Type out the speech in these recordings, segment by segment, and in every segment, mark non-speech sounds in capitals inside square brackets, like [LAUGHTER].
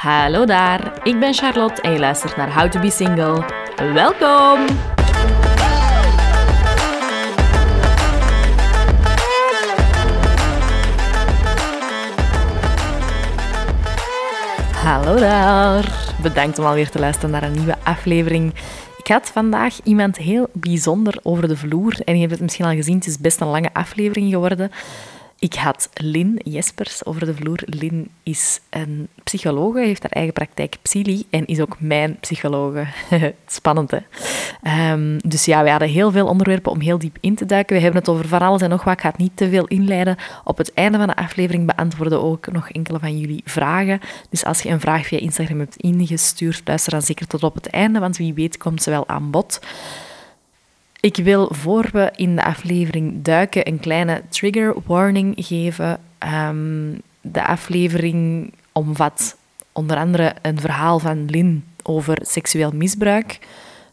Hallo daar, ik ben Charlotte en je luistert naar How to Be Single. Welkom! Hallo daar, bedankt om alweer te luisteren naar een nieuwe aflevering. Ik had vandaag iemand heel bijzonder over de vloer en je hebt het misschien al gezien, het is best een lange aflevering geworden. Ik had Lin Jespers over de vloer. Lin is een psychologe, heeft haar eigen praktijk Psyli en is ook mijn psychologe. [LAUGHS] Spannend, hè? Ehm, dus ja, we hadden heel veel onderwerpen om heel diep in te duiken. We hebben het over van alles en nog wat. Ik ga het niet te veel inleiden. Op het einde van de aflevering beantwoorden ook nog enkele van jullie vragen. Dus als je een vraag via Instagram hebt ingestuurd, luister dan zeker tot op het einde, want wie weet komt ze wel aan bod. Ik wil voor we in de aflevering duiken een kleine trigger warning geven. Ehm, de aflevering omvat onder andere een verhaal van Lin over seksueel misbruik.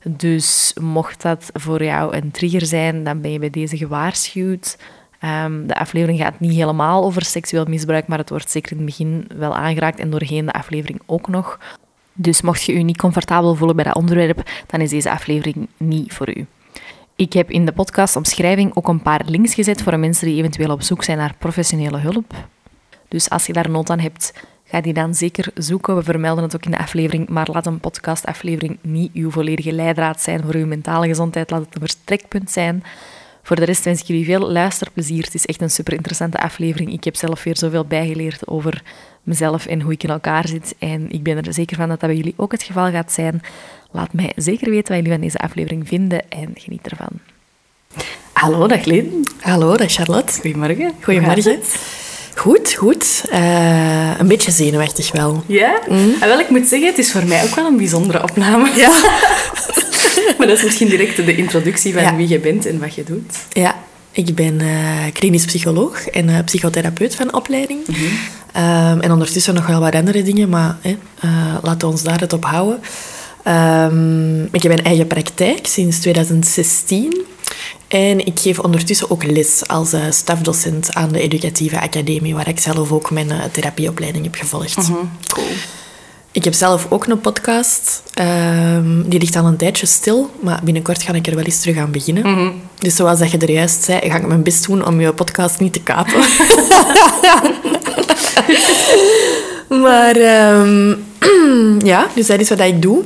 Dus mocht dat voor jou een trigger zijn, dan ben je bij deze gewaarschuwd. Ehm, de aflevering gaat niet helemaal over seksueel misbruik, maar het wordt zeker in het begin wel aangeraakt en doorheen de aflevering ook nog. Dus mocht je je niet comfortabel voelen bij dat onderwerp, dan is deze aflevering niet voor u. Ik heb in de podcastomschrijving ook een paar links gezet voor mensen die eventueel op zoek zijn naar professionele hulp. Dus als je daar nood aan hebt, ga die dan zeker zoeken. We vermelden het ook in de aflevering, maar laat een podcastaflevering niet uw volledige leidraad zijn voor uw mentale gezondheid. Laat het een vertrekpunt zijn. Voor de rest wens ik jullie veel luisterplezier. Het is echt een super interessante aflevering. Ik heb zelf weer zoveel bijgeleerd over mezelf en hoe ik in elkaar zit. En ik ben er zeker van dat dat bij jullie ook het geval gaat zijn. Laat mij zeker weten wat jullie van deze aflevering vinden en geniet ervan. Hallo, dag Lin. Hallo, dag Charlotte. Goedemorgen. Goedemorgen. Goed, goed. Uh, een beetje zenuwachtig wel. Ja? Mm. En wel, ik moet zeggen, het is voor mij ook wel een bijzondere opname. Ja. [LAUGHS] maar dat is misschien direct de introductie van wie je bent en wat je doet. Ja, ik ben uh, klinisch psycholoog en uh, psychotherapeut van opleiding. Mm -hmm. um, en ondertussen nog wel wat andere dingen, maar laten we ons daar het op houden. Um, ik heb een eigen praktijk sinds 2016. En ik geef ondertussen ook les als uh, stafdocent aan de Educatieve Academie, waar ik zelf ook mijn uh, therapieopleiding heb gevolgd. -hmm. Cool. Ik heb zelf ook een podcast. Um, die ligt al een tijdje stil, maar binnenkort ga ik er wel eens terug aan beginnen. Mm -hmm. Dus zoals dat je er juist zei, ga ik mijn best doen om je podcast niet te kapen. [LAUGHS] [LAUGHS] maar um, [CLEARS THROAT] ja, dus dat is wat ik doe.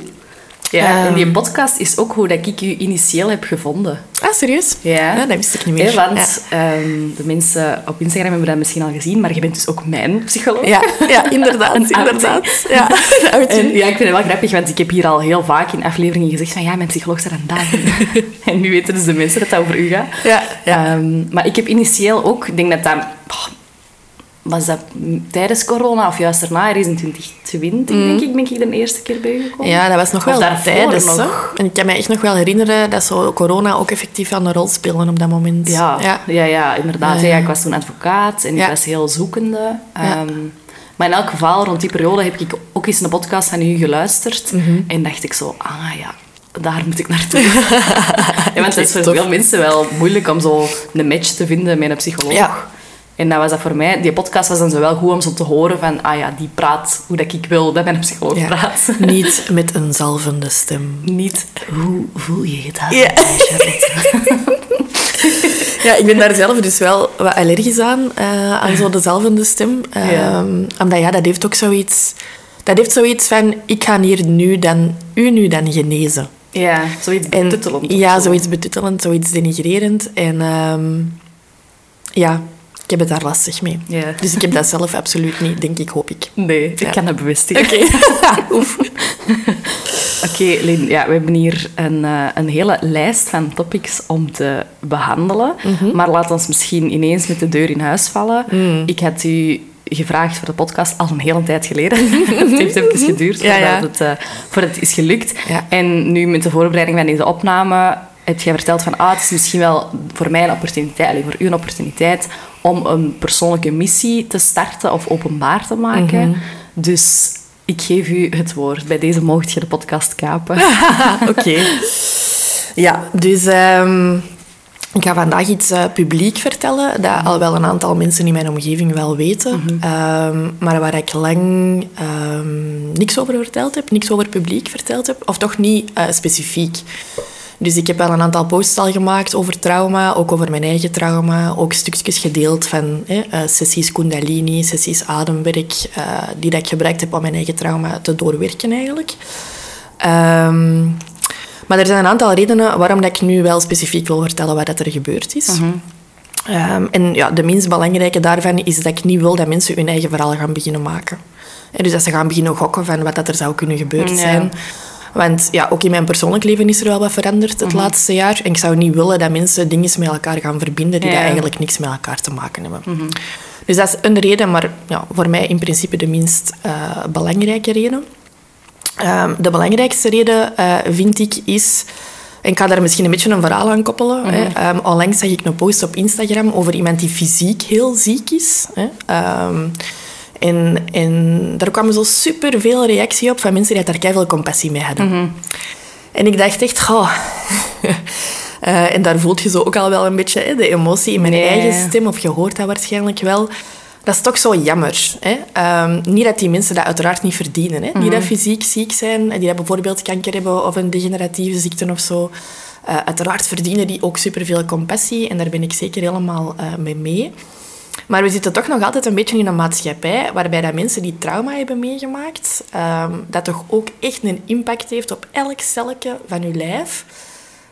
Ja, en die podcast is ook hoe dat ik u initieel heb gevonden. Ah, serieus? Ja. ja dat wist ik niet meer. Ja, want ja. um, de mensen op Instagram hebben dat misschien al gezien, maar je bent dus ook mijn psycholoog. Ja, ja [LAUGHS] inderdaad. inderdaad. Ja. En, ja, ik vind het wel grappig, want ik heb hier al heel vaak in afleveringen gezegd van ja, mijn psycholoog staat aan daar. [LAUGHS] en nu weten dus de mensen dat dat over u gaat. Ja. ja. Um, maar ik heb initieel ook, ik denk dat dat... Oh, was dat tijdens corona of juist daarna, er is in 2020, mm. denk ik, ben ik de eerste keer bijgekomen. Ja, dat was nog wel tijdens. nog. En ik kan me echt nog wel herinneren dat zo corona ook effectief aan een rol speelde op dat moment. Ja, ja. ja, ja inderdaad. Ja. Ja, ik was toen advocaat en ik was heel zoekende. Um, maar in elk geval, rond die periode heb ik ook eens een podcast van u geluisterd. Mhm. En dacht ik zo, ah ja, daar moet ik naartoe. [LAUGHS] ja, want het is voor veel mensen wel moeilijk om zo een match te vinden met een psycholoog. Ja. En dat was dat voor mij. Die podcast was dan zo wel goed om zo te horen van... Ah ja, die praat hoe dat ik wil dat mijn psycholoog Ja. praat. [LAUGHS] [LAUGHS] Niet met een zalvende stem. Niet hoe voel je het aan, Ja. [LAUGHS] Ja, ik ben daar zelf dus wel wat allergisch aan, eh, aan zo de zalvende stem. Ja. Ehm, Omdat ja, dat heeft ook zoiets... Dat heeft zoiets van, ik ga hier nu dan, u nu dan genezen. Ja, zoiets En, betuttelend. Ja, zoiets betuttelend, zoiets denigrerend. En ehm, ja, ik heb het daar lastig mee. Dus ik heb dat zelf absoluut niet, denk ik, hoop ik. Nee, ik kan dat bevestigen. Oké. [LAUGHS] Oef. Oké, Lin, ja, we hebben hier een, eh, een hele lijst van topics om te behandelen. Mhm. Maar laat ons misschien ineens met de deur in huis vallen. Mm. Ik had u gevraagd voor de podcast al een hele tijd geleden. [LAUGHS] het heeft even geduurd Ja, ja. voordat, het, eh, voordat het is gelukt. Ja. En nu met de voorbereiding van deze opname heb jij verteld van ah, het is misschien wel voor mij een opportuniteit, voor u een opportuniteit om een persoonlijke missie te starten of openbaar te maken. Mhm. Dus ik geef u het woord. Bij deze mocht je de podcast kapen. [LAUGHS] Oké. Ja, dus ehm, Ik ga vandaag iets uh, publiek vertellen, dat al wel een aantal mensen in mijn omgeving wel weten, mm -hmm. maar waar ik lang um, niks over verteld heb, niks over publiek verteld heb, of toch niet uh, specifiek. Dus ik heb wel een aantal posts al gemaakt over trauma, ook over mijn eigen trauma. Ook stukjes gedeeld van uh, sessies Kundalini, sessies ademwerk, uh, die dat ik gebruikt heb om mijn eigen trauma te doorwerken eigenlijk. Um, maar er zijn een aantal redenen waarom dat ik nu wel specifiek wil vertellen wat er gebeurd is. -huh. um, en ja, de minst belangrijke daarvan is dat ik niet wil dat mensen hun eigen verhaal gaan beginnen maken. En dus dat ze gaan beginnen gokken van wat dat er zou kunnen gebeurd ja. Want ja, ook in mijn persoonlijk leven is er wel wat veranderd het -huh. laatste jaar. En ik zou niet willen dat mensen dingen met elkaar gaan verbinden die ja. eigenlijk niks met elkaar te maken hebben. -huh. Dus dat is een reden, maar ja, voor mij in principe de minst uh, belangrijke reden. Um, de belangrijkste reden, uh, vind ik, is... En ik ga daar misschien een beetje een verhaal aan koppelen. Mm -hmm. hè. Um, onlangs zag ik een post op Instagram over iemand die fysiek heel ziek is. Hè. Um, en, en daar kwamen zo superveel reactie op van mensen die daar keihard compassie mee hadden. Mm -hmm. En ik dacht echt, goh... uh, [LAUGHS] en daar voelt je zo ook al wel een beetje hè, de emotie in mijn nee. eigen stem. Of je hoort dat waarschijnlijk wel. Dat is toch zo jammer. Hè? Um, niet dat die mensen dat uiteraard niet verdienen. Hè? Mm -hmm. Die dat fysiek ziek zijn, die dat bijvoorbeeld kanker hebben of een degeneratieve ziekte of zo. Uh, uiteraard verdienen die ook superveel compassie. En daar ben ik zeker helemaal uh, mee mee. Maar we zitten toch nog altijd een beetje in een maatschappij waarbij dat mensen die trauma hebben meegemaakt, um, dat toch ook echt een impact heeft op elk celletje van je lijf.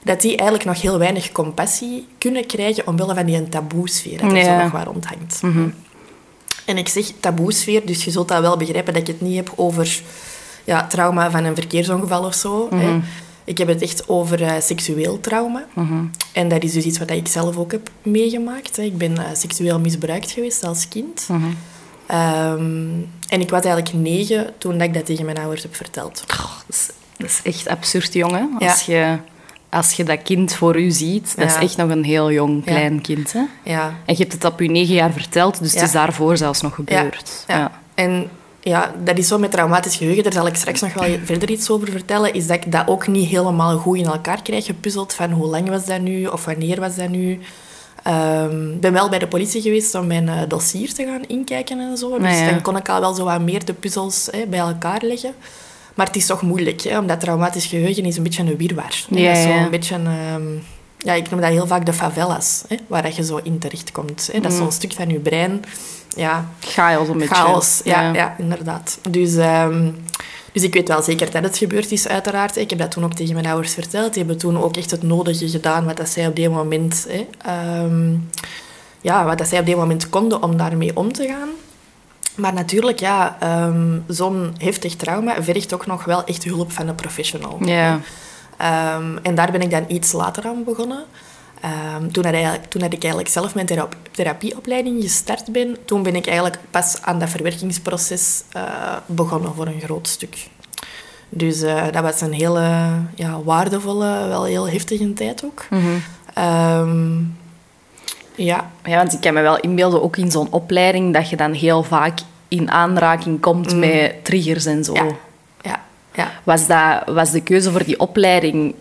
Dat die eigenlijk nog heel weinig compassie kunnen krijgen omwille van die taboesfeer dat er ja. zo nog waar rondhangt. Mm -hmm. En ik zeg taboesfeer, dus je zult dat wel begrijpen dat ik het niet heb over ja, trauma van een verkeersongeval of zo. Mm -hmm. hè. Ik heb het echt over uh, seksueel trauma. Mm -hmm. En dat is dus iets wat ik zelf ook heb meegemaakt. Hè. Ik ben uh, seksueel misbruikt geweest als kind. Mm -hmm. um, en ik was eigenlijk negen toen ik dat tegen mijn ouders heb verteld. Oh, dat, is, dat, is, echt absurd, jongen. Als ja. je als je dat kind voor je ziet, dat ja. is echt nog een heel jong, klein ja. kind. Hè? Ja. En je hebt het op je negen jaar verteld, dus het is daarvoor zelfs nog gebeurd. Ja. En ja, dat is zo met traumatisch geheugen, daar zal ik straks nog wel verder iets over vertellen, is dat ik dat ook niet helemaal goed in elkaar krijg gepuzzeld van hoe lang was dat nu, of wanneer was dat nu. Ik um, ben wel bij de politie geweest om mijn uh, dossier te gaan inkijken en zo. Dus dan kon ik al wel zo wat meer de puzzels hè, bij elkaar leggen. Maar het is toch moeilijk, hè, omdat traumatisch geheugen is een beetje een wirwar. Ja, dat is zo een beetje... Um, ja, ik noem dat heel vaak de favelas, hè, waar dat je zo in terechtkomt. Hè. Dat is Mm. zo'n stuk van je brein. Ja, Chaos een beetje. chaos. Ja, Ja. ja. inderdaad. Dus, ehm, dus ik weet wel zeker dat het gebeurd is, uiteraard. Ik heb dat toen ook tegen mijn ouders verteld. Die hebben toen ook echt het nodige gedaan wat dat zij op dit moment... Hè, ehm, ja, wat dat zij op dit moment konden om daarmee om te gaan. Maar natuurlijk, ja, um, zo'n heftig trauma vergt ook nog wel echt hulp van een professional. Ja. Um, en daar ben ik dan iets later aan begonnen. Um, toen, had toen had ik eigenlijk zelf mijn thera therapieopleiding gestart ben, toen ben ik eigenlijk pas aan dat verwerkingsproces uh, begonnen voor een groot stuk. Dus uh, dat was een hele ja, waardevolle, wel heel heftige tijd ook. Mm -hmm. ja. ja, want ik kan me wel inbeelden, ook in zo'n opleiding, dat je dan heel vaak in aanraking komt mm. met triggers en zo. Ja. Ja. Was, dat, was de keuze voor die opleiding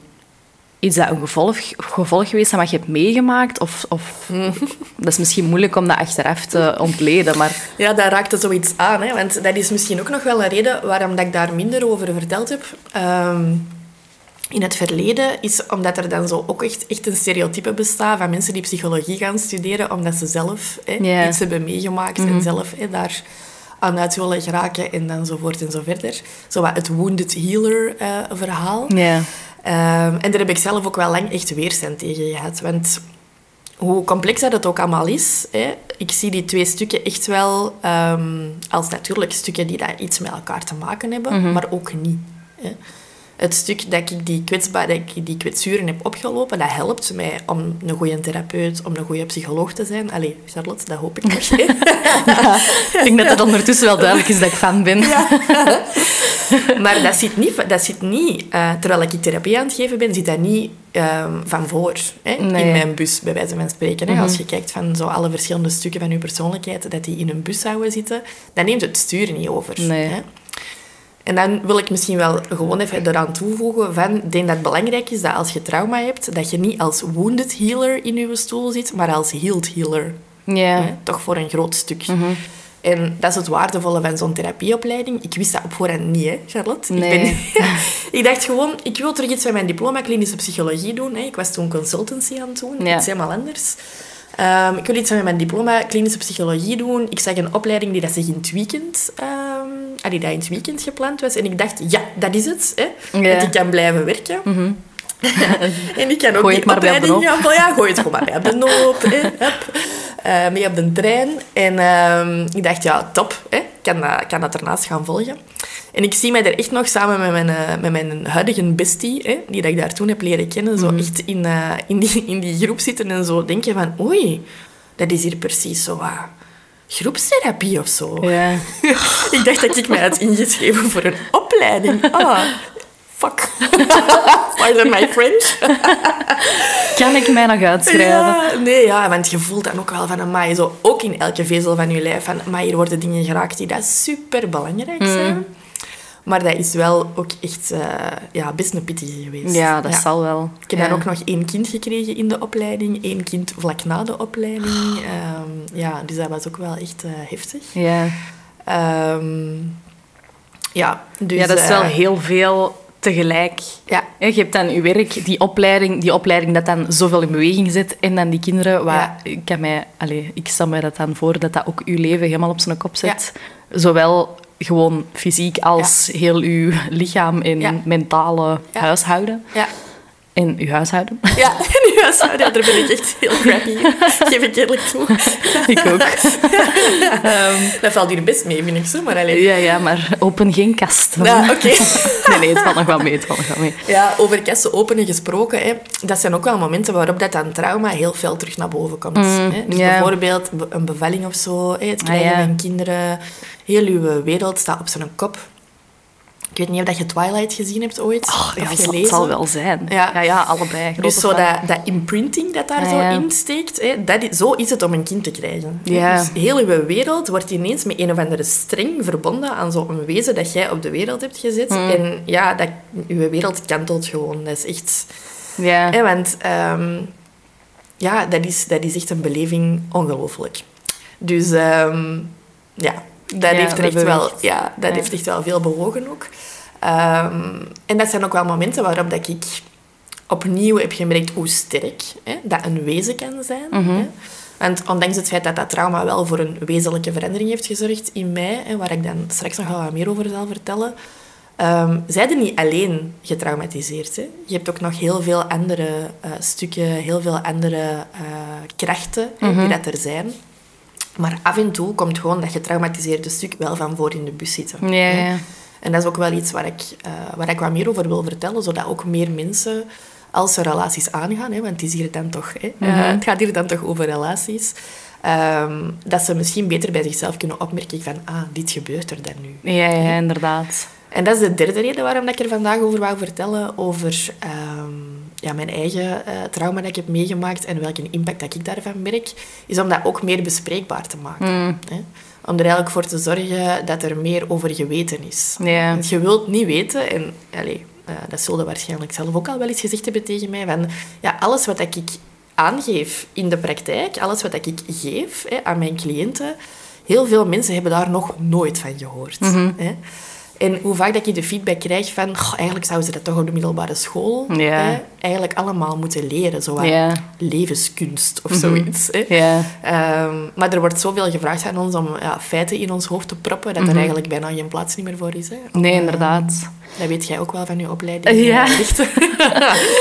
is dat een gevolg, gevolg geweest van wat je hebt meegemaakt? Of, of mm. [LAUGHS] dat is misschien moeilijk om dat achteraf te ontleden, maar... Ja, daar raakte zoiets aan. Hè? Want dat is misschien ook nog wel een reden waarom dat ik daar minder over verteld heb. Um, in het verleden is omdat er dan zo ook echt, echt een stereotype bestaat van mensen die psychologie gaan studeren, omdat ze zelf hè, yeah. iets hebben meegemaakt mm -hmm. en zelf hè, daar aan uit willen geraken en dan zo voort en zo verder. Zo wat het wounded healer uh, verhaal. Yeah. Um, en daar heb ik zelf ook wel lang echt weerstand tegen gehad. Want hoe complex dat het ook allemaal is, hè, ik zie die twee stukken echt wel um, als natuurlijk stukken die daar iets met elkaar te maken hebben, mm -hmm. maar ook niet. Hè. Het stuk dat ik die, kwetsbaar, dat ik die kwetsuren heb opgelopen, dat helpt mij om een goede therapeut, om een goede psycholoog te zijn. Allee, Charlotte, dat hoop ik nog. [LAUGHS] ja, [LAUGHS] ik denk dat het ondertussen wel duidelijk is dat ik fan ben. Ja. [LAUGHS] maar dat zit niet, dat zit niet uh, terwijl ik therapie aan het geven ben, zit dat niet um, van voor. Hè? Nee. In mijn bus, bij wijze van spreken. Hè? Mm -hmm. Als je kijkt van zo alle verschillende stukken van je persoonlijkheid, dat die in een bus zouden zitten, dan neemt het stuur niet over. Nee. Hè? En dan wil ik misschien wel gewoon even eraan toevoegen van, ik denk dat het belangrijk is dat als je trauma hebt, dat je niet als wounded healer in je stoel zit, maar als healed healer. Ja. Toch voor een groot stuk. En dat is het waardevolle van zo'n therapieopleiding. Ik wist dat op voorhand niet, hè, Charlotte. Nee. Ik, ben, [LAUGHS] ik dacht gewoon, ik wil terug iets met mijn diploma klinische psychologie doen. Hè. Ik was toen consultancy aan het doen, Ja. iets helemaal anders. Ehm, ik wil iets met mijn diploma klinische psychologie doen. Ik zag een opleiding die dat zich in het weekend, ehm, ah, die dat in het weekend gepland was. En ik dacht, ja, dat is het. Hè. Ja. Dat ik kan blijven werken. [LAUGHS] en ik kan ook die opleiding gaan. Ja, gooi het gewoon maar bij op de noop. hè. Eh, mee op de trein. En ehm, ik dacht, ja, top. Hè. Ik kan dat, kan dat ernaast gaan volgen. En ik zie mij er echt nog samen met mijn, eh, met mijn huidige bestie, hè, die dat ik daar toen heb leren kennen, zo echt in, eh, in, die, in die groep zitten en zo denken van, oei, dat is hier precies zo groepstherapie of zo. Ja. [LAUGHS] ik dacht dat ik mij had ingeschreven voor een opleiding. Ah, fuck. Pardon my French. Kan ik mij nog uitschrijven? Ja, nee, ja, want je voelt dan ook wel van, amai, zo ook in elke vezel van je lijf, van, maar hier worden dingen geraakt die dat super belangrijk zijn. Maar dat is wel ook echt eh, ja, best een pittige geweest. Ja, dat zal wel. Ik heb ja. dan ook nog één kind gekregen in de opleiding, één kind vlak na de opleiding. Ehm, ja, dus dat was ook wel echt eh, heftig. Ja. Ehm, ja, dus... ja, dat is wel eh, heel veel tegelijk. Ja, Je hebt dan je werk, die opleiding, die opleiding dat dan zoveel in beweging zet. En dan die kinderen, waar, Ja. ik, kan mij, allez, ik stel mij dat dan voor, dat dat ook uw leven helemaal op zijn kop zet. Zowel gewoon fysiek als heel uw lichaam en Ja. mentale huishouden. ja. En uw huishouden. Ja, nu ja, sorry, daar ben ik echt heel crappy in. Geef ik eerlijk toe. [LAUGHS] ik ook. Dat valt hier best mee, vind ik zo, maar alleen... Ja, ja, maar open geen kast. Ja, oké. [LAUGHS] Nee, nee, het valt nog wel mee. Het valt nog wel mee. Ja, over kasten openen gesproken, hè, dat zijn ook wel momenten waarop dat dan trauma heel veel terug naar boven komt. hè. Dus ja. bijvoorbeeld be- een bevalling of zo, hè, het krijgen Ah, ja. van kinderen, heel uw wereld staat op zijn kop. Ik weet niet of dat je Twilight gezien hebt ooit, Oh, ja, of gelezen. het zal wel zijn. Ja. Ja, ja, allebei. Dus zo dat, dat imprinting dat daar Ah, zo in steekt, hè, dat is, zo is het om een kind te krijgen. Ja. Dus heel uw wereld wordt ineens met een of andere streng verbonden aan zo'n wezen dat jij op de wereld hebt gezet. Hmm. En ja, dat, uw wereld kantelt gewoon. Dat is echt... Ja. Hè, want ehm, ja, dat is, dat is echt een beleving ongelooflijk. Dus ehm, ja, dat, Ja, heeft, er dat echt wel, ja, dat Ja. heeft echt wel veel bewogen ook. Ehm, en dat zijn ook wel momenten waarop dat ik opnieuw heb gemerkt hoe sterk hè, dat een wezen kan zijn. Mhm. Hè. Want ondanks het feit dat dat trauma wel voor een wezenlijke verandering heeft gezorgd in mij, hè, waar ik dan straks nog wel wat meer over zal vertellen, Ehm zij niet alleen getraumatiseerd. Hè. Je hebt ook nog heel veel andere eh, stukken, heel veel andere eh, krachten hè, Mhm. die dat er zijn. Maar af en toe komt gewoon dat getraumatiseerde stuk wel van voor in de bus zitten. Ja. En dat is ook wel iets waar ik, eh, waar ik wat meer over wil vertellen, zodat ook meer mensen, als ze relaties aangaan, hè, want het, is hier dan toch, hè, eh, Mhm. het gaat hier dan toch over relaties, ehm, dat ze misschien beter bij zichzelf kunnen opmerken van, ah, dit gebeurt er dan nu. Ja, ja, inderdaad. En dat is de derde reden waarom ik er vandaag over wou vertellen. Over ehm, ja, mijn eigen eh, trauma dat ik heb meegemaakt en welke impact dat ik daarvan merk. Is om dat ook meer bespreekbaar te maken. Hè? Om er eigenlijk voor te zorgen dat er meer over geweten is. Ja. Want je wilt niet weten, en allez, eh, dat zullen waarschijnlijk zelf ook al wel eens gezegd hebben tegen mij, van ja, alles wat ik aangeef in de praktijk, alles wat ik geef hè, aan mijn cliënten, heel veel mensen hebben daar nog nooit van gehoord. Hè? En hoe vaak dat ik de feedback krijg van, "Goh, eigenlijk zouden ze dat toch op de middelbare school hè, eigenlijk allemaal moeten leren, zo levenskunst of zoiets. Hè? Ja. Ehm, maar er wordt zoveel gevraagd aan ons om ja, feiten in ons hoofd te proppen, dat er eigenlijk bijna geen plaats meer voor is. Hè? Om, Nee, inderdaad. Dat weet jij ook wel van je opleiding. Ja. eh. [LAUGHS]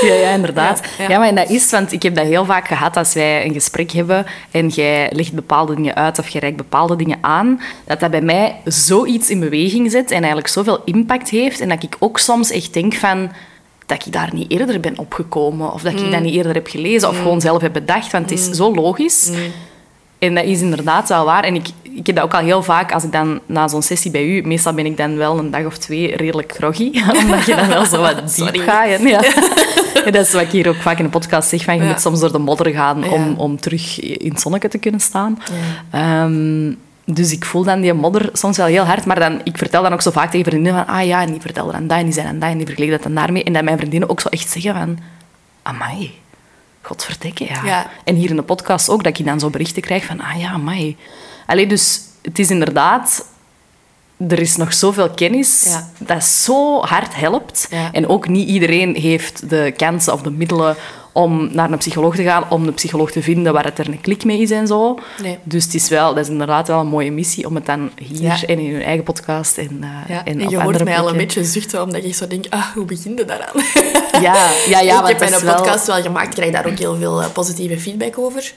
[LAUGHS] Ja, ja, inderdaad. Ja, Ja, ja. maar en dat is, want ik heb dat heel vaak gehad als wij een gesprek hebben en jij legt bepaalde dingen uit of je reikt bepaalde dingen aan, dat dat bij mij zoiets in beweging zet en eigenlijk zoveel impact heeft en dat ik ook soms echt denk van dat ik daar niet eerder ben opgekomen of dat ik dat niet eerder heb gelezen of gewoon zelf heb bedacht, want het is zo logisch. En dat is inderdaad wel waar. En ik, ik heb dat ook al heel vaak, als ik dan na zo'n sessie bij u, meestal ben ik dan wel een dag of twee redelijk groggy, [LAUGHS] omdat je dan wel zo wat [LAUGHS] diep Sorry. gaat. hè. Ja. [LAUGHS] Ja, dat is wat ik hier ook vaak in de podcast zeg, van je Ja. moet soms door de modder gaan om, om terug in het zonnetje te kunnen staan. Ehm, dus ik voel dan die modder soms wel heel hard. Maar dan, ik vertel dan ook zo vaak tegen vriendinnen van... Ah ja, en die vertelde dan dat en die zei dan dat en die vergeleek dat dan daarmee. En dat mijn vriendinnen ook zo echt zeggen van... Amai, godverdikke, ja. Ja. En hier in de podcast ook, dat ik dan zo berichten krijg van... Ah ja, amai. Allee, dus het is inderdaad... Er is nog zoveel kennis Ja. dat zo hard helpt. Ja. En ook niet iedereen heeft de kansen of de middelen om naar een psycholoog te gaan, om een psycholoog te vinden waar het er een klik mee is en zo. Nee. Dus het is wel, dat is inderdaad wel een mooie missie om het dan hier Ja. en in hun eigen podcast en, uh, en, En, op je hoort andere mij al een beetje zuchten, omdat ik zo denk, ah, hoe begin je daaraan? Ja, ja, ja [LAUGHS] ik heb mijn wel- podcast wel gemaakt, ik krijg daar ook heel veel eh, positieve feedback over.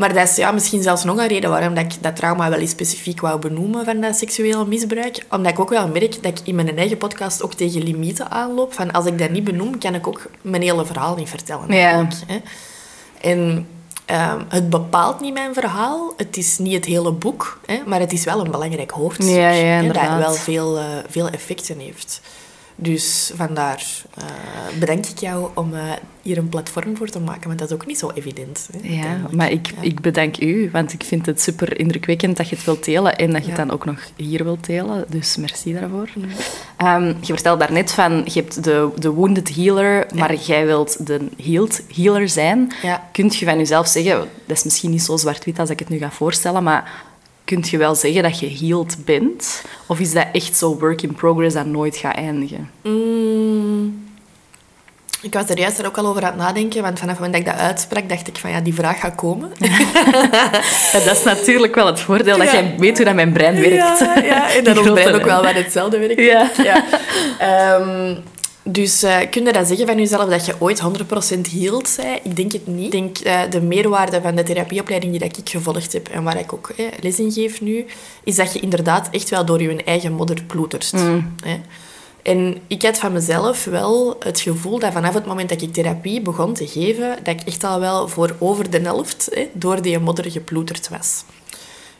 Maar dat is ja, misschien zelfs nog een reden waarom dat ik dat trauma wel eens specifiek wou benoemen van dat seksueel misbruik. Omdat ik ook wel merk dat ik in mijn eigen podcast ook tegen limieten aanloop. Van als ik dat niet benoem, kan ik ook mijn hele verhaal niet vertellen. Ja. Hè. En ehm, het bepaalt niet mijn verhaal. Het is niet het hele boek, hè, maar het is wel een belangrijk hoofdstuk. Ja, dat wel veel, eh, veel effecten heeft. Dus vandaar eh, bedank ik jou om eh, hier een platform voor te maken, want dat is ook niet zo evident. Hè, Ja, maar ik, Ja. ik bedank u, want ik vind het super indrukwekkend dat je het wilt delen en dat je Ja. het dan ook nog hier wilt delen. Dus merci daarvoor. Mm. Ehm, je vertelde daarnet van, je hebt de, de wounded healer, maar jij wilt de healed healer zijn. Ja. Kunt je van jezelf zeggen, dat is misschien niet zo zwart-wit als ik het nu ga voorstellen, maar kunt je wel zeggen dat je healed bent? Of is dat echt zo work in progress dat nooit gaat eindigen? Mm, ik was er juist er ook al over aan het nadenken, want vanaf het moment dat ik dat uitsprak, dacht ik van ja, die vraag gaat komen. [LAUGHS] Ja, dat is natuurlijk wel het voordeel dat jij weet hoe dat mijn brein werkt. Ja, ja en dat [LAUGHS] ons brein ook wel wat hetzelfde werkt. Ja. ja. Dus eh kun je dat zeggen van jezelf dat je ooit 100% healed zei? Ik denk het niet. Ik denk eh, de meerwaarde van de therapieopleiding die dat ik gevolgd heb en waar ik ook eh, les in geef nu, is dat je inderdaad echt wel door je eigen modder ploetert. Hè? En ik had van mezelf wel het gevoel dat vanaf het moment dat ik therapie begon te geven, dat ik echt al wel voor over de helft hè, door die modder geploeterd was.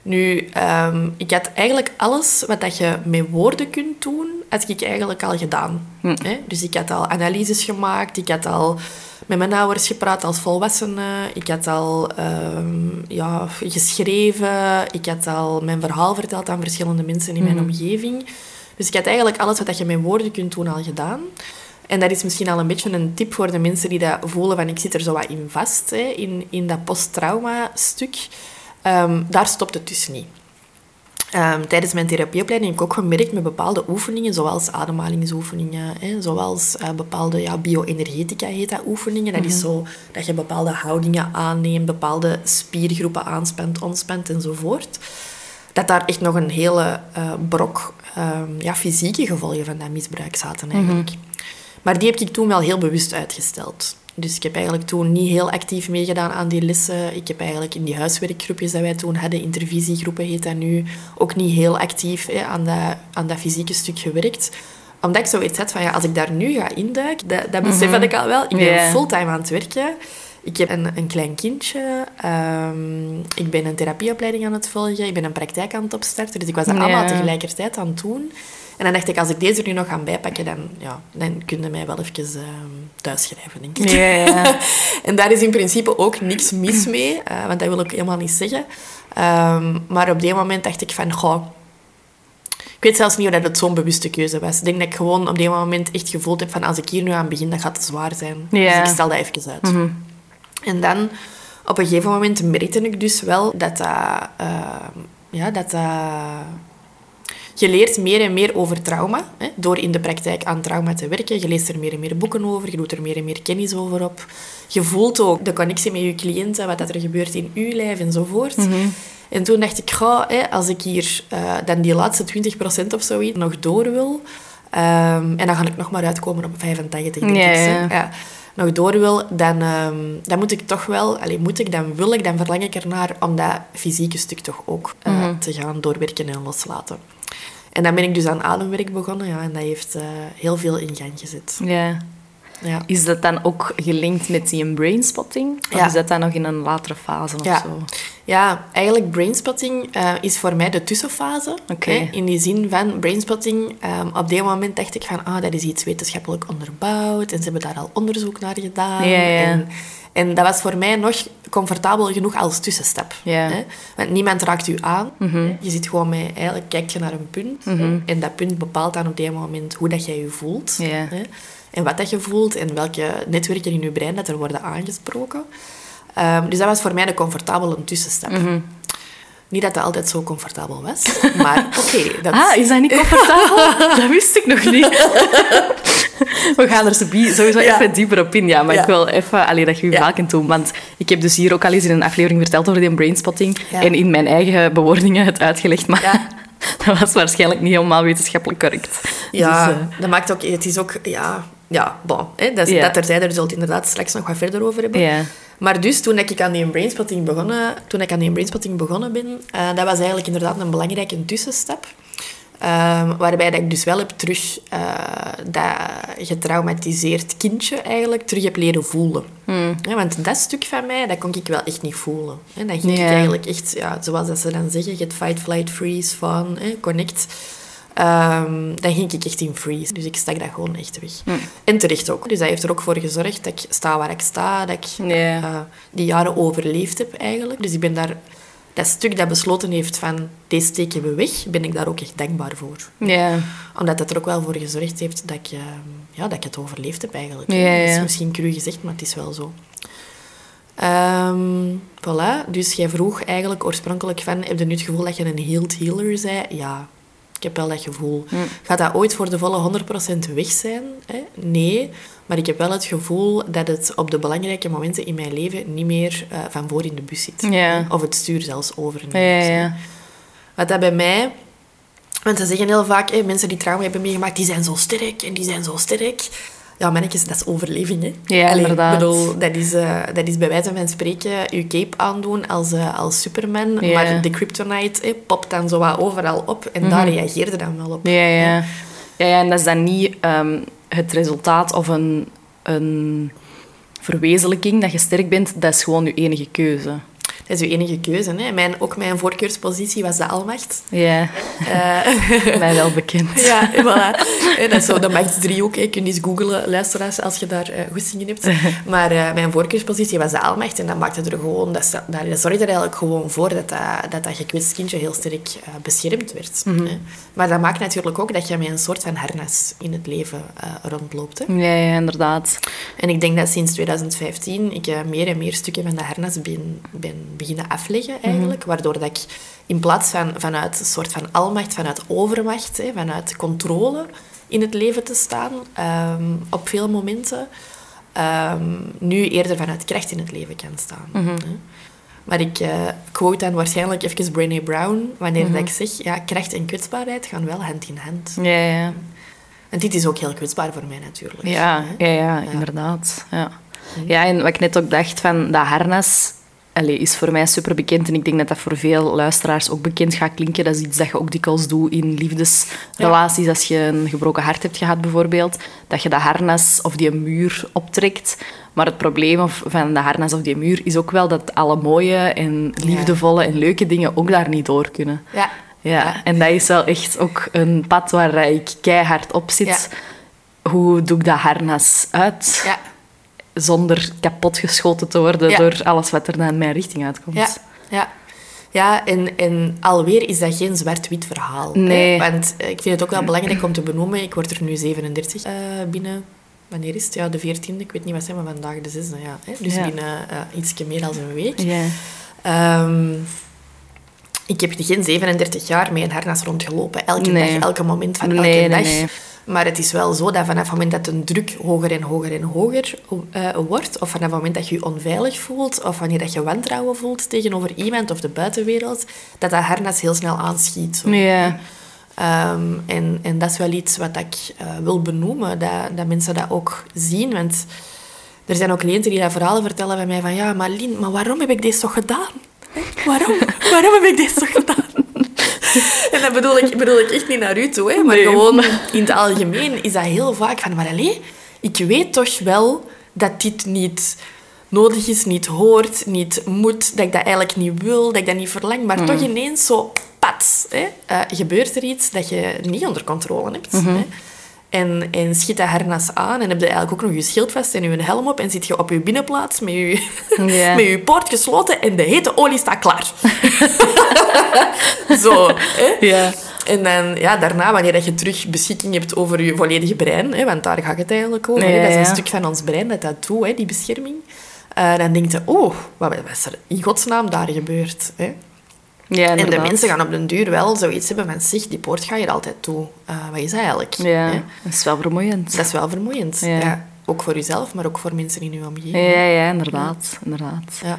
Nu, ehm, ik had eigenlijk alles wat dat je met woorden kunt doen, had ik eigenlijk al gedaan. Hè? Dus ik had al analyses gemaakt, ik had al met mijn ouders gepraat als volwassene, ik had al ehm, ja, geschreven, ik had al mijn verhaal verteld aan verschillende mensen in mijn omgeving. Dus ik had eigenlijk alles wat dat je met woorden kunt doen al gedaan. En dat is misschien al een beetje een tip voor de mensen die dat voelen van ik zit er zo wat in vast, hè, in, in dat posttrauma-stuk. Ehm, daar stopt het dus niet. Ehm, tijdens mijn therapieopleiding heb ik ook gemerkt met bepaalde oefeningen, zoals ademhalingsoefeningen, hè, zoals eh, bepaalde ja, bioenergetica heet dat oefeningen. Dat is zo dat je bepaalde houdingen aanneemt, bepaalde spiergroepen aanspant, ontspant enzovoort. Dat daar echt nog een hele eh, brok ehm, ja, fysieke gevolgen van dat misbruik zaten eigenlijk. Maar die heb ik toen wel heel bewust uitgesteld. Dus ik heb eigenlijk toen niet heel actief meegedaan aan die lessen. Ik heb eigenlijk in die huiswerkgroepjes dat wij toen hadden, intervisiegroepen heet dat nu, ook niet heel actief hè, aan, dat, aan dat fysieke stuk gewerkt. Omdat ik zoiets had van, ja, als ik daar nu ga induiken, dat, dat besef had ik al wel. Ik ben fulltime aan het werken. Ik heb een, een klein kindje. Ehm, ik ben een therapieopleiding aan het volgen. Ik ben een praktijk aan het opstarten. Dus ik was dat allemaal tegelijkertijd aan het doen. En dan dacht ik, als ik deze er nu nog ga bijpakken, dan, ja, dan kun je mij wel even ehm thuisschrijven, denk ik. Ja, ja. [LAUGHS] En daar is in principe ook niks mis mee, eh, want dat wil ik helemaal niet zeggen. Ehm, maar op die moment dacht ik van, goh, ik weet zelfs niet of dat het zo'n bewuste keuze was. Ik denk dat ik gewoon op die moment echt gevoeld heb van, als ik hier nu aan begin, dat gaat te zwaar zijn. Ja. Dus ik stel dat even uit. En dan, op een gegeven moment, merkte ik dus wel dat dat... ehm, ja, dat dat... Je leert meer en meer over trauma, hè, door in de praktijk aan trauma te werken. Je leest er meer en meer boeken over, je doet er meer en meer kennis over op. Je voelt ook de connectie met je cliënten, wat dat er gebeurt in je lijf enzovoort. En toen dacht ik, hè, als ik hier eh, dan die laatste 20% of zoiets nog door wil, ehm, en dan ga ik nog maar uitkomen op 85, denk ik. ja. Nog door wil, dan, ehm, dan moet ik toch wel... Allee, moet ik, dan wil ik, dan verlang ik ernaar om dat fysieke stuk toch ook eh, te gaan doorwerken en loslaten. En dan ben ik dus aan ademwerk begonnen, ja, en dat heeft eh, heel veel in gang gezet. ja. Ja. Is dat dan ook gelinkt met die brainspotting? Of Ja. is dat dan nog in een latere fase of Ja. zo? Ja, eigenlijk brainspotting uh, is voor mij de tussenfase. Oké. In die zin van brainspotting, um, op dit moment dacht ik van, ah, dat is iets wetenschappelijk onderbouwd en ze hebben daar al onderzoek naar gedaan. Ja, ja. En, en dat was voor mij nog comfortabel genoeg als tussenstap. Hè? Want niemand raakt u aan. Mhm. Je zit gewoon met, eigenlijk kijk je naar een punt. Mhm. En dat punt bepaalt dan op dat moment hoe dat jij je voelt. Hè? En wat dat je voelt en welke netwerken in je brein dat er worden aangesproken. Ehm, dus dat was voor mij de comfortabele tussenstap. Mhm. Niet dat dat altijd zo comfortabel was, [LAUGHS] maar oké. dat Ah, is dat niet [LAUGHS] comfortabel? dat wist ik nog niet. [LAUGHS] We gaan er zo- sowieso Ja. even dieper op in, ja. Maar Ja. ik wil even allee, dat je je Ja. kunt doen. Want ik heb dus hier ook al eens in een aflevering verteld over die brainspotting. Ja. En in mijn eigen bewoordingen het uitgelegd. Maar dat was waarschijnlijk niet helemaal wetenschappelijk correct. Ja, Dus, eh, dat maakt ook... Het is ook... Ja, ja bon. Hè, dat, is, Ja. dat terzijde, daar zullen we het inderdaad straks nog wat verder over hebben. Maar dus, toen ik aan die brainspotting begonnen, toen ik aan die brainspotting begonnen ben, eh, dat was eigenlijk inderdaad een belangrijke tussenstap. Ehm, waarbij dat ik dus wel heb terug eh, dat getraumatiseerd kindje eigenlijk terug heb leren voelen. Hmm. Ja, want dat stuk van mij, dat kon ik wel echt niet voelen. Hè. Dat ging ik eigenlijk echt, ja, zoals dat ze dan zeggen, get fight, flight, freeze, van, hè, connect. Ehm, dan ging ik echt in freeze. Dus ik stak dat gewoon echt weg. Hmm. En terecht ook. Dus dat heeft er ook voor gezorgd dat ik sta waar ik sta, dat ik eh, die jaren overleefd heb eigenlijk. Dus ik ben daar, dat stuk dat besloten heeft van deze steken we weg, ben ik daar ook echt dankbaar voor. Ja. Omdat dat er ook wel voor gezorgd heeft dat ik, eh, ja, dat ik het overleefd heb eigenlijk. Ja, Dat is misschien cru gezegd, maar het is wel zo. Ehm voilà, dus jij vroeg eigenlijk oorspronkelijk van, heb je nu het gevoel dat je een healed healer bent? Ja, ik heb wel dat gevoel. Hm. Gaat dat ooit voor de volle 100% weg zijn? Hè? Nee, maar ik heb wel het gevoel dat het op de belangrijke momenten in mijn leven niet meer eh, van voor in de bus zit. Of het stuur zelfs overneemt. Ja. Wat dat bij mij... Want ze zeggen heel vaak, mensen die trauma hebben meegemaakt, die zijn zo sterk en die zijn zo sterk. Ja, mannetjes, dat is overleving, hè. Ja, Allee, inderdaad. Ik bedoel, dat is, eh, dat is bij wijze van spreken je cape aandoen als, eh, als Superman. Ja. Maar de kryptonite hè, popt dan zo wat overal op. En Mhm. daar reageerde dan wel op. Ja, ja. ja, ja en dat is dan niet ehm, het resultaat of een, een verwezenlijking dat je sterk bent. Dat is gewoon je enige keuze. Dat is uw enige keuze. Hè. Mijn, ook mijn voorkeurspositie was de almacht. Ja, Eh, [LAUGHS] mij wel bekend. Ja, voilà. Hè, Dat is zo de machtsdriehoek. hè. Je kunt eens googlen, luisteraars, als je daar uh, goesting in hebt. [LAUGHS] Maar eh, mijn voorkeurspositie was de almacht. En dat maakte er gewoon... Dat, daar- dat zorgde er eigenlijk gewoon voor dat dat, dat, dat gekwetst kindje heel sterk eh, beschermd werd. hè. Maar dat maakt natuurlijk ook dat je met een soort van harnas in het leven eh, rondloopt. Hè. Ja, ja, inderdaad. En ik denk dat sinds 2015 ik eh, meer en meer stukken van de harnas ben, ben beginnen afleggen, eigenlijk. Waardoor dat ik in plaats van vanuit een soort van almacht, vanuit overmacht, hè, vanuit controle in het leven te staan, ehm, op veel momenten, ehm, nu eerder vanuit kracht in het leven kan staan. hè. Maar ik eh, quote dan waarschijnlijk even Brené Brown, wanneer dat ik zeg, ja, kracht en kwetsbaarheid gaan wel hand in hand. Ja, ja. En dit is ook heel kwetsbaar voor mij natuurlijk. Ja, hè. ja, ja, inderdaad. Ja. ja, en wat ik net ook dacht van dat harnas allee, is voor mij super bekend. En ik denk dat dat voor veel luisteraars ook bekend gaat klinken. Dat is iets dat je ook dikwijls doet in liefdesrelaties. Als je een gebroken hart hebt gehad bijvoorbeeld. Dat je dat harnas of die muur optrekt. Maar het probleem van de harnas of die muur is ook wel dat alle mooie en liefdevolle en leuke dingen ook daar niet door kunnen. Ja. Ja, en dat is wel echt ook een pad waar ik keihard op zit. Hoe doe ik dat harnas uit Ja. Zonder kapotgeschoten te worden Ja. door alles wat er naar mijn richting uitkomt? Ja, ja. ja en, en alweer is dat geen zwart-wit verhaal. Nee. Hè? Want eh, ik vind het ook wel belangrijk om te benoemen. Ik word er nu 37 eh, binnen... Wanneer is het? Ja, de 14e. Ik weet niet wat zijn we vandaag, de 6e. Ja, hè? Dus Ja. binnen uh, iets meer dan een week. Ja. Ehm, ik heb geen 37 jaar met een harnas rondgelopen. Elke Nee. dag, elke moment van elke nee, dag. nee. Maar het is wel zo dat vanaf het moment dat een druk hoger en hoger en hoger eh, wordt, of vanaf het moment dat je je onveilig voelt, of wanneer dat je wantrouwen voelt tegenover iemand of de buitenwereld, dat dat harnas heel snel aanschiet. Ja. Ehm, en, en dat is wel iets wat ik eh, wil benoemen, dat, dat mensen dat ook zien. Want er zijn ook cliënten die dat verhalen vertellen bij mij van ja, maar Lien, maar waarom heb ik dit toch gedaan? Waarom? waarom heb ik dit toch gedaan? [LAUGHS] en dat bedoel ik, bedoel ik echt niet naar u toe, hè? maar Nee. gewoon in het algemeen is dat heel vaak van, maar ik weet toch wel dat dit niet nodig is, niet hoort, niet moet, dat ik dat eigenlijk niet wil, dat ik dat niet verlang, maar toch ineens zo, pats, hè, eh, gebeurt er iets dat je niet onder controle hebt. Hè. En, en schiet dat harnas aan en heb je eigenlijk ook nog je schild vast en je helm op en zit je op je binnenplaats met je, [LAUGHS] met je poort gesloten en de hete olie staat klaar. [LAUGHS] Zo, hè. Ja. En dan, ja, daarna, wanneer dat je terug beschikking hebt over je volledige brein, hè, want daar gaat het eigenlijk over. hè, dat is een ja. stuk van ons brein dat dat doet, hè, die bescherming. Eh, dan denk je, oh, wat, wat is er in godsnaam daar gebeurd? Hè? Ja, En de mensen gaan op den duur wel zoiets hebben van, zeg, die poort ga je er altijd toe. Eh, wat is dat eigenlijk? Ja, dat is wel vermoeiend. Dat is wel vermoeiend. Ja. Ja. Ook voor jezelf, maar ook voor mensen in je omgeving. Ja, ja, inderdaad. inderdaad. Ja.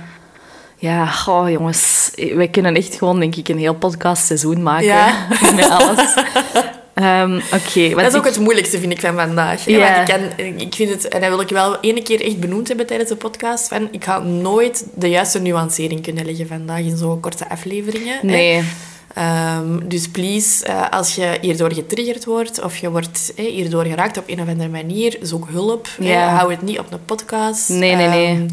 Ja, goh, jongens. Wij kunnen echt gewoon, denk ik, een heel podcastseizoen maken. Ja. [LAUGHS] Met alles. [LAUGHS] Oké. wat Dat is ook ik- het moeilijkste, vind ik, van vandaag. hè. Ja. Want ik, kan, ik vind het, en dat wil ik wel ene keer echt benoemd hebben tijdens de podcast, van ik ga nooit de juiste nuancering kunnen leggen vandaag in zo'n korte afleveringen. Nee. Ehm, dus please, eh, als je hierdoor getriggerd wordt of je wordt eh, hierdoor geraakt op een of andere manier, zoek hulp. hou het niet op een podcast. Nee, nee, nee. Ehm,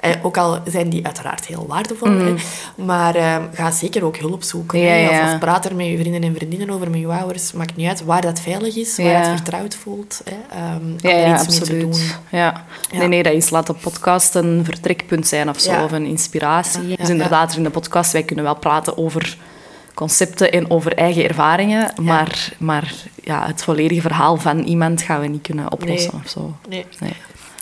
eh, ook al zijn die uiteraard heel waardevol. Hè. Maar ehm, ga zeker ook hulp zoeken. Ja. Of, praat er met je vrienden en vriendinnen over, met je ouders. Maakt niet uit waar dat veilig is, waar Ja. het vertrouwd voelt. Hè. Ehm, Ja, er iets mee te absoluut. doen. Ja. Nee, nee, dat is laat de podcast een vertrekpunt zijn of zo, of een inspiratie. Dus inderdaad, in de podcast, wij kunnen wel praten over concepten en over eigen ervaringen, maar, maar ja, het volledige verhaal van iemand gaan we niet kunnen oplossen Nee. of zo. Nee. Nee.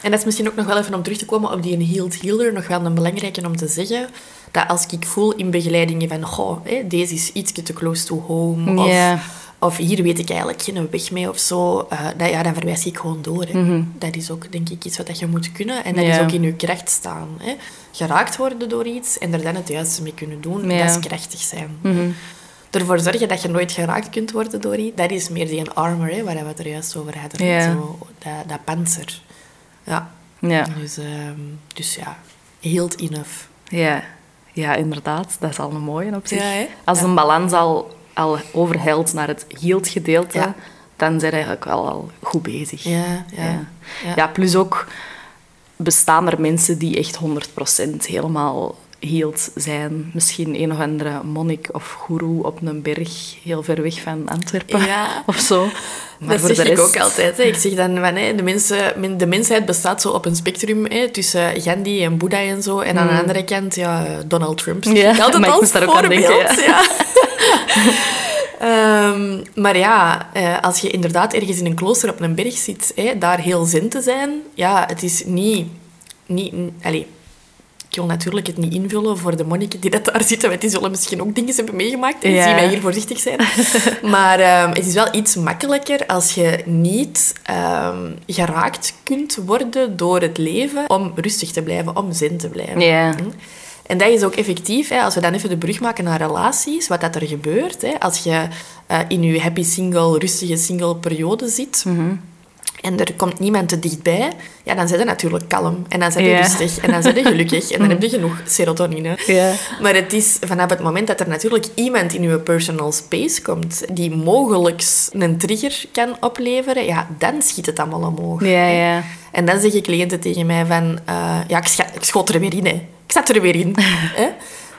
En dat is misschien ook nog wel even om terug te komen op die healed healer, nog wel een belangrijke om te zeggen, dat als ik voel in begeleidingen van, goh, hè, deze is iets te close to home, of, of hier weet ik eigenlijk geen weg mee of zo, eh, dat, ja, dan verwijs ik gewoon door. Hè. Dat is ook, denk ik, iets wat je moet kunnen en dat Mhm. Is ook in je kracht staan. Hè. Geraakt worden door iets en er dan het juiste mee kunnen doen, Ja. dat is krachtig zijn. Mhm. Ervoor zorgen dat je nooit geraakt kunt worden door iets, dat is meer die armor, hè, waar we het er juist over hadden. Zo, dat, dat panzer. Ja. Ja. Dus, ehm, dus ja, healed enough. Ja. ja, inderdaad. Dat is al een mooie op zich. Ja? Als een balans al, al overhelt naar het healed gedeelte, dan zijn we eigenlijk wel al goed bezig. Ja, ja. Ja. ja. Ja, plus ook bestaan er mensen die echt 100% helemaal healed zijn. Misschien een of andere monnik of goeroe op een berg heel ver weg van Antwerpen Ja. [LAUGHS] of zo. Maar dat voor zeg de ik rest- ook altijd. Hè. Ik zeg dan van, hè, de, mensen, men- de mensheid bestaat zo op een spectrum hè, tussen Gandhi en Boeddha en zo. En aan de andere kant, ja, Donald Trump. zeg. Ja, ik altijd maar ik moest daar ook aan denken, ja. [LAUGHS] Ehm, maar ja, eh, als je inderdaad ergens in een klooster op een berg zit, hè, daar heel zen te zijn, ja, het is niet... niet ik wil natuurlijk het niet invullen voor de monniken die dat daar zitten, want die zullen misschien ook dingen hebben meegemaakt. En Ja. zie mij hier voorzichtig zijn. [LAUGHS] maar ehm, het is wel iets makkelijker als je niet ehm, geraakt kunt worden door het leven om rustig te blijven, om zen te blijven. Ja. Hm? En dat is ook effectief, hè, als we dan even de brug maken naar relaties, wat dat er gebeurt. Hè, als je eh, in je happy single, rustige single periode zit en er komt niemand te dichtbij, ja, dan zit je natuurlijk kalm. En dan je Ja. rustig. En dan zit je gelukkig. En dan [LAUGHS] heb je genoeg serotonine. Ja. Maar het is vanaf het moment dat er natuurlijk iemand in je personal space komt die mogelijk een trigger kan opleveren, ja, dan schiet het allemaal omhoog. Ja, ja. En dan zeggen cliënten tegen mij van... eh, ja, ik, ik schoot er weer in, hè. Ik zat er weer in. [LAUGHS] hè?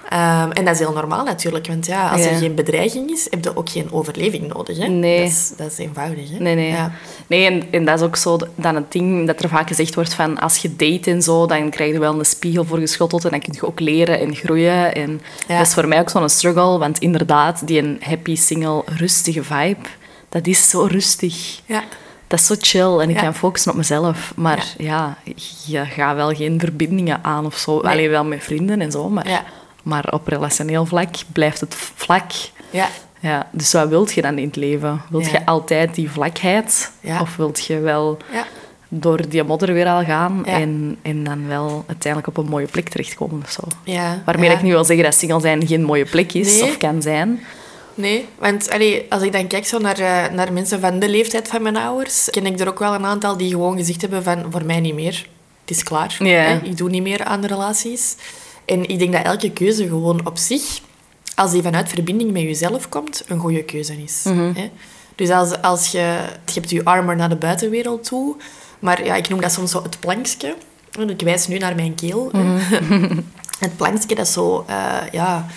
Ehm, en dat is heel normaal natuurlijk, want ja, als Ja. er geen bedreiging is, heb je ook geen overleving nodig. Hè? Nee. Dat, is, dat is eenvoudig. Hè? Nee, nee. Ja. Nee, en, en dat is ook zo dan het ding dat er vaak gezegd wordt van als je date en zo, dan krijg je wel een spiegel voor geschoteld en dan kun je ook leren en groeien. En Ja. dat is voor mij ook zo'n struggle, want inderdaad, die een happy, single, rustige vibe, dat is zo rustig. Ja. Dat is zo chill en ik Ja. kan focussen op mezelf. Maar ja, je gaat wel geen verbindingen aan of zo. Nee. Alleen wel met vrienden en zo, maar, Ja. Maar op relationeel vlak blijft het vlak. Ja. Ja, dus wat wilt je dan in het leven? Wilt Ja. je altijd die vlakheid? Ja. Of wilt je wel Ja. door die modder weer al gaan en, en dan wel uiteindelijk op een mooie plek terechtkomen of zo? Ja. Waarmee ik nu wil zeggen dat single zijn geen mooie plek is Nee. of kan zijn. Nee, want allee, als ik dan kijk zo naar, eh, naar mensen van de leeftijd van mijn ouders, ken ik er ook wel een aantal die gewoon gezegd hebben van, voor mij niet meer. Het is klaar. Ik doe niet meer aan relaties. En ik denk dat elke keuze gewoon op zich, als die vanuit verbinding met jezelf komt, een goede keuze is. Mhm. Hè? Dus als, als je... Je hebt je armor naar de buitenwereld toe, maar ja, ik noem dat soms zo het plankje. Ik wijs nu naar mijn keel. [LAUGHS] het plankje dat zo, eh, ja,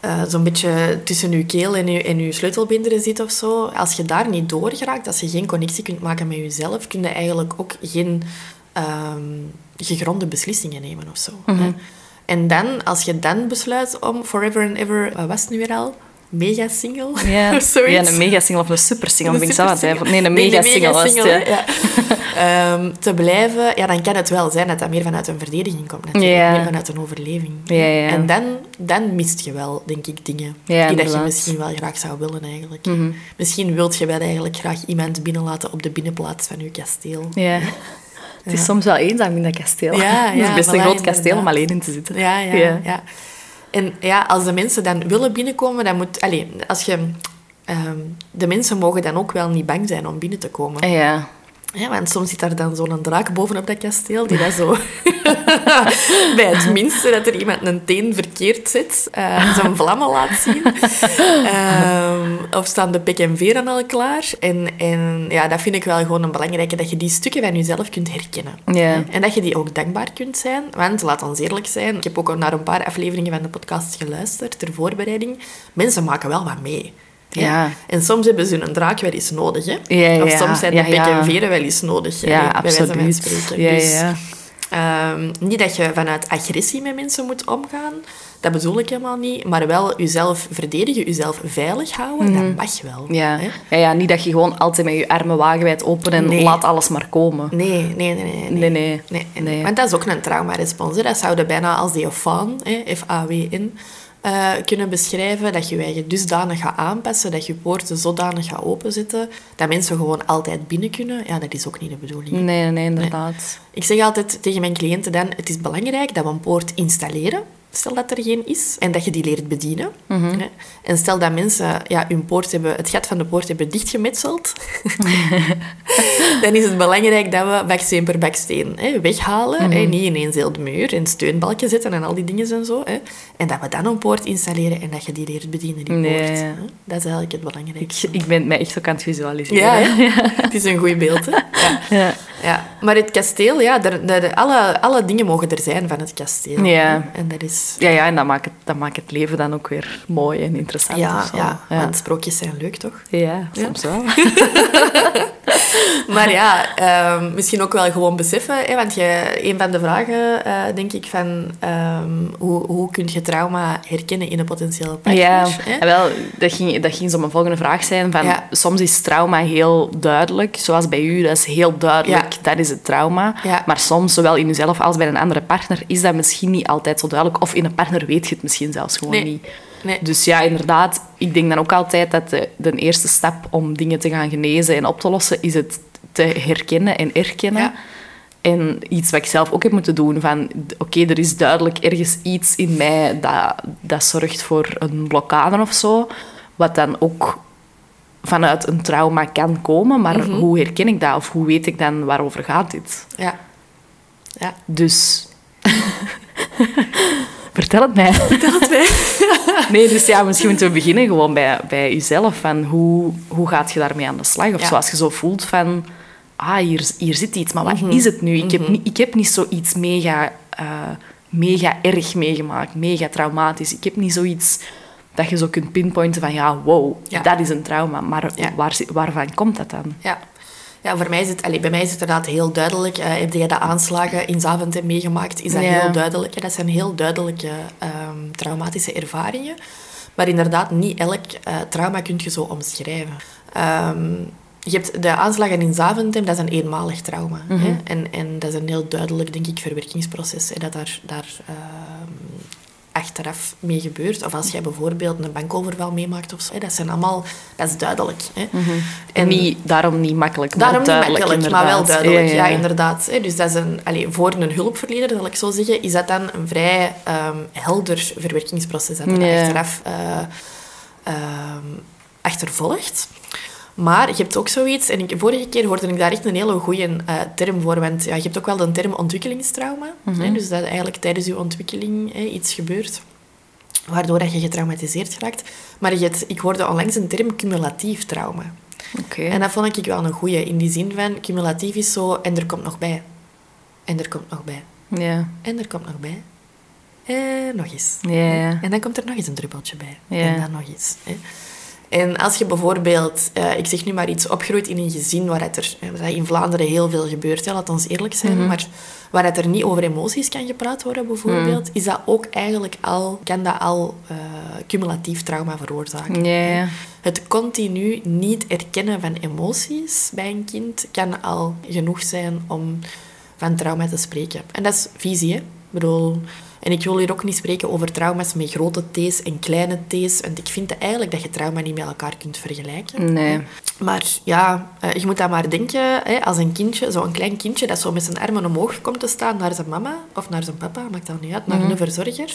eh, zo'n beetje tussen je keel en je, en uw sleutelbinderen zit of zo. Als je daar niet door geraakt, als je geen connectie kunt maken met jezelf, kun je eigenlijk ook geen ehm, gegronde beslissingen nemen of zo. hè. En dan, als je dan besluit om forever and ever, wat was het nu weer al? Mega single? Ja, [LAUGHS] of zoiets. ja een mega-single of een super-single, Een vind ik twijfelen. Nee, een Nee, de mega-single was het, ja. ja. Ehm, te blijven, ja, dan kan het wel zijn dat dat meer vanuit een verdediging komt. Natuurlijk, Ja. meer vanuit een overleving. En dan, dan mist je wel, denk ik, dingen die dat je misschien wel graag zou willen eigenlijk. Mhm. Misschien wilt je wel eigenlijk graag iemand binnenlaten op de binnenplaats van je kasteel. Ja. Het is soms wel eenzaam in dat kasteel. Het [LAUGHS] is best een groot kasteel om alleen in te zitten. Ja, ja. En ja, als de mensen dan willen binnenkomen, dan moet... Allee, als je... ehm, de mensen mogen dan ook wel niet bang zijn om binnen te komen. Ja. Ja, want soms zit daar dan zo'n draak bovenop dat kasteel, die dat zo... [LAUGHS] bij het minste dat er iemand een teen verkeerd zet, eh, zijn vlammen laat zien. Ehm, of staan de pik en veren al klaar. En, en ja, dat vind ik wel gewoon een belangrijke, dat je die stukken van jezelf kunt herkennen. Ja. En dat je die ook dankbaar kunt zijn. Want, laat ons eerlijk zijn, ik heb ook al naar een paar afleveringen van de podcast geluisterd, ter voorbereiding. Mensen maken wel wat mee. Ja. En soms hebben ze hun draak wel eens nodig. Hè? Ja, ja, Of soms zijn de ja. en veren wel eens nodig. hè, Ja, bij wijze van absoluut. spreken. Ja, Dus, ja. ehm, niet dat je vanuit agressie met mensen moet omgaan. Dat bedoel ik helemaal niet. Maar wel jezelf verdedigen, jezelf veilig houden. Dat mag wel. Mhm. Ja. hè. Ja, ja, niet dat je gewoon altijd met je armen wagenwijd open en Nee. laat alles maar komen. Nee, nee, nee. nee, Nee, nee. Nee, Nee. Want dat is ook een traumarespons. hè. Dat zouden bijna als die FAN, hè, F-A-W-N, eh, kunnen beschrijven. Dat je je eigen dusdanig gaat aanpassen, dat je poorten zodanig gaat openzetten, dat mensen gewoon altijd binnen kunnen. Ja, dat is ook niet de bedoeling. Nee, nee, nee, inderdaad. Ik zeg altijd tegen mijn cliënten dan, het is belangrijk dat we een poort installeren. Stel dat er geen is. En dat je die leert bedienen. Mhm. hè. En stel dat mensen ja, hun poort hebben, het gat van de poort hebben dichtgemetseld. [LAUGHS] dan is het belangrijk dat we baksteen per baksteen hè, weghalen. Mhm. hè. Niet ineens heel de muur en steunbalken zetten en al die dingen en zo. Hè. En dat we dan een poort installeren en dat je die leert bedienen, die Nee, poort. hè. Dat is eigenlijk het belangrijkste. ik ben mij echt ook aan het visualiseren. Ja, [LAUGHS] het is een goed beeld. Hè? Ja. Ja. Ja, maar het kasteel, ja, de, de, de- alle, alle dingen mogen er zijn van het kasteel. Ja. En dat is... Ja, ja, en dat maakt, het, dat maakt het leven dan ook weer mooi en interessant. Ja, ja, ja. want sprookjes zijn leuk, toch? Ja, soms wel. [LAUGHS] [LAUGHS] [LAUGHS] Maar ja, ehm, misschien ook wel gewoon beseffen, hè, want je, een van de vragen, eh, denk ik, van ehm, hoe, hoe kun je trauma herkennen in een potentiële partner? Ja, hè? wel, dat ging, dat ging zo mijn volgende vraag zijn. Van, Ja. Soms is trauma heel duidelijk, zoals bij u, dat is heel duidelijk, Ja. dat is het trauma. Ja. Maar soms, zowel in uzelf als bij een andere partner, is dat misschien niet altijd zo duidelijk. Of in een partner weet je het misschien zelfs gewoon Nee. niet. Nee. Dus ja, inderdaad, ik denk dan ook altijd dat de, de eerste stap om dingen te gaan genezen en op te lossen, is het te herkennen en erkennen. Ja. En iets wat ik zelf ook heb moeten doen, van oké, er is duidelijk ergens iets in mij dat, dat zorgt voor een blokkade of zo, wat dan ook vanuit een trauma kan komen, maar Mhm. hoe herken ik dat of hoe weet ik dan waarover gaat dit? Ja. Ja. Dus... [LAUGHS] Vertel het mij. Vertel het mij. [LAUGHS] [LAUGHS] Nee, dus ja, misschien moeten we beginnen gewoon bij, bij jezelf. Van hoe, hoe gaat je daarmee aan de slag? Of Ja. zoals je zo voelt van... Ah, hier, hier zit iets, maar wat Mhm. is het nu? Ik, heb niet, ik heb niet zoiets mega, eh, mega erg meegemaakt, mega traumatisch. Ik heb niet zoiets dat je zo kunt pinpointen van... Ja, wow, Ja. dat is een trauma. Maar waar, waarvan komt dat dan? Ja. Ja, voor mij is het, allee, bij mij is het inderdaad heel duidelijk. Eh, heb jij de aanslagen in Zaventem meegemaakt? Is dat Ja. heel duidelijk? Ja, dat zijn heel duidelijke ehm, traumatische ervaringen. Maar inderdaad, niet elk eh, trauma kun je zo omschrijven. Ehm, je hebt de aanslagen in Zaventem, dat is een eenmalig trauma. hè? En, en dat is een heel duidelijk, denk ik, verwerkingsproces hè, dat daar, daar ehm, achteraf mee gebeurt. Of als jij bijvoorbeeld een bankoverval meemaakt of zo. Dat zijn allemaal... Dat is duidelijk. Hè? En niet, daarom niet makkelijk, maar Daarom niet makkelijk, maar wel duidelijk. Ja, inderdaad. hè. Dus dat is een, allee, voor een hulpverlener, zal ik zo zeggen, is dat dan een vrij ehm, helder verwerkingsproces dat er achteraf eh, ehm, achtervolgt. Maar je hebt ook zoiets, en ik, vorige keer hoorde ik daar echt een hele goede eh, term voor, want ja, je hebt ook wel de term ontwikkelingstrauma. hè, dus dat eigenlijk tijdens je ontwikkeling hè, iets gebeurt waardoor dat je getraumatiseerd raakt. Maar je hebt, ik hoorde onlangs een term cumulatief trauma. Oké. En dat vond ik wel een goeie, in die zin van, cumulatief is zo, en er komt nog bij. En er komt nog bij. Ja. En er komt nog bij. En nog eens. Ja. En dan komt er nog eens een druppeltje bij. En dan nog eens. Hè. En als je bijvoorbeeld, eh, ik zeg nu maar iets, opgroeit in een gezin waar het er eh, in Vlaanderen heel veel gebeurt, laat ons eerlijk zijn, Mhm. maar waar het er niet over emoties kan gepraat worden bijvoorbeeld, is dat ook eigenlijk al, kan dat al eh, cumulatief trauma veroorzaken. Ja. Het continu niet erkennen van emoties bij een kind kan al genoeg zijn om van trauma te spreken. En dat is visie, hè. Ik bedoel... En ik wil hier ook niet spreken over trauma's met grote T's en kleine T's. Want ik vind eigenlijk dat je trauma niet met elkaar kunt vergelijken. Nee. Maar ja, eh, je moet dat maar denken, hè, als een kindje, zo'n klein kindje, dat zo met zijn armen omhoog komt te staan naar zijn mama of naar zijn papa, maakt dat niet uit, naar een verzorger.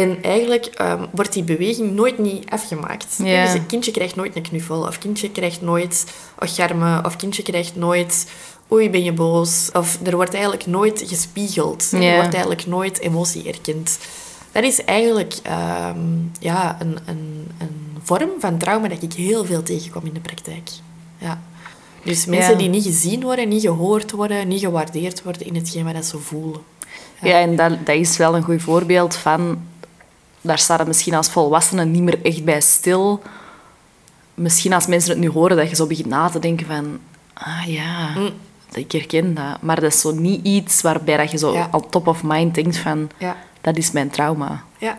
En eigenlijk ehm, wordt die beweging nooit niet afgemaakt. Ja. Dus een kindje krijgt nooit een knuffel, of kindje krijgt nooit ocharme, of kindje krijgt nooit oei, ben je boos? Of er wordt eigenlijk nooit gespiegeld. Ja. Er wordt eigenlijk nooit emotie erkend. Dat is eigenlijk ehm, ja, een, een, een vorm van trauma dat ik heel veel tegenkom in de praktijk. Ja. Dus mensen Ja. die niet gezien worden, niet gehoord worden, niet gewaardeerd worden in hetgeen wat ze voelen. Ja, en dat, dat is wel een goed voorbeeld van... Daar staat het misschien als volwassene niet meer echt bij stil. Misschien als mensen het nu horen, dat je zo begint na te denken van... Ah ja, Mm. ik herken dat. Maar dat is zo niet iets waarbij dat je zo Ja. al top of mind denkt van... Ja. Dat is mijn trauma. Ja.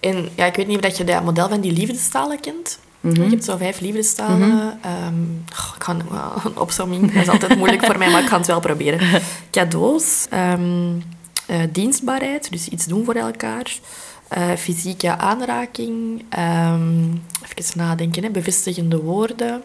En ja, ik weet niet of dat je dat model van die liefdestalen kent. Je hebt zo vijf liefdestalen. Goh, ik ga een, een [LAUGHS] opsomming, dat is altijd moeilijk voor mij, maar ik ga het wel proberen. [LAUGHS] Cadeaus, ehm, eh, dienstbaarheid, dus iets doen voor elkaar. Eh, fysieke aanraking, ehm, even nadenken, hè, bevestigende woorden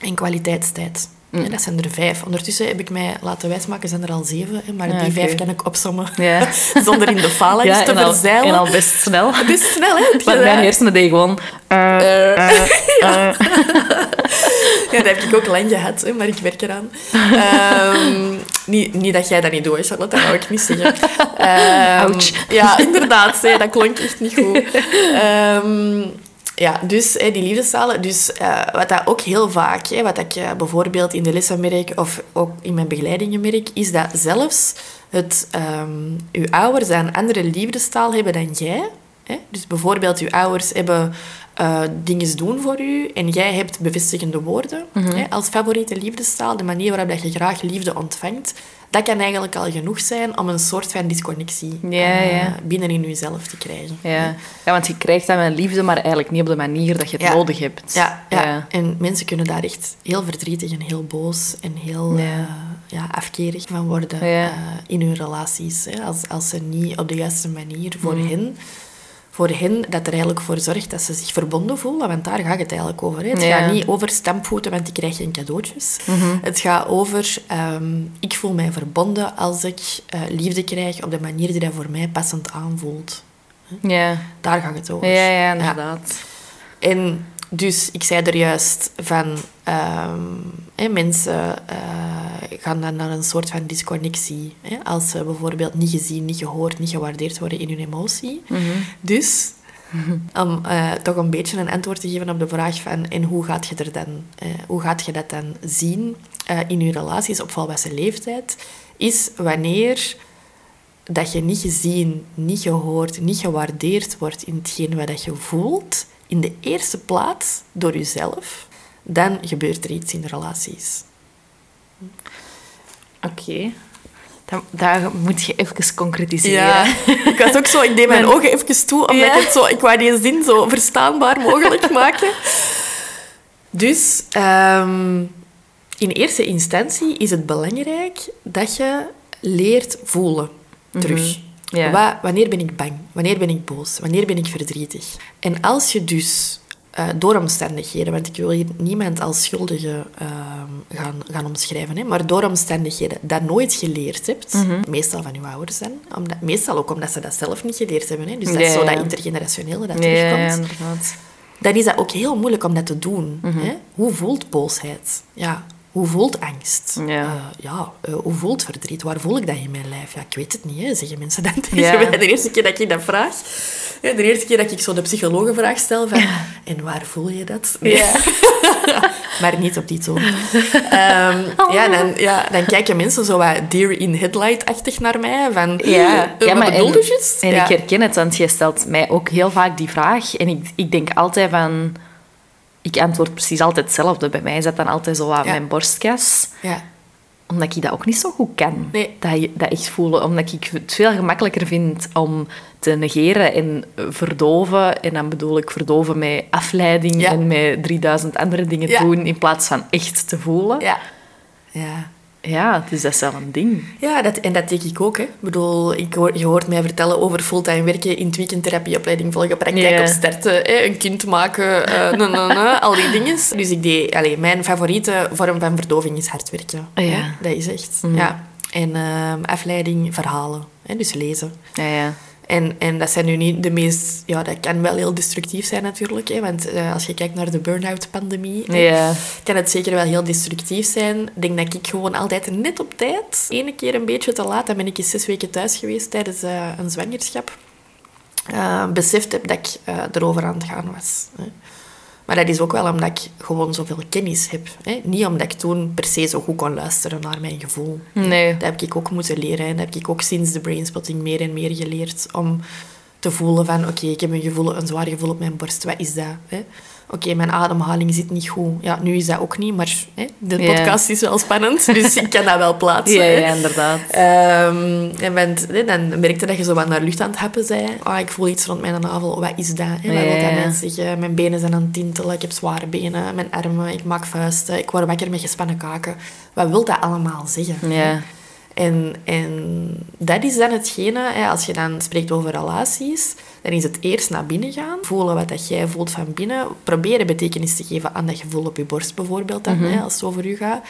en kwaliteitstijd. Mm. Ja, dat zijn er vijf. Ondertussen heb ik mij laten wijsmaken, zijn er al zeven. Hè, maar Ja, die vijf kan ik opsommen Ja. [LAUGHS] zonder in de faalangst [LAUGHS] te en al, verzeilen. en al best snel. [LAUGHS] Is snel, hè? gedaan. mijn hersenen deden gewoon... Eh, Ja, dat heb ik ook lang gehad, hè, maar ik werk eraan. Ehm, niet, niet dat jij dat niet doet, Charlotte, dat wou ik niet zeggen. Ehm, Ouch. Ja, inderdaad, hè, dat klonk echt niet goed. Ehm, ja, dus hè, die liefdestalen. Dus eh, wat dat ook heel vaak, hè, wat ik eh, bijvoorbeeld in de lessen merk of ook in mijn begeleidingen merk, is dat zelfs het, ehm uw ouders een andere liefdestaal hebben dan jij. Dus bijvoorbeeld, uw ouders hebben eh dingen doen voor u en jij hebt bevestigende woorden hè, als favoriete liefdestaal, de manier waarop dat je graag liefde ontvangt. Dat kan eigenlijk al genoeg zijn om een soort van disconnectie Ja, eh, ja. binnenin jezelf te krijgen. Ja. ja, want je krijgt dat met liefde, maar eigenlijk niet op de manier dat je het nodig hebt. Ja, en mensen kunnen daar echt heel verdrietig en heel boos en heel Ja. ja. ja, afkerig van worden eh, in hun relaties. Hè. Als, als ze niet op de juiste manier voor Mm. hen... Voor hen dat er eigenlijk voor zorgt dat ze zich verbonden voelen, want daar gaat het eigenlijk over. Hè. Het Ja. gaat niet over stampvoeten, want die krijg je in cadeautjes. Mhm. Het gaat over, ehm, ik voel mij verbonden als ik eh, liefde krijg op de manier die dat voor mij passend aanvoelt. Ja, Daar gaat het over. ja, ja inderdaad. En dus, ik zei er juist van... ehm, mensen eh, gaan dan naar een soort van disconnectie. Hè, als ze bijvoorbeeld niet gezien, niet gehoord, niet gewaardeerd worden in hun emotie. Mhm. Dus, om eh, toch een beetje een antwoord te geven op de vraag van... En hoe gaat je, er dan, eh, hoe gaat je dat dan zien in je relaties op volwassen leeftijd? Is wanneer dat je niet gezien, niet gehoord, niet gewaardeerd wordt in hetgeen wat dat je voelt, in de eerste plaats door jezelf, dan gebeurt er iets in de relaties. Oké. Daar moet je even concretiseren. Ja, ik was ook zo, ik deed mijn Mijn- ogen even toe, omdat Ja. ik het zo, ik wou die zin zo verstaanbaar mogelijk maken. Dus, ehm, in eerste instantie is het belangrijk dat je leert voelen, terug. Ja. Wa- wanneer ben ik bang? Wanneer ben ik boos? Wanneer ben ik verdrietig? En als je dus eh, door omstandigheden, want ik wil hier niemand als schuldige ehm, gaan, gaan omschrijven, hè, maar door omstandigheden dat nooit geleerd hebt, meestal van je ouders dan, omdat, meestal ook omdat ze dat zelf niet geleerd hebben, hè, dus dat is Ja, zo dat ja. intergenerationele dat Ja, ja, terugkomt, inderdaad. dan is dat ook heel moeilijk om dat te doen. Mhm. hè. Hoe voelt boosheid? Ja, hoe voelt angst? Ja. Eh, ja eh, hoe voelt verdriet? Waar voel ik dat in mijn lijf? Ja, ik weet het niet, hè, zeggen mensen dan [LAUGHS] tegen Ja. mij. De eerste keer dat ik dat vraag, de eerste keer dat ik zo de psychologenvraag stel van... En waar voel je dat? Nee. Ja. [LAUGHS] maar niet op die toon. Ehm, Oh. ja, dan, ja, dan kijken mensen zo wat deer in headlight-achtig naar mij. Van, Ja, eh, ja maar en, je en ik herken het, want jij stelt mij ook heel vaak die vraag. En ik, ik denk altijd van... Ik antwoord precies altijd hetzelfde. Bij mij is dat dan altijd zo wat Ja. mijn borstkas. Ja. Omdat ik dat ook niet zo goed kan. Nee. Dat, je- dat echt voelen. Omdat ik het veel gemakkelijker vind om te negeren en verdoven. En dan bedoel ik verdoven met afleiding Ja. en met 3000 andere dingen doen. In plaats van echt te voelen. Ja. Ja. Ja, dus dat is wel een ding. Ja, dat, en dat denk ik ook. Hè. Ik bedoel, ik hoor, je hoort mij vertellen over fulltime werken, in het weekend therapieopleiding volgen, praktijk Ja. opstarten, hè, een kind maken, eh, na, na, na, al die dingen. Dus ik deed, allee, mijn favoriete vorm van verdoving is hard werken. Ja. Hè. Dat is echt. Ja. En ehm, afleiding, verhalen. Hè, dus lezen. Ja, ja. En, en dat zijn nu niet de meest... Ja, dat kan wel heel destructief zijn natuurlijk. Hè, want eh, als je kijkt naar de burn-out-pandemie... kan het zeker wel heel destructief zijn. Ik denk dat ik gewoon altijd net op tijd, ene keer een beetje te laat, dan ben ik eens zes weken thuis geweest tijdens eh, een zwangerschap, eh, beseft heb dat ik erover aan het gaan was. Hè. Maar dat is ook wel omdat ik gewoon zoveel kennis heb. Hè. Niet omdat ik toen per se zo goed kon luisteren naar mijn gevoel. Nee. Dat heb ik ook moeten leren. En dat heb ik ook sinds de brainspotting meer en meer geleerd. Om te voelen van, oké, ik heb een, gevoel, een zwaar gevoel op mijn borst. Wat is dat? hè? Oké, mijn ademhaling zit niet goed. Ja, nu is dat ook niet, maar hè, de podcast is wel spannend. Dus ik kan dat wel plaatsen. Ja, inderdaad. Ehm, en want, hè, dan merkte dat je zo wat naar lucht aan het happen bent. Ah, ik voel iets rond mijn navel. Wat is dat? Hè? Wat wil dat mensen zeggen? Mijn benen zijn aan het tintelen. Ik heb zware benen. Mijn armen. Ik maak vuisten. Ik word wakker met gespannen kaken. Wat wil dat allemaal zeggen? Ja. En, en dat is dan hetgene, hè, als je dan spreekt over relaties, dan is het eerst naar binnen gaan, voelen wat dat jij voelt van binnen, proberen betekenis te geven aan dat gevoel op je borst bijvoorbeeld, dan, hè, als het over u gaat.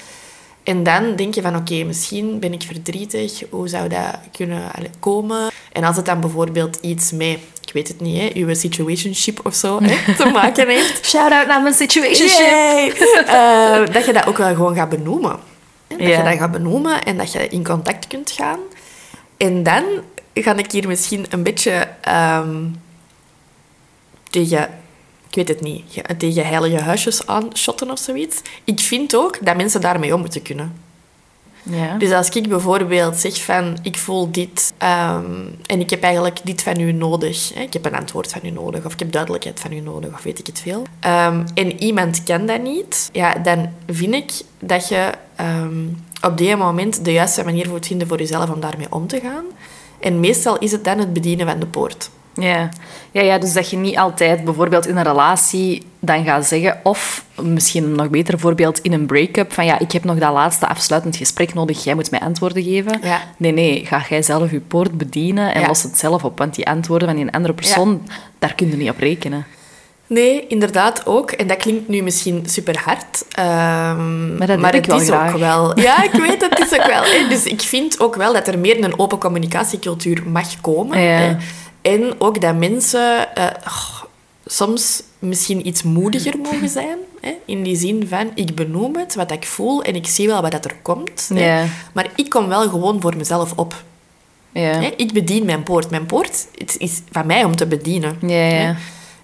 En dan denk je van, oké, misschien ben ik verdrietig, hoe zou dat kunnen komen? En als het dan bijvoorbeeld iets met, ik weet het niet, hè, uw situationship of zo hè, [LAUGHS] te maken heeft, Shout-out naar mijn situationship. Eh, dat je dat ook wel gewoon gaat benoemen. Hè? Dat Ja. je dat gaat benoemen en dat je in contact kunt gaan. En dan ga ik hier misschien een beetje ehm, tegen, ik weet het niet, ge- tegen heilige huisjes aanshotten of zoiets. Ik vind ook dat mensen daarmee om moeten kunnen. Ja. Dus als ik bijvoorbeeld zeg van, ik voel dit ehm, en ik heb eigenlijk dit van u nodig. Hè? Ik heb een antwoord van u nodig of ik heb duidelijkheid van u nodig of weet ik het veel. Ehm, en iemand kan dat niet, ja, dan vind ik dat je ehm, op die moment de juiste manier moet vinden voor jezelf om daarmee om te gaan. En meestal is het dan het bedienen van de poort. Ja. Ja, ja, dus dat je niet altijd bijvoorbeeld in een relatie dan gaat zeggen, of misschien een nog beter voorbeeld in een break-up, van ja, ik heb nog dat laatste afsluitend gesprek nodig, jij moet mij antwoorden geven. Ja. Nee, nee, ga jij zelf je poort bedienen en Ja. los het zelf op, want die antwoorden van die andere persoon, daar kun je niet op rekenen. Nee, inderdaad ook. En dat klinkt nu misschien super hard. ehm, Maar dat het is graag. ook wel. [LAUGHS] Ja, ik weet het, is ook wel. Hè. Dus ik vind ook wel dat er meer een open communicatiecultuur mag komen. Ja. Hè. En ook dat mensen eh, oh, soms misschien iets moediger [LAUGHS] mogen zijn. Hè. In die zin van, ik benoem het, wat ik voel, en ik zie wel wat dat er komt. Maar ik kom wel gewoon voor mezelf op. Hè. Ik bedien mijn poort. Mijn poort het is van mij om te bedienen. Hè.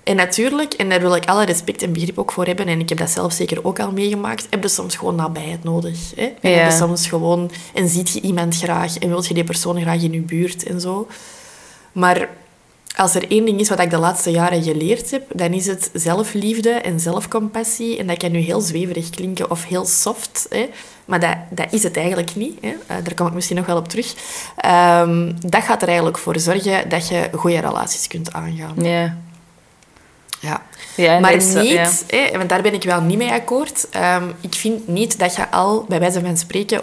En natuurlijk, en daar wil ik alle respect en begrip ook voor hebben, en ik heb dat zelf zeker ook al meegemaakt, heb je soms gewoon nabijheid nodig. Hè? En heb je soms gewoon, en ziet je iemand graag, en wilt je die persoon graag in je buurt en zo. Maar als er één ding is wat ik de laatste jaren geleerd heb, dan is het zelfliefde en zelfcompassie. En dat kan nu heel zweverig klinken of heel soft, hè? maar dat, dat is het eigenlijk niet. Hè? Eh, daar kom ik misschien nog wel op terug. Ehm, dat gaat er eigenlijk voor zorgen dat je goede relaties kunt aangaan. Ja. Ja. Maar is, niet, ja. hè, want daar ben ik wel niet mee akkoord. Ehm, ik vind niet dat je al, bij wijze van spreken,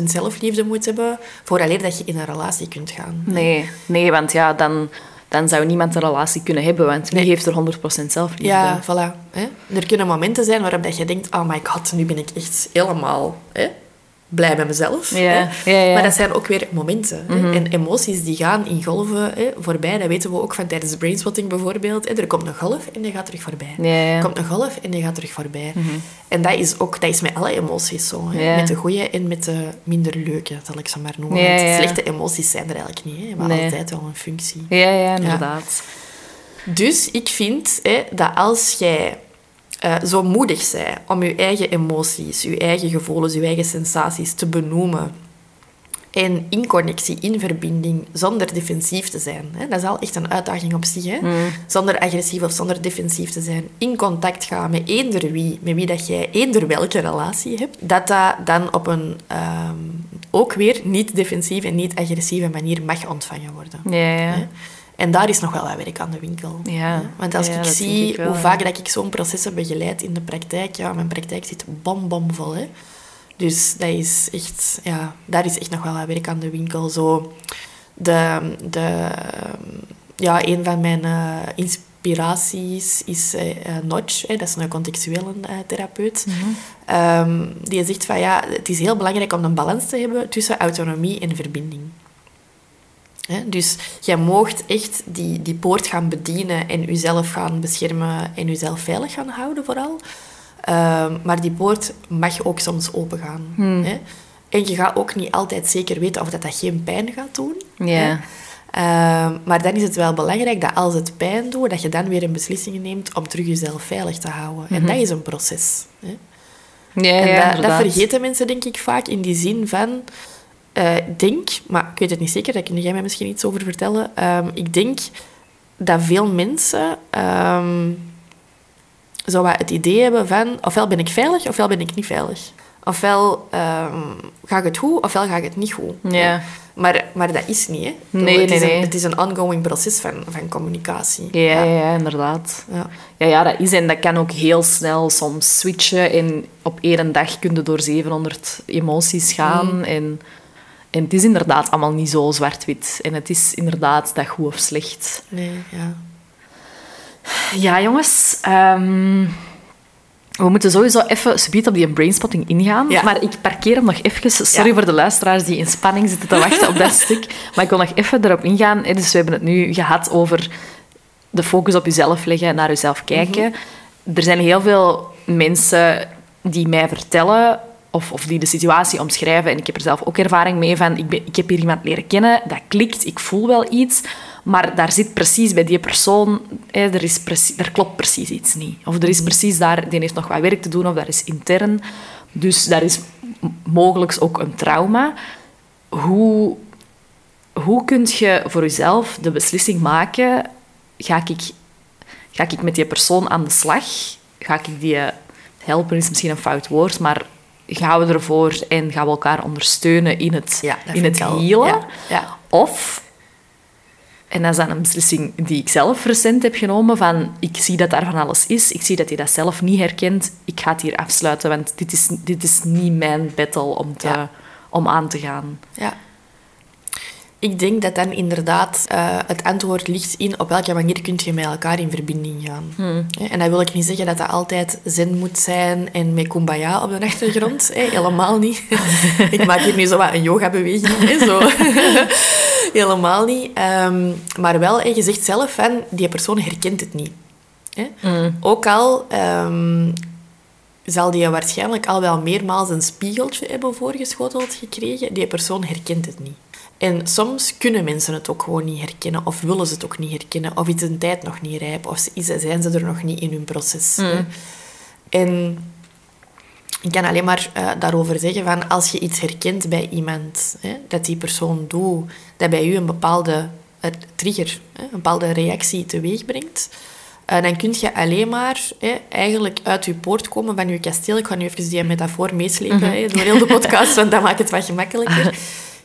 100% zelfliefde moet hebben vooraleer dat je in een relatie kunt gaan. Nee, nee, want ja, dan, dan zou niemand een relatie kunnen hebben, want wie Nee. heeft er 100% zelfliefde? Ja, voilà. Hè? Er kunnen momenten zijn waarop dat je denkt, oh my god, nu ben ik echt helemaal hè, blij met mezelf. Ja, Hè? ja, ja. Mhm. Maar dat zijn ook weer momenten. hè. En emoties die gaan in golven hè, voorbij. Dat weten we ook van tijdens brainspotting bijvoorbeeld. Hè. Er komt een golf en die gaat terug voorbij. Er komt een golf en die gaat terug voorbij. En dat is ook dat is met alle emoties zo. Hè. Met de goede en met de minder leuke, zal ik ze maar noemen. Want slechte emoties zijn er eigenlijk niet. Hè. Maar Nee. altijd wel een functie. Ja, ja, inderdaad. Dus ik vind hè, dat als jij eh, zo moedig bent om je eigen emoties, je eigen gevoelens, je eigen sensaties te benoemen en in connectie, in verbinding, zonder defensief te zijn. Hè, dat is al echt een uitdaging op zich. Hè? Zonder agressief of zonder defensief te zijn. In contact gaan met eender wie, met wie dat jij eender welke relatie hebt. Dat dat dan op een ehm, ook weer niet defensieve en niet agressieve manier mag ontvangen worden. Ja, ja. Hè? En daar is nog wel wat werk aan de winkel. Ja. Want als Ja, ik zie ik wel, hoe vaak dat ik zo'n processen begeleid in de praktijk, ja, mijn praktijk zit bombomvol. Hè? Dus dat is echt, ja, daar is echt nog wel wat werk aan de winkel. Zo de, de, ja, een van mijn eh, inspiraties is eh, Notch, hè, dat is een contextuele therapeut. Mhm. Ehm, die zegt van ja, het is heel belangrijk om een balans te hebben tussen autonomie en verbinding. Dus jij moogt echt die, die poort gaan bedienen en jezelf gaan beschermen en jezelf veilig gaan houden vooral. Ehm, maar die poort mag ook soms opengaan. Hè? En je gaat ook niet altijd zeker weten of dat, dat geen pijn gaat doen. Ehm, maar dan is het wel belangrijk dat als het pijn doet, dat je dan weer een beslissing neemt om terug jezelf veilig te houden. En dat is een proces. Hè? Ja, En dat, vergeten mensen denk ik vaak in die zin van... ik denk, maar ik weet het niet zeker, daar kun jij mij misschien iets over vertellen. Ehm, ik denk dat veel mensen ehm, zo wat het idee hebben van... Ofwel ben ik veilig, ofwel ben ik niet veilig. Ofwel ehm, ga ik het goed, ofwel ga ik het niet goed. Ja. Maar, maar dat is niet, hè. Nee, het, nee, is nee. Een, het is een ongoing proces van, van communicatie. Ja, ja, ja, inderdaad. Ja. Ja, ja, dat is en dat kan ook heel snel soms switchen. En op één dag kun je door 700 emoties gaan. En, en het is inderdaad allemaal niet zo zwart-wit. En het is inderdaad dat goed of slecht. Nee, ja. Ja, jongens. ehm, we moeten sowieso even subiet op die brainspotting ingaan. Ja. Maar ik parkeer hem nog even. Sorry Ja. voor de luisteraars die in spanning zitten te wachten op dat [LAUGHS] stuk. Maar ik wil nog even erop ingaan. Dus we hebben het nu gehad over de focus op jezelf leggen, naar jezelf kijken. Er zijn heel veel mensen die mij vertellen of, of die de situatie omschrijven. En ik heb er zelf ook ervaring mee van, ik, ben, ik heb hier iemand leren kennen, dat klikt, ik voel wel iets, maar daar zit precies bij die persoon, hè, er, is precies, er klopt precies iets niet. Of er is precies daar, die heeft nog wat werk te doen, of dat is intern. Dus daar is mogelijk ook een trauma. Hoe, hoe kun je voor jezelf de beslissing maken, ga ik, ga ik met die persoon aan de slag? Ga ik die helpen, is misschien een fout woord, maar gaan we ervoor en gaan we elkaar ondersteunen in het, Ja, in het healen? Ja, ja. Of, en dat is dan een beslissing die ik zelf recent heb genomen, van ik zie dat daar van alles is, ik zie dat hij dat zelf niet herkent, ik ga het hier afsluiten, want dit is, dit is niet mijn battle om, te, om aan te gaan. Ja. Ik denk dat dan inderdaad eh, het antwoord ligt in op welke manier kun je met elkaar in verbinding gaan. Hè, En dat wil ik niet zeggen dat dat altijd zen moet zijn en met kumbaya op de [LAUGHS] achtergrond. helemaal niet. [LAUGHS] ik maak hier nu zo wat een yoga-beweging. zo. [LAUGHS] helemaal niet. Ehm, maar wel, je zegt zelf van, die persoon herkent het niet. Hè? Ook al ehm, zal die waarschijnlijk al wel meermaals een spiegeltje hebben voorgeschoteld gekregen. Die persoon herkent het niet. En soms kunnen mensen het ook gewoon niet herkennen, of willen ze het ook niet herkennen, of is een tijd nog niet rijp, of zijn ze er nog niet in hun proces. hè. En ik kan alleen maar eh, daarover zeggen van als je iets herkent bij iemand, hè, dat die persoon doet, dat bij u een bepaalde eh, trigger, hè, een bepaalde reactie teweeg brengt, eh, dan kun je alleen maar hè, eigenlijk uit je poort komen van je kasteel. Ik ga nu even die metafoor meeslepen hè, door heel de podcast, [LAUGHS] want dat maakt het wat gemakkelijker.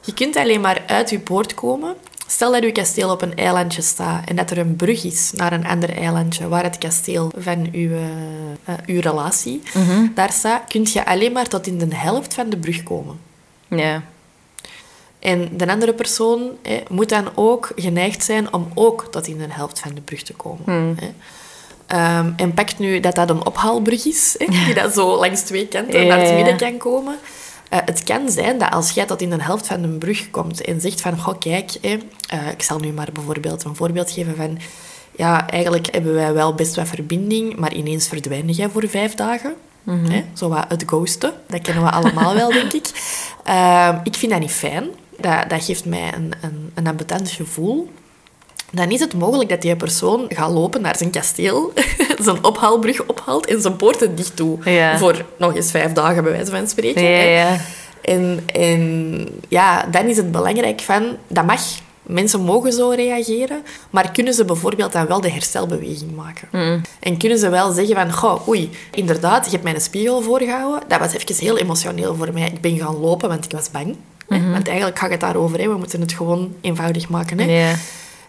Je kunt alleen maar uit je poort komen. Stel dat je kasteel op een eilandje staat en dat er een brug is naar een ander eilandje waar het kasteel van uw, eh, eh, uw relatie daar staat, kun je alleen maar tot in de helft van de brug komen. Ja. En de andere persoon hè, moet dan ook geneigd zijn om ook tot in de helft van de brug te komen. Hè. Ehm, en pakt nu dat dat een ophaalbrug is, hè, die dat zo langs twee kanten Ja, naar het ja. midden kan komen. Eh, het kan zijn dat als jij tot in de helft van een brug komt en zegt van, goh, kijk, eh, ik zal nu maar bijvoorbeeld een voorbeeld geven van, ja, eigenlijk hebben wij wel best wat verbinding, maar ineens verdwijn jij voor vijf dagen. hè? Zo wat het ghosten, dat kennen we allemaal wel, denk ik. [LAUGHS] Ehm, ik vind dat niet fijn. Dat, dat geeft mij een, een, een ambetant gevoel dan is het mogelijk dat die persoon gaat lopen naar zijn kasteel, [LAUGHS] zijn ophaalbrug ophaalt en zijn poorten dicht doet. Ja. Voor nog eens vijf dagen, bij wijze van spreken. Ja. En, en ja, dan is het belangrijk van... Dat mag. Mensen mogen zo reageren. Maar kunnen ze bijvoorbeeld dan wel de herstelbeweging maken? En kunnen ze wel zeggen van... Goh, oei, inderdaad, je hebt mij een spiegel voorgehouden. Dat was even heel emotioneel voor mij. Ik ben gaan lopen, want ik was bang. hè. Want eigenlijk gaat het daarover. Hè. We moeten het gewoon eenvoudig maken. Hè. Ja.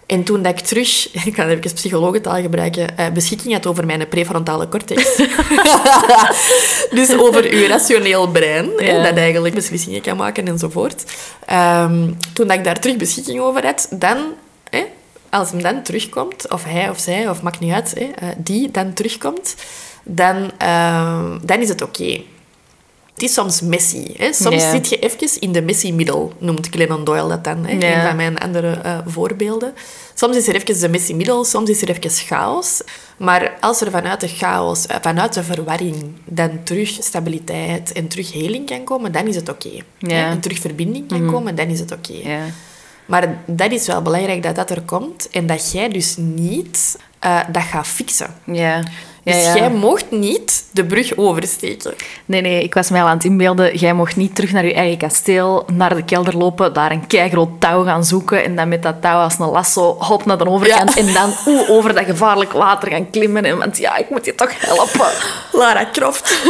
En toen dat ik terug, [LAUGHS] ik ga even psychologentaal gebruiken, eh, beschikking had over mijn prefrontale cortex. [LAUGHS] dus over uw rationeel brein, Ja. dat eigenlijk beslissingen kan maken enzovoort. Ehm, toen dat ik daar terug beschikking over had, dan, als hem dan terugkomt, of hij of zij, of maakt niet uit, eh, die dan terugkomt, dan, ehm, dan is het oké. Het is soms messy. Hè? Soms zit je even in de messy middle, noemt Glennon Doyle dat dan. Hè? Een van mijn andere eh, voorbeelden. Soms is er even de messy middle, soms is er even chaos. Maar als er vanuit de chaos, eh, vanuit de verwarring, dan terug stabiliteit en terug heling kan komen, dan is het oké. En terug verbinding kan komen, dan is het oké. Maar dat is wel belangrijk dat dat er komt en dat jij dus niet eh, dat gaat fixen. Ja. Ja, Dus jij mocht niet de brug oversteken. Nee, nee, ik was mij al aan het inbeelden. Jij mocht niet terug naar je eigen kasteel, naar de kelder lopen, daar een keigroot touw gaan zoeken en dan met dat touw als een lasso hop naar de overkant en dan oeh, over dat gevaarlijk water gaan klimmen. En, want ja, ik moet je toch helpen. [LAUGHS] Lara Croft. [LAUGHS]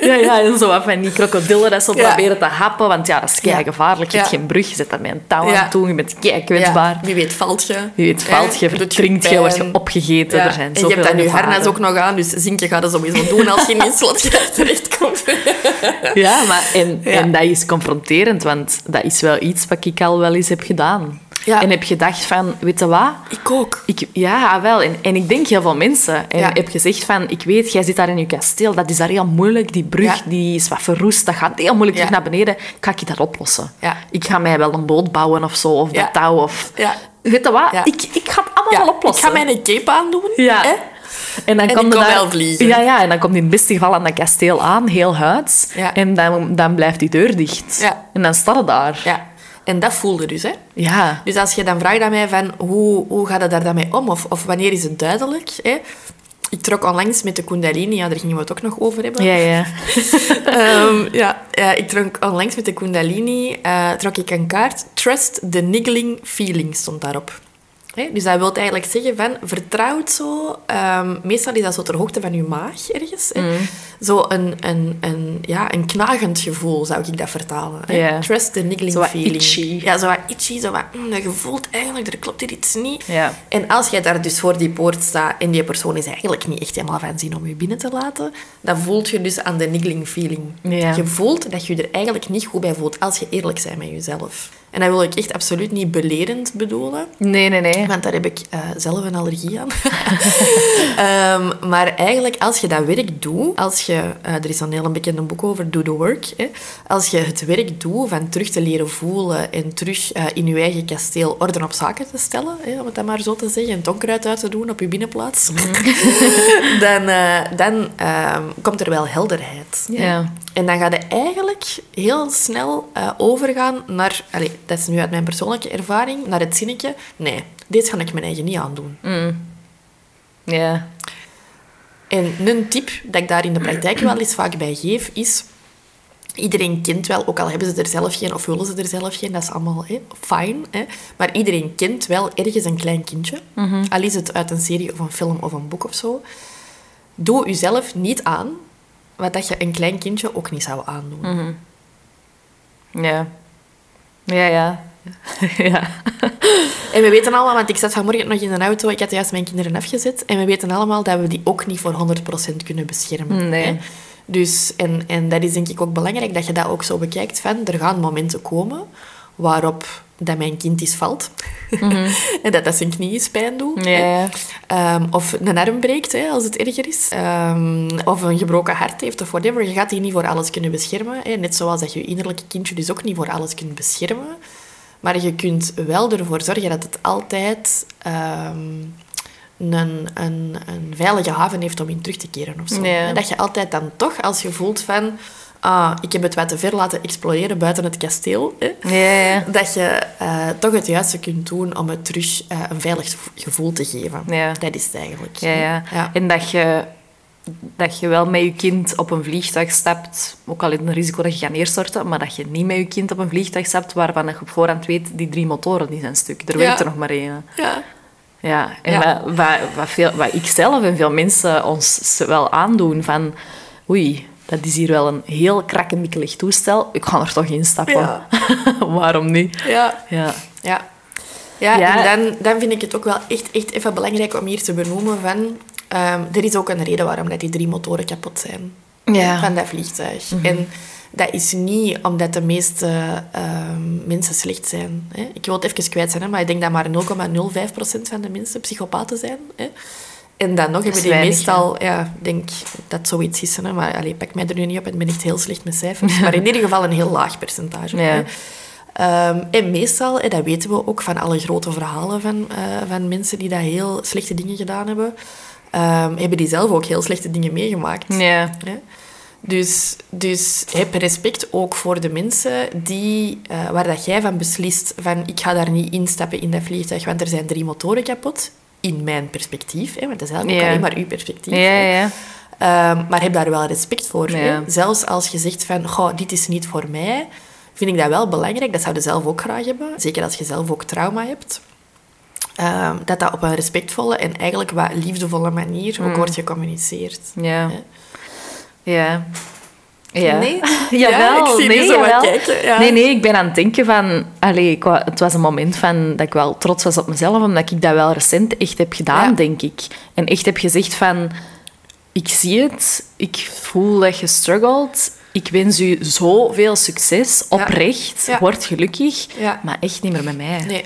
Ja, ja, en zo wat van die krokodillen dat Ja. proberen te happen, want ja, dat is kei gevaarlijk. Je hebt geen brug, je zet daar met een touw aan toe, je bent kei kwetsbaar. Wie weet valt je. Wie weet valt je, verdrinkt je, word je opgegeten. Er zijn en hebt je gevaren. harnas ook nog aan, dus zinkje gaat dat sowieso doen als je in een slot [LAUGHS] terechtkomt. Ja, maar en, Ja. en dat is confronterend, want dat is wel iets wat ik al wel eens heb gedaan. Ja. En heb gedacht van, weet je wat? Ik ook. Ik, ja, wel. En, en ik denk heel veel mensen. En Ja. heb gezegd van, ik weet, jij zit daar in je kasteel, dat is daar heel moeilijk. Die brug Ja. die is wat verroest, dat gaat heel moeilijk terug naar beneden. Ga ik dat oplossen? Ik ga mij wel een boot bouwen of zo, of dat touw. Of... Ja. Weet je wat? Ik, ik ga het allemaal wel ik oplossen. ga mijn cape aandoen. Ja. Hè? En dan En komt daar- wel vliegen. Ja, ja, en dan komt in het beste geval aan dat kasteel aan, heel huids. Ja. En dan, dan blijft die deur dicht. Ja. En dan staat het daar. Ja. En dat voelde dus, hè. Ja. Dus als je dan vraagt aan mij van, hoe, hoe gaat het daar dan mee om? Of, of wanneer is het duidelijk? Hè? Ik trok onlangs met de Kundalini, ja, daar gingen we het ook nog over hebben. Ja, ja. [LAUGHS] Ehm, ja, eh, ik trok onlangs met de Kundalini, eh, trok ik een kaart. Trust the niggling feeling stond daarop. Hè, dus dat wil eigenlijk zeggen van, vertrouw het zo. Ehm, meestal is dat zo ter hoogte van je maag ergens. Hè. Zo een, een, een, ja, een knagend gevoel, zou ik dat vertalen. Trust the niggling Zo wat feeling. itchy. Ja, zo wat itchy. Zo wat, mm, je voelt eigenlijk, er klopt hier iets niet. En als jij daar dus voor die poort staat en die persoon is eigenlijk niet echt helemaal van zin om je binnen te laten, dan voelt je dus aan de niggling feeling. Je voelt dat je je er eigenlijk niet goed bij voelt als je eerlijk bent met jezelf. En dat wil ik echt absoluut niet belerend bedoelen. Nee, nee, nee. Want daar heb ik eh, zelf een allergie aan. [LAUGHS] Ehm, maar eigenlijk, als je dat werk doet, als je, eh, er is een heel bekend boek over, Do the Work. Hè, als je het werk doet van terug te leren voelen en terug eh, in je eigen kasteel orde op zaken te stellen, hè, om het dan maar zo te zeggen, en onkruid uit te doen op je binnenplaats, [LAUGHS] dan, eh, dan ehm, komt er wel helderheid. Ja. En dan ga je eigenlijk heel snel eh, overgaan naar... Allez, dat is nu uit mijn persoonlijke ervaring, naar het zinnetje... Nee, dit ga ik mijn eigen niet aandoen. Ja. En een tip dat ik daar in de praktijk wel eens vaak bij geef, is... Iedereen kent wel, ook al hebben ze er zelf geen of willen ze er zelf geen, dat is allemaal hè, fijn. Hè, maar iedereen kent wel ergens een klein kindje. Al is het uit een serie of een film of een boek of zo. Doe jezelf niet aan wat dat je een klein kindje ook niet zou aandoen. Ja. Ja, ja. [LAUGHS] ja. En we weten allemaal, want ik zat vanmorgen nog in een auto, ik had juist mijn kinderen afgezet, en we weten allemaal dat we die ook niet voor 100% kunnen beschermen. Nee. Hè? Dus, en, en dat is denk ik ook belangrijk, dat je dat ook zo bekijkt van, er gaan momenten komen waarop dat mijn kind is valt. [LAUGHS] en dat dat zijn knie eens pijn doet. Ehm, of een arm breekt, hè, als het erger is. Ehm, of een gebroken hart heeft, of whatever. Je gaat die niet voor alles kunnen beschermen. Hè. Net zoals dat je je innerlijke kindje dus ook niet voor alles kunt beschermen. Maar je kunt wel ervoor zorgen dat het altijd ehm, een, een, een veilige haven heeft om in terug te keren. Of zo. Dat je altijd dan toch, als je voelt van... Ah, ik heb het wat te ver laten exploderen buiten het kasteel. Hè, Ja, ja. dat je eh, toch het juiste kunt doen om het terug eh, een veilig gevoel te geven. Ja. Dat is het eigenlijk. Ja, ja. Ja. En dat je, dat je wel met je kind op een vliegtuig stapt, ook al is het een risico dat je gaat neerstorten, maar dat je niet met je kind op een vliegtuig stapt waarvan je op voorhand weet, die drie motoren die zijn stuk. Er Ja. werkt er nog maar één. Ja. Ja, en Ja. Wat, wat, wat, veel, wat ik zelf en veel mensen ons wel aandoen van... Oei, dat is hier wel een heel krakkemikkelig toestel. Ik ga er toch in stappen. Ja. [LAUGHS] Waarom niet? Ja. Ja. Ja. Ja, Ja. en dan, dan vind ik het ook wel echt, echt even belangrijk om hier te benoemen van... ehm, er is ook een reden waarom dat die drie motoren kapot zijn. Ja. Van dat vliegtuig. En dat is niet omdat de meeste ehm, mensen slecht zijn. Hè. Ik wil het even kwijt zijn, hè, maar ik denk dat maar 0,05% van de mensen psychopaten zijn. Hè. En dan nog hebben die weinig, meestal... Ja, ik denk dat zoiets is. Hè, maar allee, pak mij er nu niet op, ik ben echt heel slecht met cijfers. Maar in [LAUGHS] ieder geval een heel laag percentage. Ja. Ehm, en meestal, hè, dat weten we ook van alle grote verhalen van, eh, van mensen die dat heel slechte dingen gedaan hebben, ehm, hebben die zelf ook heel slechte dingen meegemaakt. Ja. Hè? Dus, dus heb respect ook voor de mensen die, eh, waar dat jij van beslist van ik ga daar niet instappen in dat vliegtuig, want er zijn drie motoren kapot. In mijn perspectief, hè, want dat is eigenlijk ook alleen maar uw perspectief. Ja. Ehm, maar heb daar wel respect voor. Hè? Zelfs als je zegt van, goh, dit is niet voor mij, vind ik dat wel belangrijk. Dat zou je zelf ook graag hebben. Zeker als je zelf ook trauma hebt. Ehm, dat dat op een respectvolle en eigenlijk wat liefdevolle manier Mm. ook wordt gecommuniceerd. Ja. Ja. Ja. Nee? [LAUGHS] Jawel, Ja, ik zie nee, zo wat jawel. kijken, ja. Nee, nee, ik ben aan het denken van... Allee, wou- het was een moment van, dat ik wel trots was op mezelf, omdat ik dat wel recent echt heb gedaan, Ja. denk ik. En echt heb gezegd van... Ik zie het, ik voel dat je struggelt. Ik wens u zoveel succes, oprecht. Word gelukkig, maar echt niet meer met mij. Nee.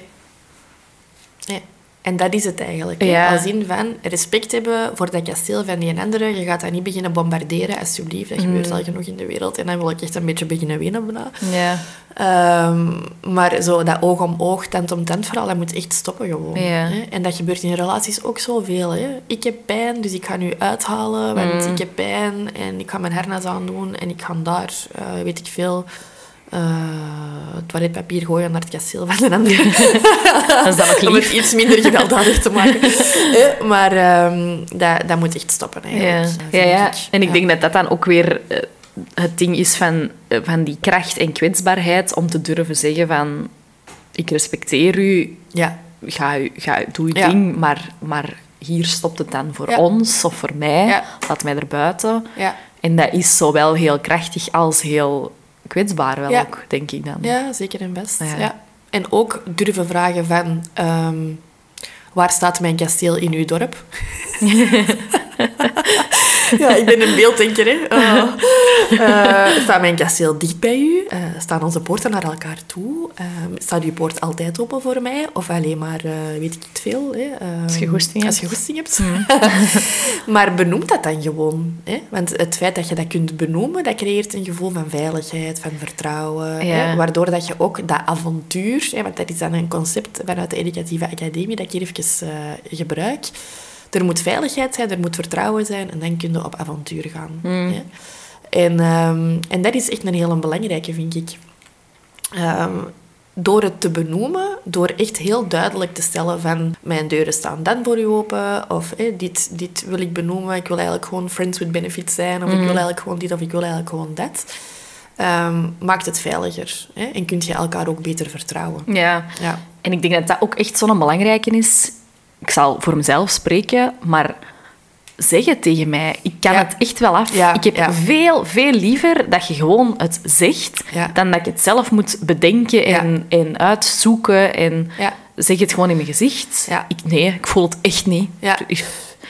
En dat is het eigenlijk. Ja. Als in van respect hebben voor dat kasteel van die andere. Je gaat dat niet beginnen bombarderen, alsjeblieft. Dat Mm. gebeurt al genoeg in de wereld. En dan wil ik echt een beetje beginnen wenen bijna. Ja. Ehm, maar zo dat oog om oog, tand om tand verhaal, dat moet echt stoppen gewoon. Ja. Hè? En dat gebeurt in relaties ook zoveel. Hè? Ik heb pijn, dus ik ga nu uithalen, want Mm. ik heb pijn en ik ga mijn harnas aandoen en ik ga daar, eh, weet ik veel, eh toiletpapier gooien naar het kasteel van een ander. [LAUGHS] Dat is dan nog Om het iets minder gewelddadig te maken. Hè? [LAUGHS] maar ehm, dat, dat moet echt stoppen eigenlijk. ja, vind ja. ik. En ik Ja. denk dat dat dan ook weer eh, het ding is van, eh, van die kracht en kwetsbaarheid om te durven zeggen van ik respecteer u, Ja, ga, u- ga, doe uw ding, maar, maar hier stopt het dan voor ons of voor mij. Laat mij er buiten. ja. En dat is zowel heel krachtig als heel kwetsbaar wel ook, denk ik dan. Ja, zeker en best. Ja. Ja. En ook durven vragen van... ehm, waar staat mijn kasteel in uw dorp? [LAUGHS] [LAUGHS] [LAUGHS] ja, ik ben een beelddenker, hè. [LAUGHS] Oh. Eh, staat mijn kasteel dicht bij u? Eh, staan onze poorten naar elkaar toe? Ehm, staat uw poort altijd open voor mij? Of alleen maar, eh, weet ik niet veel? Hè? Ehm, Als je goesting Als hebt. je goesting hebt. [LAUGHS] maar benoem dat dan gewoon. Hè? Want het feit dat je dat kunt benoemen, dat creëert een gevoel van veiligheid, van vertrouwen. Ja. Hè? Waardoor dat je ook dat avontuur, hè, want dat is dan een concept vanuit de educatieve academie dat ik hier even gebruik. Er moet veiligheid zijn, er moet vertrouwen zijn en dan kun je op avontuur gaan. Hè? En, ehm, en dat is echt een hele belangrijke, vind ik. Ehm, door het te benoemen, door echt heel duidelijk te stellen van mijn deuren staan dan voor u open, of dit, dit wil ik benoemen, ik wil eigenlijk gewoon friends with benefits zijn, of ik wil eigenlijk gewoon dit, of ik wil eigenlijk gewoon dat, ehm, maakt het veiliger. Hè? En kun je elkaar ook beter vertrouwen. Ja. Ja. En ik denk dat dat ook echt zo'n belangrijke is. Ik zal voor mezelf spreken, maar zeg het tegen mij. Ik kan Ja. het echt wel af. Ja, ik heb ja. veel, veel liever dat je gewoon het zegt, dan dat ik het zelf moet bedenken en, en uitzoeken. En zeg het gewoon in mijn gezicht. Ik, nee, ik voel het echt niet. Ik-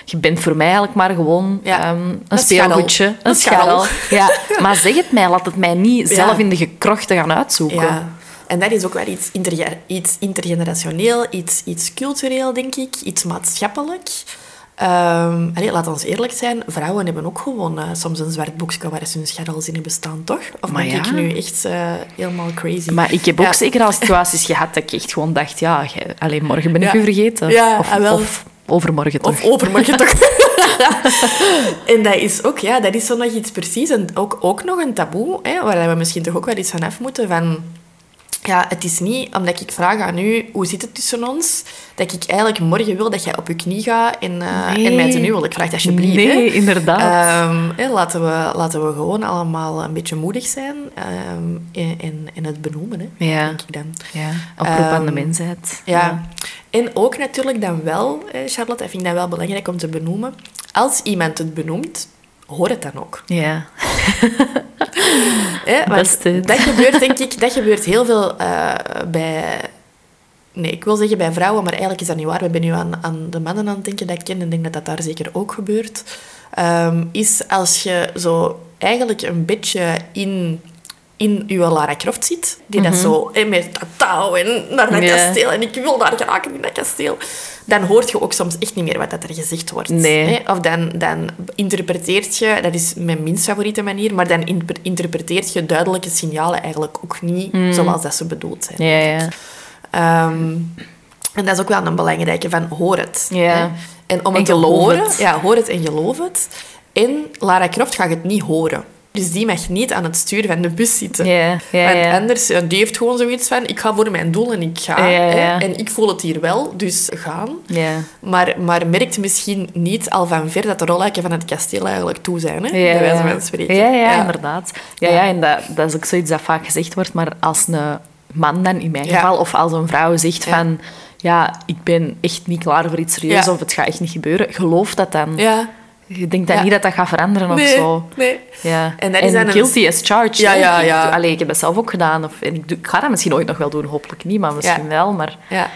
Je bent voor mij eigenlijk maar gewoon Ja. ehm, een Een speelgoedje. Een Een scharrel. scharrel. Ja. [LAUGHS] Maar zeg het mij, laat het mij niet Ja. zelf in de gekrochten gaan uitzoeken. En dat is ook wel iets, interge- iets intergenerationeel, iets, iets cultureel, denk ik, iets maatschappelijk. Ehm allee, laat ons eerlijk zijn, vrouwen hebben ook gewoon soms een zwart boekje waar ze hun scharrels in hebben staan, toch? Of Maar ben ja. ik nu echt eh, helemaal crazy? Maar ik heb ook zeker al situaties gehad dat ik echt gewoon dacht, ja, alleen morgen ben ik Ja. u vergeten. Of, ah, of overmorgen toch. Of overmorgen [LAUGHS] toch? [LAUGHS] en dat is ook, ja, dat is zo nog iets precies. En ook, ook nog een taboe, hè, waar we misschien toch ook wel iets van af moeten. Van, ja, het is niet omdat ik vraag aan u, hoe zit het tussen ons, dat ik eigenlijk morgen wil dat jij op je knie gaat en, eh, Nee. en mij ten huwelijk vraagt, alsjeblieft. Nee, hè. inderdaad. Ehm, hè, laten, we, laten we gewoon allemaal een beetje moedig zijn ehm, en, en, en het benoemen, hè, Ja. denk ik dan. ja, oproep aan de Ehm, mensheid. Ja. En ook natuurlijk dan wel, Charlotte, ik vind dat wel belangrijk om te benoemen. Als iemand het benoemt, hoor het dan ook. Ja. [LAUGHS] Want het. dat gebeurt, denk ik, dat gebeurt heel veel eh, bij... Nee, ik wil zeggen bij vrouwen, maar eigenlijk is dat niet waar. We zijn nu aan, aan de mannen aan het denken dat ik ken en denk dat dat daar zeker ook gebeurt. Ehm, is als je zo eigenlijk een beetje in, in je Lara Croft zit, die dat zo hè, met dat touw en naar dat Mhm. Kasteel en ik wil daar geraken in dat kasteel, dan hoort je ook soms echt niet meer wat dat er gezegd wordt. Nee. Hè? Of dan, dan interpreteert je, dat is mijn minst favoriete manier, maar dan inter- interpreteert je duidelijke signalen eigenlijk ook niet zoals dat ze bedoeld zijn. Ja, ja. Ehm, en dat is ook wel een belangrijke van hoor het. Hè. En om En het te horen, het. ja, hoor het en geloof het. En Lara Croft gaat het niet horen. Dus die mag niet aan het stuur van de bus zitten. Ja, Want anders, ja, die heeft gewoon zoiets van, ik ga voor mijn doel en ik ga. Hè. En ik voel het hier wel, dus gaan. Maar, maar merkt misschien niet al van ver dat de rolluiken van het kasteel eigenlijk toe zijn, hè? Bij wijze van spreken. Ja, ja, inderdaad. Ja, Ja. en dat, dat is ook zoiets dat vaak gezegd wordt, maar als een man dan, in mijn geval, of als een vrouw zegt van, ja, ik ben echt niet klaar voor iets serieus, of het gaat echt niet gebeuren, geloof dat dan. Ja. Je denkt dan Ja. niet dat dat gaat veranderen of zo. nee. Ja. En dat is dan een- guilty as charged. Ja, ja, Ik- ja. Allee, ik heb dat zelf ook gedaan. Of, en ik, doe- ik ga dat misschien ooit nog wel doen, hopelijk niet, maar misschien wel. Maar, Ja.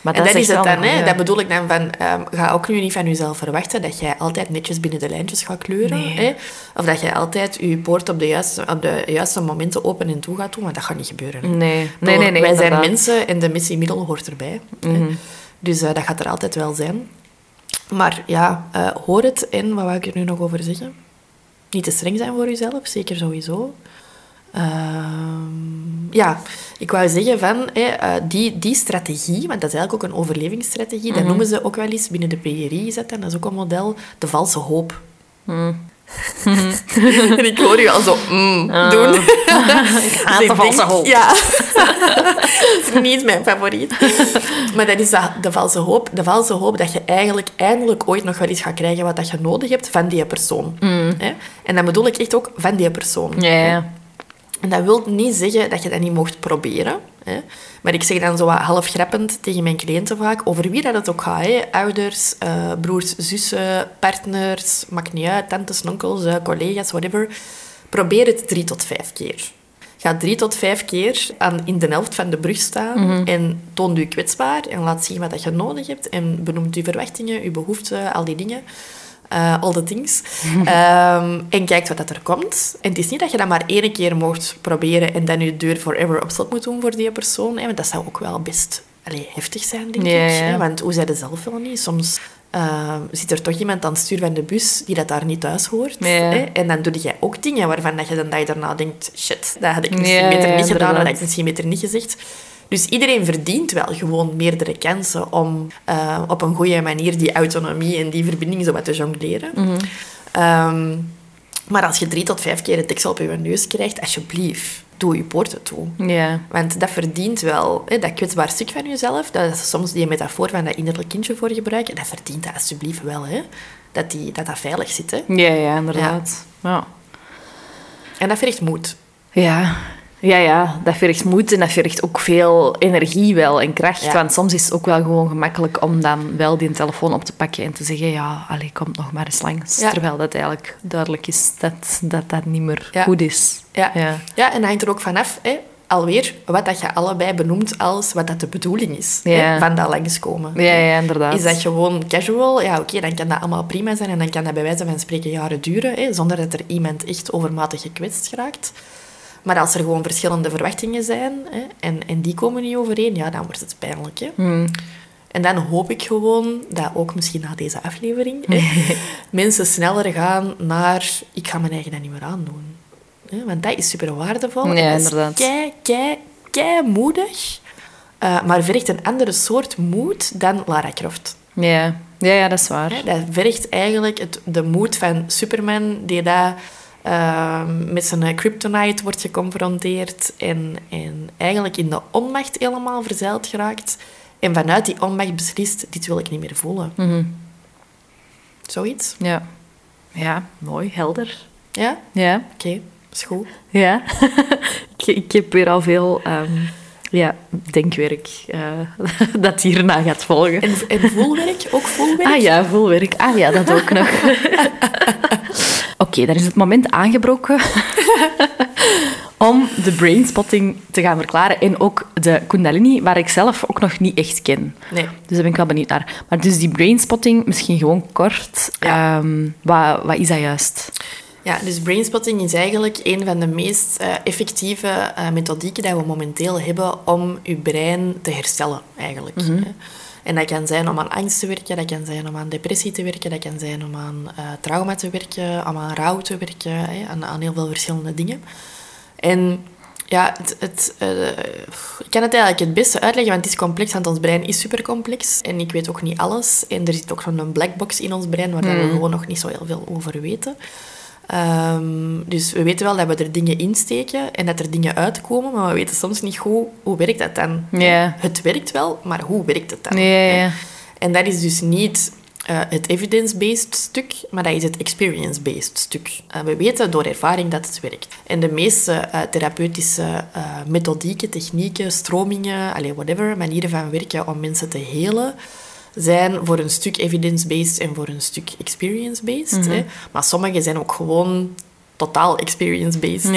maar En dat is het dan, hè? Dat bedoel ik dan van, ehm, ga ook nu niet van jezelf verwachten dat jij altijd netjes binnen de lijntjes gaat kleuren. Nee. Hè? Of dat jij altijd je poort op de, juiste, op de juiste momenten open en toe gaat doen, want dat gaat niet gebeuren. hè. Nee, nee, nee. nee Wij zijn inderdaad. Mhm. mensen en de missie middel hoort erbij. hè. Dus eh, dat gaat er altijd wel zijn. Maar ja, eh, hoor het en wat wou ik er nu nog over zeggen? Niet te streng zijn voor jezelf, zeker sowieso. Ehm, ja, ik wou zeggen van eh, die, die strategie, want dat is eigenlijk ook een overlevingsstrategie, dat noemen ze ook wel eens binnen de PRI, is dat dan, dat is ook een model, de valse hoop. [LAUGHS] en ik hoor je al zo mm, doen. [LAUGHS] Ik haat Dus de ik valse denk- hoop. Ja. [LAUGHS] niet mijn favoriet. Maar dat is de, de valse hoop. De valse hoop dat je eigenlijk eindelijk ooit nog wel eens gaat krijgen wat dat je nodig hebt van die persoon. Hè? En dan bedoel ik echt ook van die persoon. Ja. En dat wil niet zeggen dat je dat niet mocht proberen. Hè? Maar ik zeg dan zo wat half grappend tegen mijn cliënten vaak, over wie dat het ook gaat. Hè? Ouders, eh, broers, zussen, partners, maakt niet uit, tantes, onkels, eh, collega's, whatever. Probeer het drie tot vijf keer. Ga drie tot vijf keer aan, in de helft van de brug staan en toon je kwetsbaar en laat zien wat dat je nodig hebt en benoemt je verwachtingen, je behoeften, al die dingen. Eh, all the things. [LAUGHS] Ehm, en kijkt wat dat er komt. En het is niet dat je dat maar één keer mocht proberen en dan je deur forever op slot moet doen voor die persoon. Hè, want dat zou ook wel best allee, heftig zijn, denk ik. Hè, want hoe zij er zelf wel niet? Soms ehm, zit er toch iemand aan het stuur van de bus die dat daar niet thuis hoort. Hè? En dan doe jij ook dingen waarvan dat je de dag daarna denkt... Shit, dat had ik misschien beter niet gedaan, dat had ik misschien beter niet gezegd. Dus iedereen verdient wel gewoon meerdere kansen om eh, op een goede manier die autonomie en die verbinding zo wat te jongleren. Ehm, maar als je drie tot vijf keer het deksel op je neus krijgt, alsjeblieft, doe je poorten toe. Want dat verdient wel, hè, dat kwetsbaar stuk van jezelf, dat is soms die metafoor van dat innerlijk kindje voor gebruiken, dat verdient dat alsjeblieft wel, hè. Dat, die, dat dat veilig zit. Hè. Ja, ja, inderdaad. Ja. En dat vergt moed. Ja. Ja, ja, dat vergt moed en dat vergt ook veel energie wel en kracht. Ja. Want soms is het ook wel gewoon gemakkelijk om dan wel die telefoon op te pakken en te zeggen, ja, allee, kom nog maar eens langs. Ja. Terwijl dat eigenlijk duidelijk is dat dat, dat niet meer Ja. goed is. Ja. Ja. ja, en dat hangt er ook vanaf, hè, alweer, wat dat je allebei benoemt als wat dat de bedoeling is hè, van dat langskomen. Ja, ja, inderdaad. Is dat gewoon casual? Ja, oké, dan kan dat allemaal prima zijn en dan kan dat bij wijze van spreken jaren duren, hè, zonder dat er iemand echt overmatig gekwetst geraakt. Maar als er gewoon verschillende verwachtingen zijn hè, en, en die komen niet overeen, ja, dan wordt het pijnlijk. Hè. Hmm. En dan hoop ik gewoon dat ook misschien na deze aflevering hè, [LAUGHS] mensen sneller gaan naar ik ga mijn eigen dat niet meer aandoen. Hè, want dat is super waardevol. Ja, dat inderdaad. Kei, kei, kei moedig. eh, maar vergt een andere soort moed dan Lara Croft. Ja. Ja, ja, dat is waar. Hè, Dat vergt eigenlijk het, de moed van Superman, die daar ehm, met zijn kryptonite wordt geconfronteerd en, en eigenlijk in de onmacht helemaal verzeild geraakt. En vanuit die onmacht beslist, dit wil ik niet meer voelen. Mhm. Zoiets. Ja. Ja, mooi, helder. Ja? Ja. Oké, is goed. Ja. [LAUGHS] ik, ik heb weer al veel ehm, ja, denkwerk eh, [LAUGHS] dat hierna gaat volgen. En, en voelwerk? Ook voelwerk? Ah ja, volwerk. Ah ja, dat ook nog. [LAUGHS] Oké, dan is het moment aangebroken [LAUGHS] om de brainspotting te gaan verklaren. En ook de kundalini, waar ik zelf ook nog niet echt ken. Nee. Dus daar ben ik wel benieuwd naar. Maar dus die brainspotting, misschien gewoon kort. Ja. Ehm, wat, wat is dat juist? Ja, dus brainspotting is eigenlijk een van de meest eh, effectieve eh, methodieken die we momenteel hebben om je brein te herstellen, eigenlijk. hè. En dat kan zijn om aan angst te werken, dat kan zijn om aan depressie te werken, dat kan zijn om aan eh, trauma te werken, om aan rouw te werken, hè, aan, aan heel veel verschillende dingen. En ja, het, het, eh, ik kan het eigenlijk het beste uitleggen, want het is complex, want ons brein is super complex. En ik weet ook niet alles. En er zit ook zo'n black box in ons brein, waar we gewoon nog niet zo heel veel over weten. Ehm, dus we weten wel dat we er dingen insteken en dat er dingen uitkomen, maar we weten soms niet goed hoe werkt dat dan. Ja. Het werkt wel, maar hoe werkt het dan? Ja. En dat is dus niet eh, het evidence-based stuk, maar dat is het experience-based stuk. Eh, we weten door ervaring dat het werkt. En de meeste eh, therapeutische methodieken, technieken, stromingen, allee, whatever, manieren van werken om mensen te helen, zijn voor een stuk evidence-based en voor een stuk experience-based. hè. Maar sommige zijn ook gewoon totaal experience-based.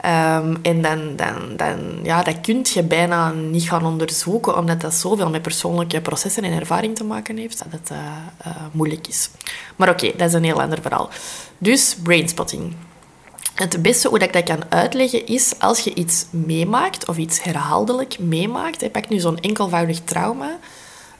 Ehm, en dan, dan, dan, ja, dat kun je bijna niet gaan onderzoeken, omdat dat zoveel met persoonlijke processen en ervaring te maken heeft, dat het eh, eh, moeilijk is. Maar oké, dat is een heel ander verhaal. Dus brainspotting. Het beste hoe dat ik dat kan uitleggen is als je iets meemaakt, of iets herhaaldelijk meemaakt. hè, Pak nu zo'n enkelvoudig trauma.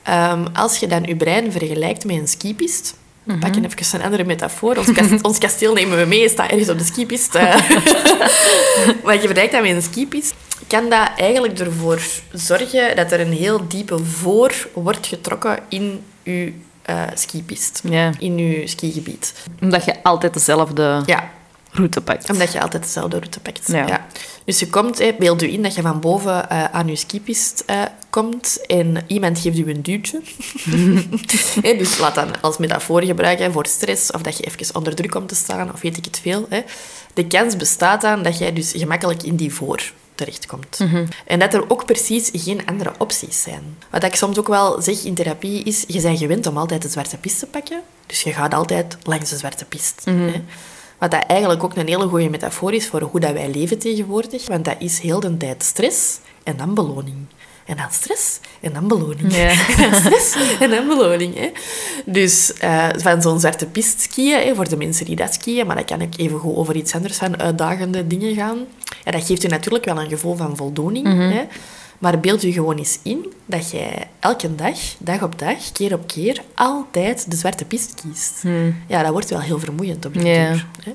Ehm, als je dan je brein vergelijkt met een skipist, we pakken even een andere metafoor. Ons, kast- [LAUGHS] ons kasteel nemen we mee, staat ergens op de skipist. eh. [LAUGHS] maar je vergelijkt dat met een skipist, kan dat eigenlijk ervoor zorgen dat er een heel diepe voor wordt getrokken in je eh skipist, in je skigebied. Omdat je altijd dezelfde Ja, route pakt. omdat je altijd dezelfde route pakt. Ja. Ja. Dus je komt, beeld je in dat je van boven eh, aan je skipist eh, komt en iemand geeft je een duwtje. [LAUGHS] [LAUGHS] Dus laat dan als metafoor gebruiken voor stress of dat je even onder druk komt te staan of weet ik het veel. Hè. De kans bestaat dan dat jij dus gemakkelijk in die voor terechtkomt. En dat er ook precies geen andere opties zijn. Wat ik soms ook wel zeg in therapie is, je bent gewend om altijd de zwarte pist te pakken. Dus je gaat altijd langs de zwarte pist. Hè. Wat dat eigenlijk ook een hele goede metafoor is voor hoe dat wij leven tegenwoordig. Want dat is heel de tijd stress en dan beloning. En dan stress en dan beloning. Ja. En [LAUGHS] dan stress en dan beloning. Hè. Dus eh, van zo'n zwarte pist skiën, hè, voor de mensen die dat skiën, maar dat kan ook even goed over iets anders van uitdagende dingen gaan. Ja, dat geeft je natuurlijk wel een gevoel van voldoening. Hè. Maar beeld je gewoon eens in dat jij elke dag, dag op dag, keer op keer, altijd de zwarte pist kiest. Ja, dat wordt wel heel vermoeiend op de duur, hè.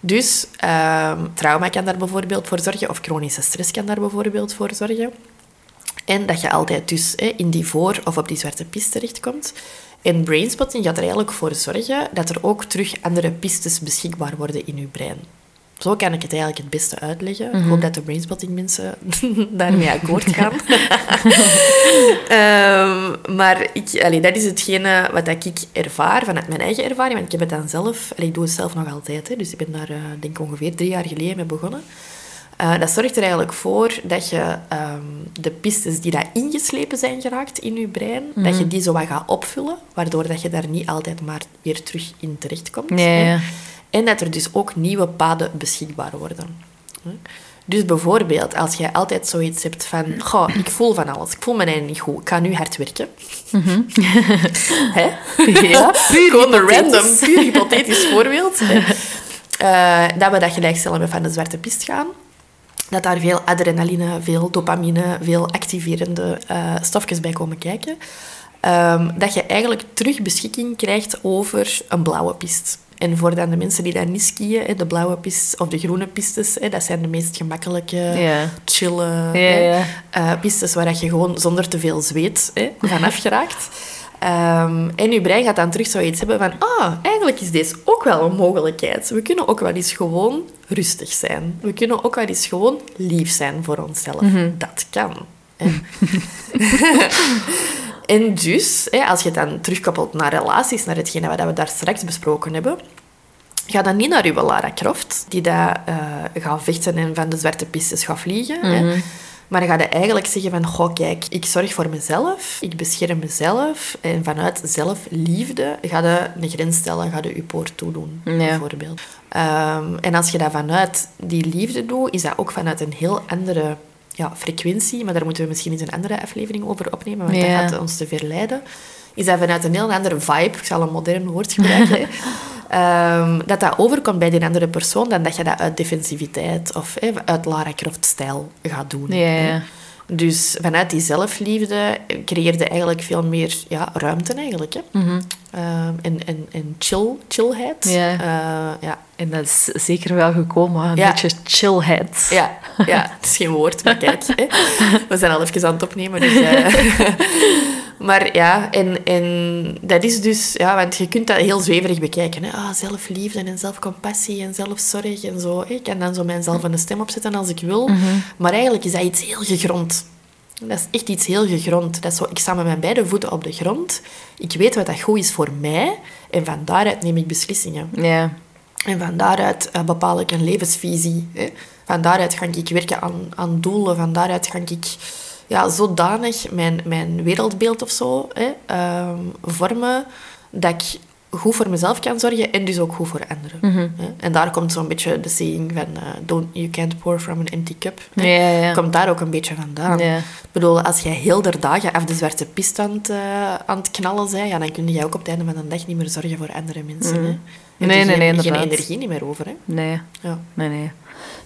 Dus ehm, trauma kan daar bijvoorbeeld voor zorgen, of chronische stress kan daar bijvoorbeeld voor zorgen. En dat je altijd dus hè, in die voor- of op die zwarte piste terechtkomt. En brainspotting gaat er eigenlijk voor zorgen dat er ook terug andere pistes beschikbaar worden in je brein. Zo kan ik het eigenlijk het beste uitleggen. Ik hoop dat de brainspotting mensen [LAUGHS] daarmee akkoord gaan. [LAUGHS] Ehm, maar ik, allee, dat is hetgene wat ik ervaar vanuit mijn eigen ervaring. Want ik heb het dan zelf... Allee, ik doe het zelf nog altijd. Hè, dus ik ben daar eh, denk ongeveer drie jaar geleden mee begonnen. Eh, dat zorgt er eigenlijk voor dat je ehm, de pistes die daar ingeslepen zijn geraakt in je brein, dat je die zo wat gaat opvullen, waardoor dat je daar niet altijd maar weer terug in terechtkomt. Hè. En dat er dus ook nieuwe paden beschikbaar worden. hè. Dus bijvoorbeeld, als jij altijd zoiets hebt van... Goh, ik voel van alles. Ik voel me eigenlijk niet goed. Ik ga nu hard werken. [LAUGHS] Hè? [LAUGHS] Ja, puur Gewoon een random, puur hypothetisch voorbeeld. hè. Eh, dat we dat gelijkstellen met van de zwarte pist gaan. dat daar veel adrenaline, veel dopamine, veel activerende uh, stofjes bij komen kijken. Ehm, dat je eigenlijk terug beschikking krijgt over een blauwe piste. En voor dan de mensen die daar niet skiën, de blauwe pistes of de groene pistes, dat zijn de meest gemakkelijke, ja. chille ja, uh, pistes waar je gewoon zonder te veel zweet vanaf geraakt. Um, en je brein gaat dan terug zoiets hebben van, ah, eigenlijk is deze ook wel een mogelijkheid. We kunnen ook wel eens gewoon rustig zijn. We kunnen ook wel eens gewoon lief zijn voor onszelf. Mhm. Dat kan. [LAUGHS] en dus, als je dan terugkoppelt naar relaties, naar hetgene wat we daar straks besproken hebben, ga dan niet naar uw Lara Croft, die daar uh, gaat vechten en van de zwarte pistes gaat vliegen. Mhm. Maar dan ga je eigenlijk zeggen van, goh, kijk, ik zorg voor mezelf, ik bescherm mezelf. En vanuit zelfliefde ga je een grens stellen, ga je je poort toedoen, Ja. bijvoorbeeld. Ehm, en als je dat vanuit die liefde doet, is dat ook vanuit een heel andere ja, frequentie. Maar daar moeten we misschien eens een andere aflevering over opnemen, want Ja. dat gaat ons te verleiden. Is dat vanuit een heel andere vibe, ik zal een modern woord gebruiken, [LAUGHS] ehm, dat dat overkomt bij die andere persoon dan dat je dat uit defensiviteit of uit Lara Croft-stijl gaat doen. Ja. Dus vanuit die zelfliefde creëerde eigenlijk veel meer ja, ruimte eigenlijk. Hè. Mhm. Ehm, en, en, en chill, chillheid. Ja. Eh, ja. En dat is zeker wel gekomen. Een Ja. beetje chillhead. Ja, ja, het is geen woord, maar kijk. Hè. We zijn al even aan het opnemen. Dus, eh. [LAUGHS] maar ja, en, en dat is dus... Ja, want je kunt dat heel zweverig bekijken. Hè. Ah, zelfliefde en zelfcompassie en zelfzorg en zo. Ik kan dan zo mijzelf een stem opzetten als ik wil. Maar eigenlijk is dat iets heel gegrond. Dat is echt iets heel gegrond. Dat is zo, ik sta met mijn beide voeten op de grond. Ik weet wat dat goed is voor mij. En van daaruit neem ik beslissingen. En van daaruit eh, bepaal ik een levensvisie. Hè. Van daaruit ga ik werken aan, aan doelen. Van daaruit ga ik ja, zodanig mijn, mijn wereldbeeld of zo hè, ehm, vormen dat ik goed voor mezelf kan zorgen en dus ook goed voor anderen. hè. En daar komt zo'n beetje de saying van eh, don't, you can't pour from an empty cup. hè. Ja, ja. Komt daar ook een beetje vandaan. Ja. Ik bedoel, als jij heel de dagen af de zwarte pist aan het, eh, aan het knallen bent, ja, dan kun je ook op het einde van de dag niet meer zorgen voor andere mensen. Hè. Je Nee, nee, nee, geen, energie niet meer over. Hè. Nee. Ja. Nee, nee.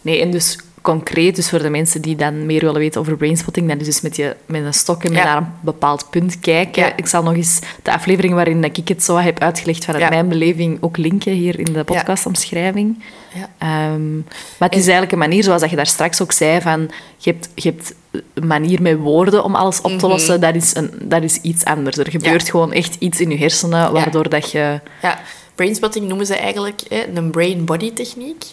Nee, en dus concreet, dus voor de mensen die dan meer willen weten over brainspotting, dan is dus met, je, met een stok en Ja. naar een bepaald punt kijken. Ja. Ik zal nog eens de aflevering waarin ik het zo heb uitgelegd vanuit Ja. mijn beleving ook linken hier in de podcastomschrijving. Ja. Ehm, maar het is eigenlijk een manier, zoals dat je daar straks ook zei, van je hebt, je hebt een manier met woorden om alles op te lossen. Dat, is een, dat is iets anders. Er gebeurt gewoon echt iets in je hersenen, waardoor dat je... Ja, brainspotting noemen ze eigenlijk hè, een brain-body techniek.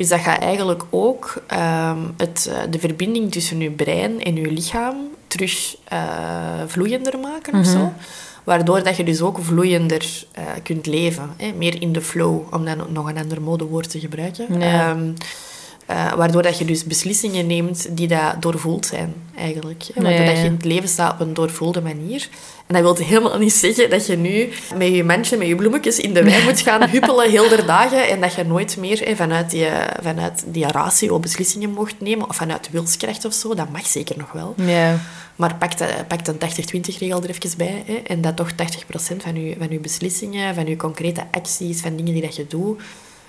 Dus dat gaat eigenlijk ook ehm, het, eh, de verbinding tussen je brein en je lichaam terug eh, vloeiender maken of zo. Waardoor dat je dus ook vloeiender eh, kunt leven. Hè? Meer in de flow, om dan nog een ander modewoord te gebruiken. Ehm, eh, waardoor dat je dus beslissingen neemt die dat doorvoeld zijn, eigenlijk. Hè? Waardoor dat je in het leven staat op een doorvoelde manier. En dat wil helemaal niet zeggen dat je nu met je mandje, met je bloemetjes in de wei moet gaan [LAUGHS] huppelen heel de dagen en dat je nooit meer hè, vanuit, die, vanuit die ratio beslissingen mocht nemen, of vanuit wilskracht of zo. Dat mag zeker nog wel. Maar pak, de, pak een 80-20-regel er even bij. En dat toch 80% van je, van je beslissingen, van je concrete acties, van dingen die dat je doet,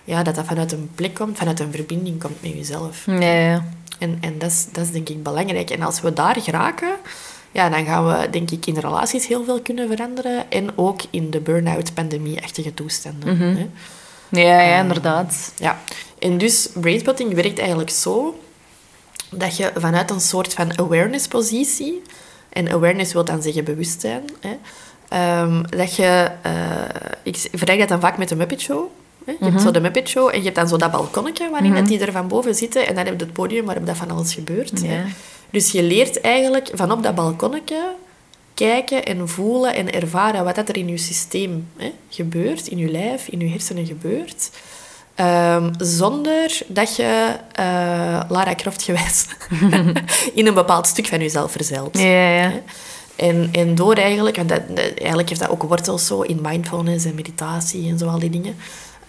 ja, dat dat vanuit een plek komt, vanuit een verbinding komt met jezelf. Ja. En, en dat, is, dat is denk ik belangrijk. En als we daar geraken, ja, dan gaan we denk ik in relaties heel veel kunnen veranderen. En ook in de burn-out pandemie-achtige toestanden. hè. Ja, ja, inderdaad. Ja. En dus brainspotting werkt eigenlijk zo dat je vanuit een soort van awareness-positie, en awareness wil dan zeggen bewustzijn, hè, ehm, dat je, eh, ik vergelijk dat dan vaak met de Muppet Show. Hè. Je hebt zo de Muppet Show en je hebt dan zo dat balkonnetje waarin dat die er van boven zitten en dan heb je het podium waarop dat van alles gebeurt. hè. Ja. Dus je leert eigenlijk van op dat balkonnetje kijken en voelen en ervaren wat dat er in je systeem hè, gebeurt, in je lijf, in je hersenen gebeurt. Ehm, zonder dat je eh, Lara Croft gewijs [LAUGHS] in een bepaald stuk van jezelf verzeilt. Ja, ja. En, en door eigenlijk, want dat- eigenlijk heeft dat ook wortels zo in mindfulness en meditatie en zo, al die dingen.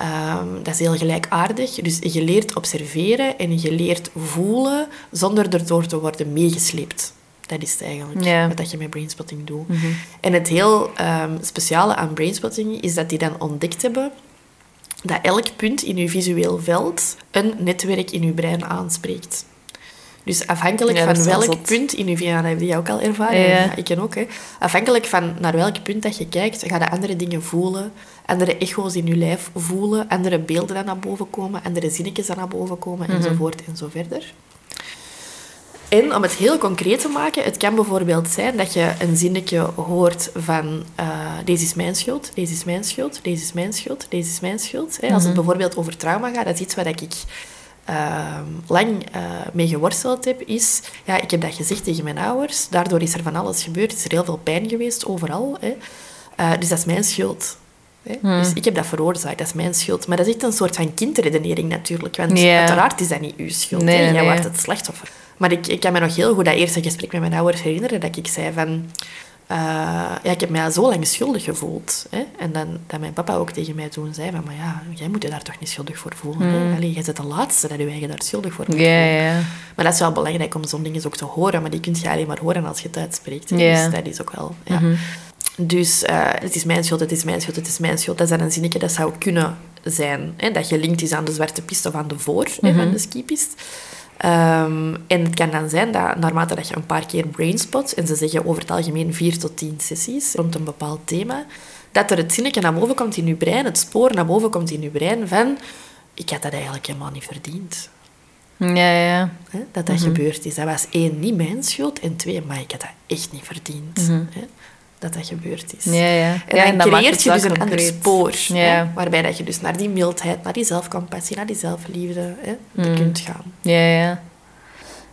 Ehm, dat is heel gelijkaardig. Dus je leert observeren en je leert voelen zonder erdoor te worden meegesleept. Dat is het eigenlijk, wat dat je met brainspotting doet. En het heel ehm, speciale aan brainspotting is dat die dan ontdekt hebben dat elk punt in je visueel veld een netwerk in je brein aanspreekt. Dus afhankelijk Ja, van welk zot. punt in je vida, dat heb jij ook al ervaren, Ja. ja, ik ken ook. Hè. Afhankelijk van naar welk punt dat je kijkt, ga je andere dingen voelen, andere echo's in je lijf voelen, andere beelden dan naar boven komen, andere zinnetjes dan naar boven komen, Mhm. enzovoort en zo verder. En om het heel concreet te maken, het kan bijvoorbeeld zijn dat je een zinnetje hoort van eh, deze is mijn schuld, deze is mijn schuld, deze is mijn schuld, deze is mijn schuld. Hè. Als het bijvoorbeeld over trauma gaat, dat is iets waar ik ehm, lang eh, mee geworsteld heb, is, ja, ik heb dat gezegd tegen mijn ouders, daardoor is er van alles gebeurd, is er heel veel pijn geweest, overal. Hè. Eh, dus dat is mijn schuld. Hè. Dus ik heb dat veroorzaakt, dat is mijn schuld. Maar dat is echt een soort van kindredenering natuurlijk, want uiteraard is dat niet uw schuld. Nee, Jij nee. wordt het slachtoffer. Maar ik, ik kan me nog heel goed dat eerste gesprek met mijn ouders herinneren, dat ik zei van... eh, ja, ik heb mij al zo lang schuldig gevoeld. Hè? En dan, dat mijn papa ook tegen mij toen zei van... Maar ja, jij moet je daar toch niet schuldig voor voelen. Hè? Allee, jij bent de laatste dat je eigen daar schuldig voor moet voelen. Maar dat is wel belangrijk om zo'n dingen ook te horen. Maar die kun je alleen maar horen als je het uitspreekt. Dus dat is ook wel... Ja. Dus eh, het is mijn schuld, het is mijn schuld, het is mijn schuld. Dat is dan een zinnetje dat zou kunnen zijn. Hè? Dat gelinkt is aan de zwarte piste of aan de voor hè, van de skipist. Ehm, en het kan dan zijn dat naarmate dat je een paar keer brainspot, en ze zeggen over het algemeen vier tot tien sessies rond een bepaald thema, dat er het zinnetje naar boven komt in je brein, het spoor naar boven komt in je brein van ik had dat eigenlijk helemaal niet verdiend. Ja, ja. Dat dat gebeurd is. Dat was één, niet mijn schuld. En twee, maar ik had dat echt niet verdiend. Hè, dat dat gebeurd is. Ja, ja. En Ja, dan en creëert je dus een ander spoor. hè, waarbij dat je dus naar die mildheid, naar die zelfcompassie, naar die zelfliefde hè, Mm. kunt gaan. Ja, ja.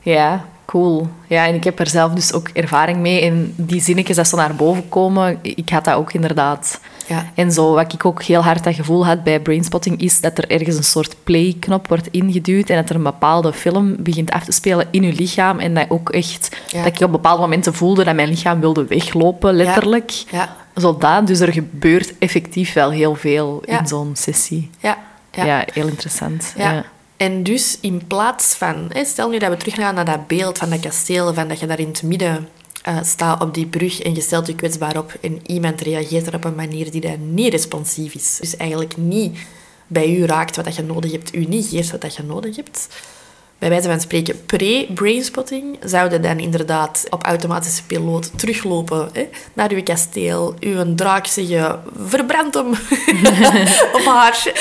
Ja, cool. Ja, en ik heb er zelf dus ook ervaring mee. En die zinnetjes dat zo naar boven komen, ik had dat ook inderdaad. Ja. En zo, wat ik ook heel hard dat gevoel had bij brainspotting, is dat er ergens een soort play-knop wordt ingeduwd en dat er een bepaalde film begint af te spelen in je lichaam. En dat ook echt, Ja. dat ik op bepaalde momenten voelde dat mijn lichaam wilde weglopen, letterlijk. Ja. Zodat, dus er gebeurt effectief wel heel veel in zo'n sessie. Ja. Ja, Ja. heel interessant. Ja. En dus in plaats van... Stel nu dat we teruggaan naar dat beeld van dat kasteel, van dat je daar in het midden eh, staat op die brug en je stelt je kwetsbaar op en iemand reageert er op een manier die dan niet responsief is. Dus eigenlijk niet bij u raakt wat dat je nodig hebt, u niet geeft wat dat je nodig hebt. Bij wijze van spreken, pre-brainspotting zouden dan inderdaad op automatische piloot teruglopen hè, naar uw kasteel, uw draak zeggen, verbrand hem, [LAUGHS] of haar.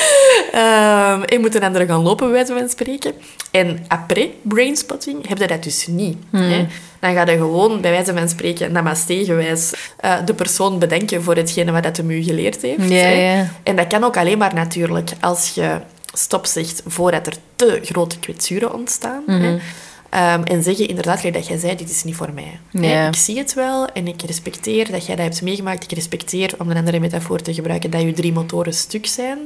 Ehm en moeten dan er gaan lopen, bij wijze van spreken. En après-brainspotting heb je dat dus niet. Hè. Dan ga je gewoon, bij wijze van spreken, namaste gewijs, eh, de persoon bedenken voor hetgene wat dat hem u geleerd heeft. En dat kan ook alleen maar natuurlijk als je stop zegt voordat er te grote kwetsuren ontstaan. hè. Ehm, en zeg je inderdaad, dat jij zei, dit is niet voor mij. Hè. Ik zie het wel en ik respecteer dat jij dat hebt meegemaakt. Ik respecteer, om een andere metafoor te gebruiken, dat je drie motoren stuk zijn.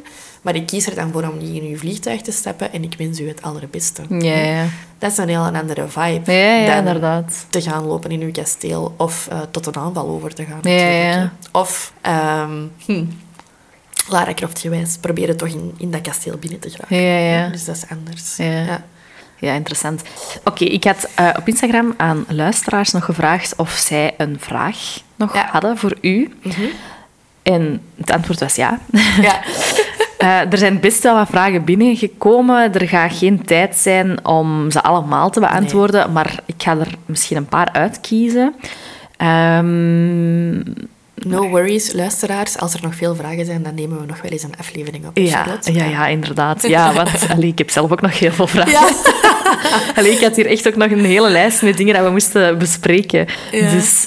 Maar ik kies er dan voor om niet in je vliegtuig te stappen en ik wens u het allerbeste. Ja, ja. Dat is een heel andere vibe Ja, ja, dan inderdaad. te gaan lopen in uw kasteel of eh, tot een aanval over te gaan. Ja. Of, ehm hm, Lara Croft gewijs, proberen toch in, in dat kasteel binnen te geraken. Ja, ja. Dus dat is anders. Ja. Ja. Interessant. Oké, ik had eh, op Instagram aan luisteraars nog gevraagd of zij een vraag nog Ja. hadden voor u. En het antwoord was ja. Ja. [LAUGHS] Eh, er zijn best wel wat vragen binnengekomen. Er gaat geen tijd zijn om ze allemaal te beantwoorden, maar ik ga er misschien een paar uitkiezen. Ehm, No worries, luisteraars. Als er nog veel vragen zijn, dan nemen we nog wel eens een aflevering op. ja, Charlotte. ja, ja, inderdaad. Ja, want [LAUGHS] allee, ik heb zelf ook nog heel veel vragen. Ja. [LAUGHS] Allee, ik had hier echt ook nog een hele lijst met dingen dat we moesten bespreken. Ja. Dus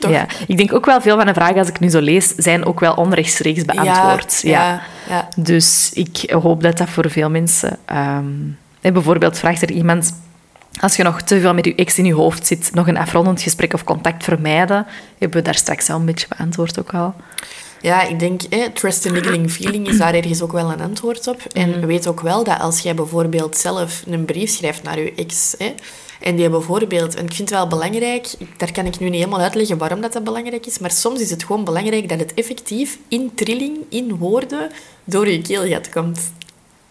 toch? ja. ik denk ook wel veel van de vragen, als ik nu zo lees, zijn ook wel onrechtstreeks beantwoord. Ja, ja. Dus ik hoop dat dat voor veel mensen... hè, bijvoorbeeld vraagt er iemand... Als je nog te veel met je ex in je hoofd zit, nog een afrondend gesprek of contact vermijden. Hebben we daar straks al een beetje beantwoord ook al. Ja, ik denk, hè, trust and niggling feeling is daar ergens ook wel een antwoord op. En weet ook wel dat als jij bijvoorbeeld zelf een brief schrijft naar je ex, en die bijvoorbeeld, en ik vind het wel belangrijk, daar kan ik nu niet helemaal uitleggen waarom dat, dat belangrijk is, maar soms is het gewoon belangrijk dat het effectief in trilling, in woorden, door je keelgat komt.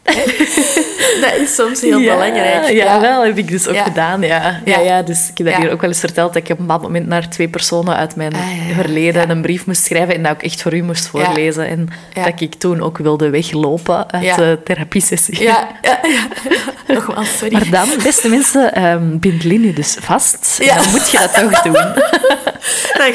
[LAUGHS] dat is soms heel ja, belangrijk. Ja, wel heb ik dus ook Ja. gedaan. Ja. Ja. Ja. Ja, dus ik heb dat Ja. hier ook wel eens verteld dat ik op een bepaald moment naar twee personen uit mijn Ah, ja, ja. verleden Ja. een brief moest schrijven en dat ik echt voor u moest voorlezen. En Ja. dat ik toen ook wilde weglopen uit Ja. de therapiesessie. Ja, [LAUGHS] ja, ja. Nogmaals, sorry. Maar dan, beste mensen, ehm bind dus vast. Ja. Dan moet je dat toch doen. [LAUGHS] Dan,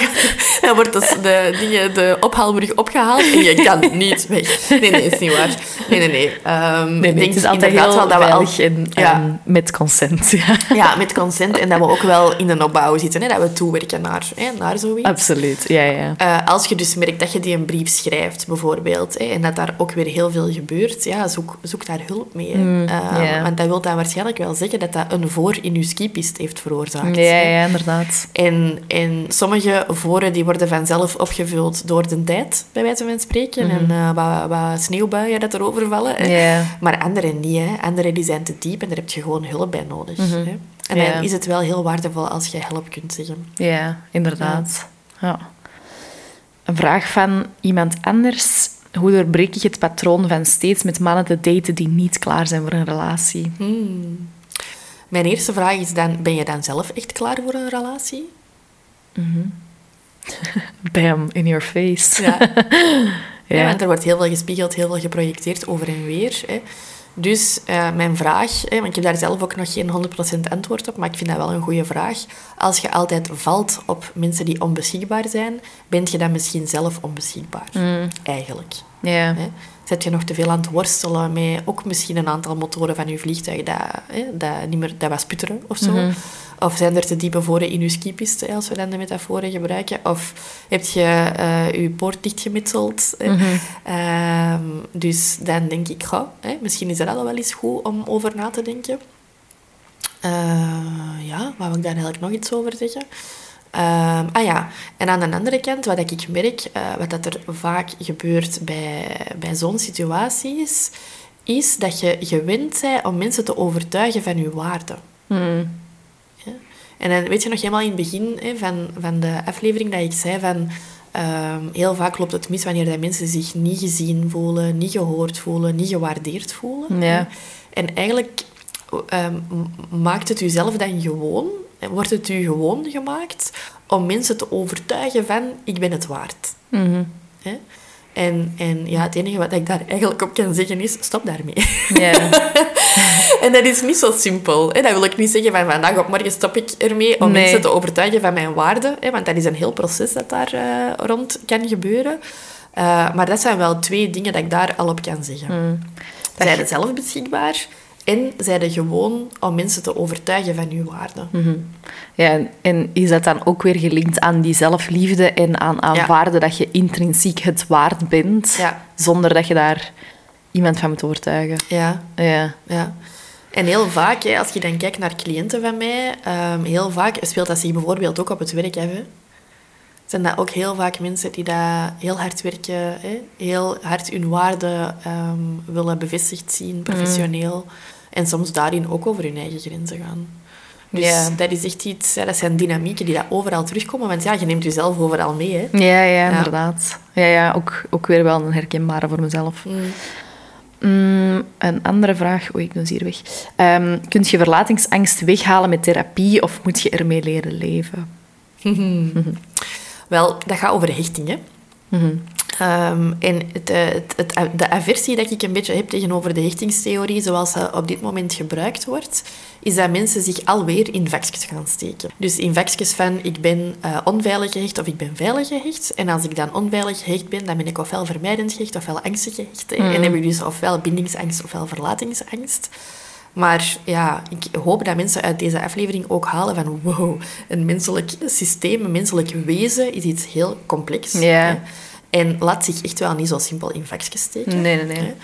dan wordt dus de, dingen, de ophaalbrug opgehaald en je kan niet weg. Nee, nee, is niet waar. Nee, nee, nee. Ehm, Nee, ik nee, denk het is altijd heel wel dat we al- en, Ja. en met consent. [LAUGHS] Ja. Ja, met consent en dat we ook wel in een opbouw zitten. Hè, dat we toewerken naar, hè, naar zoiets. Absoluut, ja, ja. Eh, als je dus merkt dat je die een brief schrijft, bijvoorbeeld, hè, en dat daar ook weer heel veel gebeurt, ja, zoek, zoek daar hulp mee. Mm, Eh. Want dat wil dan waarschijnlijk wel zeggen dat dat een voor in je skipist heeft veroorzaakt. Ja, ja, inderdaad. En, en sommige voren die worden vanzelf opgevuld door de tijd, bij wijze van spreken. En eh, wat, wat sneeuwbuien dat erover vallen. hè. Mhm. Maar andere niet. Hè. Andere die zijn te diep en daar heb je gewoon hulp bij nodig. Hè. En dan is het wel heel waardevol als je help kunt zeggen. Ja, inderdaad. Ja. Een vraag van iemand anders. Hoe doorbreek ik het patroon van steeds met mannen te daten die niet klaar zijn voor een relatie? Hmm. Mijn eerste vraag is dan, ben je dan zelf echt klaar voor een relatie? [LAUGHS] Bam, in your face. Ja. [LAUGHS] Ja. Want er wordt heel veel gespiegeld, heel veel geprojecteerd over en weer. Hè. Dus eh, mijn vraag, hè, want ik heb daar zelf ook nog geen 100% antwoord op, maar ik vind dat wel een goede vraag. Als je altijd valt op mensen die onbeschikbaar zijn, bent je dan misschien zelf onbeschikbaar? Eigenlijk. Ja. Hè. Zet je nog te veel aan het worstelen met ook misschien een aantal motoren van je vliegtuig dat, hè, dat, niet meer, dat was sputteren of zo? Of zijn er te diepe voren in je skipiste, als we dan de metaforen gebruiken? Of heb je eh, je poort dichtgemetseld? hè? Ehm, dus dan denk ik, hè, misschien is dat al wel eens goed om over na te denken. Eh, ja, wat wil ik daar eigenlijk nog iets over zeggen? Ehm, ah ja, en aan de andere kant, wat ik merk, eh, wat dat er vaak gebeurt bij, bij zo'n situaties, is dat je gewend bent om mensen te overtuigen van je waarde. Hmm. Ja. En dan weet je nog helemaal in het begin hè, van, van de aflevering dat ik zei van... ehm, heel vaak loopt het mis wanneer dat mensen zich niet gezien voelen, niet gehoord voelen, niet gewaardeerd voelen. Ja. En eigenlijk ehm, maakt het u zelf dan gewoon, wordt het u gewoon gemaakt om mensen te overtuigen van ik ben het waard. Mhm. Hè? En, en ja, het enige wat ik daar eigenlijk op kan zeggen is, stop daarmee. [LAUGHS] En dat is niet zo simpel. Hè? Dat wil ik niet zeggen van vandaag op morgen stop ik ermee om Nee. mensen te overtuigen van mijn waarde. Hè? Want dat is een heel proces dat daar eh, rond kan gebeuren. Eh, maar dat zijn wel twee dingen dat ik daar al op kan zeggen. Hmm. Zij zelf beschikbaar en zij er gewoon om mensen te overtuigen van uw waarde. ja, en- is dat dan ook weer gelinkt aan die zelfliefde en aan aanvaarden dat je intrinsiek het waard bent, Ja. zonder dat je daar iemand van moet overtuigen? Ja, Ja. ja. En heel vaak, hè, als je dan kijkt naar cliënten van mij, ehm, heel vaak speelt dat zich bijvoorbeeld ook op het werk hè. Zijn dat ook heel vaak mensen die dat heel hard werken, hè, heel hard hun waarde ehm, willen bevestigd zien, professioneel. En soms daarin ook over hun eigen grenzen gaan. Dus Ja. dat is echt iets, ja, dat zijn dynamieken die dat overal terugkomen. Want ja, je neemt jezelf overal mee. Hè. Ja, ja, inderdaad. Ja, ja ook, ook weer wel een herkenbare voor mezelf. Mm, een andere vraag. Oei, ik ben ze hier weg. Ehm kunt je verlatingsangst weghalen met therapie of moet je ermee leren leven? [LAUGHS] Wel, dat gaat over hechting, hè. Ehm, en het, eh, het, het, de aversie dat ik een beetje heb tegenover de hechtingstheorie, zoals ze op dit moment gebruikt wordt, is dat mensen zich alweer in vakjes gaan steken. Dus in vakjes van ik ben eh, onveilig gehecht of ik ben veilig gehecht. En als ik dan onveilig gehecht ben, dan ben ik ofwel vermijdend gehecht ofwel angstig gehecht. hè. En heb ik dus ofwel bindingsangst ofwel verlatingsangst. Maar ja, ik hoop dat mensen uit deze aflevering ook halen van wow, een menselijk systeem, een menselijk wezen is iets heel complex. Ja. En laat zich echt wel niet zo simpel in vakjes steken. Nee, nee, nee.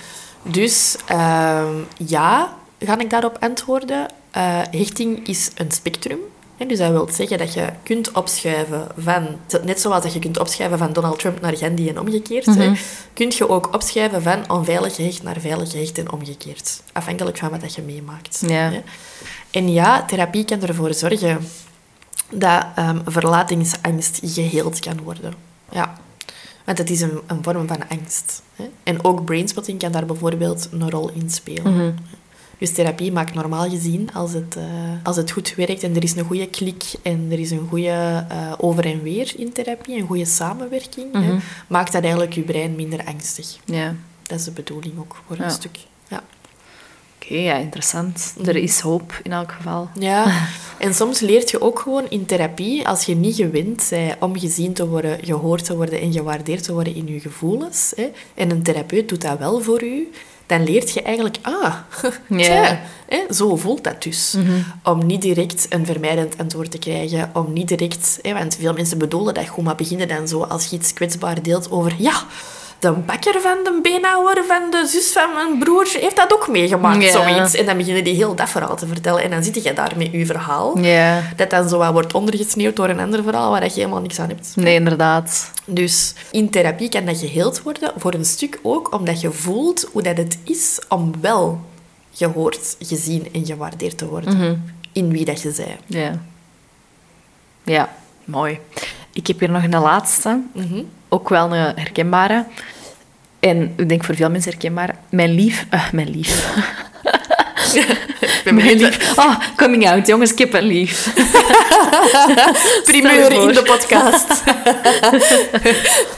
Dus ehm, ja, ga ik daarop antwoorden. Eh, hechting is een spectrum. hè. Dus dat wil zeggen dat je kunt opschuiven van... Net zoals dat je kunt opschuiven van Donald Trump naar Gandhi en omgekeerd. hè, kunt je ook opschuiven van onveilig gehecht naar veilig gehecht en omgekeerd. Afhankelijk van wat je meemaakt. Ja. hè. En ja, therapie kan ervoor zorgen dat ehm, verlatingsangst geheeld kan worden. Ja. Want het is een, een vorm van angst. Hè? En ook brainspotting kan daar bijvoorbeeld een rol in spelen. Dus therapie maakt normaal gezien, als het, eh, als het goed werkt en er is een goede klik en er is een goede eh, over en weer in therapie, een goede samenwerking, hè, maakt dat eigenlijk je brein minder angstig. Ja. Dat is de bedoeling ook voor Ja. een stuk. Ja. Oké, ja, interessant. Er is hoop in elk geval. Ja, [LAUGHS] en soms leert je ook gewoon in therapie, als je niet gewend bent om gezien te worden, gehoord te worden en gewaardeerd te worden in je gevoelens, hè, en een therapeut doet dat wel voor u, dan leert je eigenlijk, ah, [LAUGHS] tja, hè, zo voelt dat dus. Om niet direct een vermijdend antwoord te krijgen, om niet direct, hè, want veel mensen bedoelen dat gewoon, maar beginnen dan zo als je iets kwetsbaar deelt over, ja, de bakker van de beenhouwer van de zus van mijn broer heeft dat ook meegemaakt, Ja. zoiets. En dan beginnen die heel dat verhaal te vertellen. En dan zit je daar met je verhaal. Ja. Dat dan zo wat wordt ondergesneeuwd door een ander verhaal waar je helemaal niks aan hebt. Nee, inderdaad. Dus in therapie kan dat geheeld worden, voor een stuk ook omdat je voelt hoe dat het is om wel gehoord, gezien en gewaardeerd te worden. In wie dat je zij. Ja. Ja, mooi. Ik heb hier nog een laatste. Ook wel een herkenbare. En ik denk voor veel mensen herkenbaar. Mijn lief... eh, mijn lief. [LAUGHS] mijn lief. Oh, coming out, jongens. Ik heb een lief. [LAUGHS] Primeur in de podcast. [LAUGHS]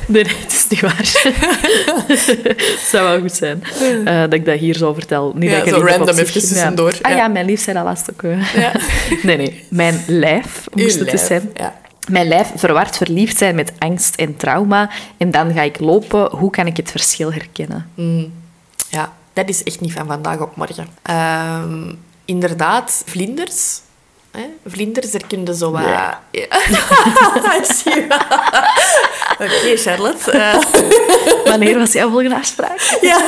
Nee, het is niet waar. Het zou wel goed zijn eh, dat ik dat hier zo vertel. Niet Ja, dat ik zo random even tussendoor, Ah ja. mijn lief zei dat laatst ook. eh. Ja. Nee, nee. Mijn lijf moest Uw het dus lijf, zijn. ja. Mijn lijf verward verliefd zijn met angst en trauma. En dan ga ik lopen. Hoe kan ik het verschil herkennen? Ja, dat is echt niet van vandaag op morgen. Ehm, inderdaad, vlinders. Hè? Vlinders, daar kun je zo wat... Ja. [LAUGHS] Oké, Charlotte. Eh, [LAUGHS] Wanneer was jouw volgende afspraak? ja.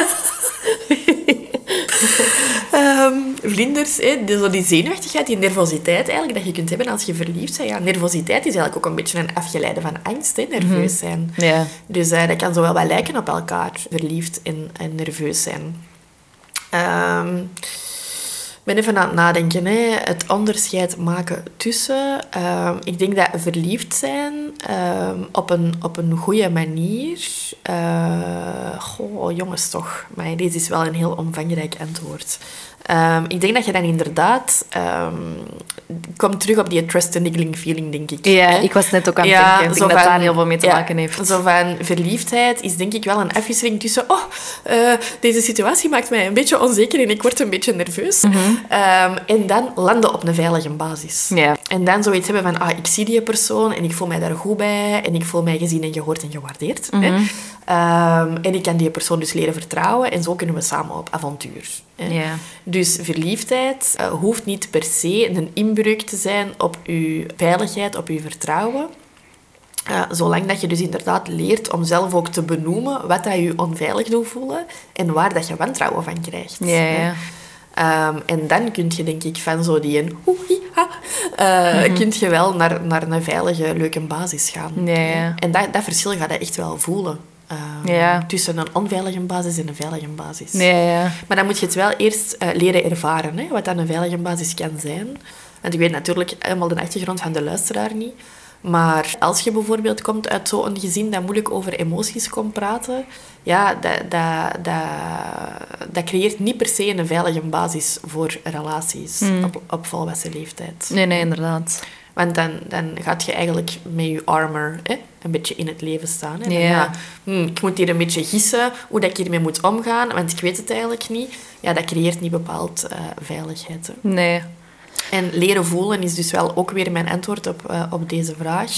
[LAUGHS] [LAUGHS] Ehm, vlinders, hè, die, die zenuwachtigheid, die nervositeit eigenlijk, dat je kunt hebben als je verliefd bent. Ja, nervositeit is eigenlijk ook een beetje een afgeleide van angst, hè, nerveus zijn. Ja. Dus eh, dat kan zo wel wat lijken op elkaar, verliefd en, en nerveus zijn. Ehm, ik ben even aan het nadenken, hè. het onderscheid maken tussen. ehm, ik denk dat verliefd zijn ehm, op, een, op een goede manier. eh, goh, jongens toch. Maar deze is wel een heel omvangrijk antwoord. Ehm, ik denk dat je dan inderdaad. ehm komt terug op die trust and niggling feeling, denk ik. Ja, hè. ik was net ook aan het Ja, denken. Ik dat daar heel veel mee te ja, maken heeft. Zo van verliefdheid is denk ik wel een afwisseling tussen... Oh, eh, deze situatie maakt mij een beetje onzeker en ik word een beetje nerveus. Mhm. Ehm, en dan landen op een veilige basis. Ja. En dan zoiets hebben van... Ah, ik zie die persoon en ik voel mij daar goed bij. En ik voel mij gezien en gehoord en gewaardeerd. hè. Mhm. En ik kan die persoon dus leren vertrouwen. En zo kunnen we samen op avontuur. Ja. Dus verliefdheid eh, hoeft niet per se een inbreuk te zijn op je veiligheid, op je vertrouwen. Eh, zolang dat je dus inderdaad leert om zelf ook te benoemen wat dat je onveilig doet voelen en waar dat je wantrouwen van krijgt. Ja, ja. Ehm, en dan kun je, denk ik, van zo die een oeh, hi, ha, eh, kun je wel naar, naar een veilige, leuke basis gaan. Ja. En dat, dat verschil ga je echt wel voelen. Ja. Tussen een onveilige basis en een veilige basis. Ja, ja. Maar dan moet je het wel eerst eh, leren ervaren, hè, wat dan een veilige basis kan zijn. Want ik weet natuurlijk helemaal de achtergrond van de luisteraar niet. Maar als je bijvoorbeeld komt uit zo'n gezin dat moeilijk over emoties kon praten, ja, dat, dat, dat, dat creëert niet per se een veilige basis voor relaties op, op volwassen leeftijd. Nee, nee, inderdaad. Want dan, dan gaat je eigenlijk met je armor hè, een beetje in het leven staan. Hè. Dan, Ja. ja, hm, ik moet hier een beetje gissen hoe dat ik hiermee moet omgaan, want ik weet het eigenlijk niet. Ja, dat creëert niet bepaald eh, veiligheid. Hè. Nee. En leren voelen is dus wel ook weer mijn antwoord op, eh, op deze vraag.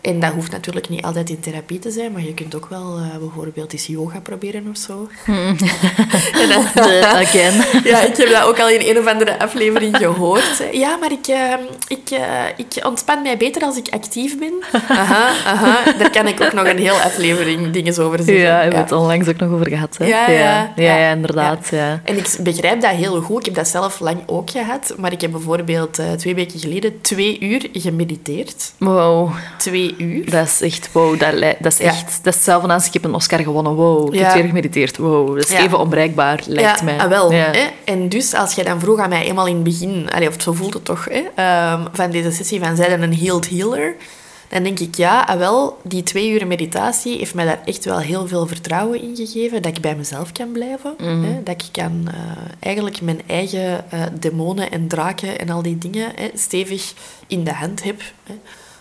En dat hoeft natuurlijk niet altijd in therapie te zijn, maar je kunt ook wel eh, bijvoorbeeld eens yoga proberen of zo. [LAUGHS] En dan- [LAUGHS] Again. ja, ik heb dat ook al in een of andere aflevering gehoord. Ja, maar ik, eh, ik, eh, ik ontspan mij beter als ik actief ben. Aha, aha. Daar kan ik ook nog een heel aflevering dingen over zeggen. Ja, we hebben het onlangs ook nog over gehad. Hè? Ja, ja, ja, ja. ja, inderdaad. Ja. En ik begrijp dat heel goed. Ik heb dat zelf lang ook gehad. Maar ik heb bijvoorbeeld eh, twee weken geleden twee uur gemediteerd. Wow, Twee uur. dat is echt wow. Dat, is Ja. echt... Dat is hetzelfde als ik heb een Oscar gewonnen. Wow, ik Ja. heb weer gemediteerd. Wow, dat is Ja. even onbereikbaar, lijkt mij. ah, wel. Ja. Hè? En dus, als jij dan vroeg aan mij, eenmaal in het begin, allee, of zo voelt het toch, hè, ehm, van deze sessie, van zij dan een healed healer, dan denk ik ja, ah, wel, die twee uur meditatie heeft mij daar echt wel heel veel vertrouwen in gegeven. Dat ik bij mezelf kan blijven. Mhm. Hè, dat ik kan eh, eigenlijk mijn eigen eh, demonen en draken en al die dingen hè, stevig in de hand heb. Hè.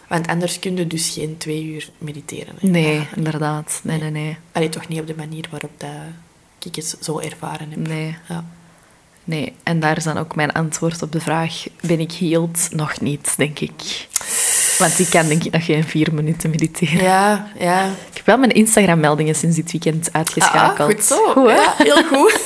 Want anders kun je dus geen twee uur mediteren. Hè. Nee, inderdaad. Nee, nee, nee. Allee, toch niet op de manier waarop dat ik het zo ervaren heb. Nee. Ja. Nee, en daar is dan ook mijn antwoord op de vraag: ben ik healed? Nog niet, denk ik. Want ik kan denk ik nog geen vier minuten mediteren. ja, ja. Wel mijn Instagram-meldingen sinds dit weekend uitgeschakeld. Ah, goed zo. Goed, hè? Ja, heel goed.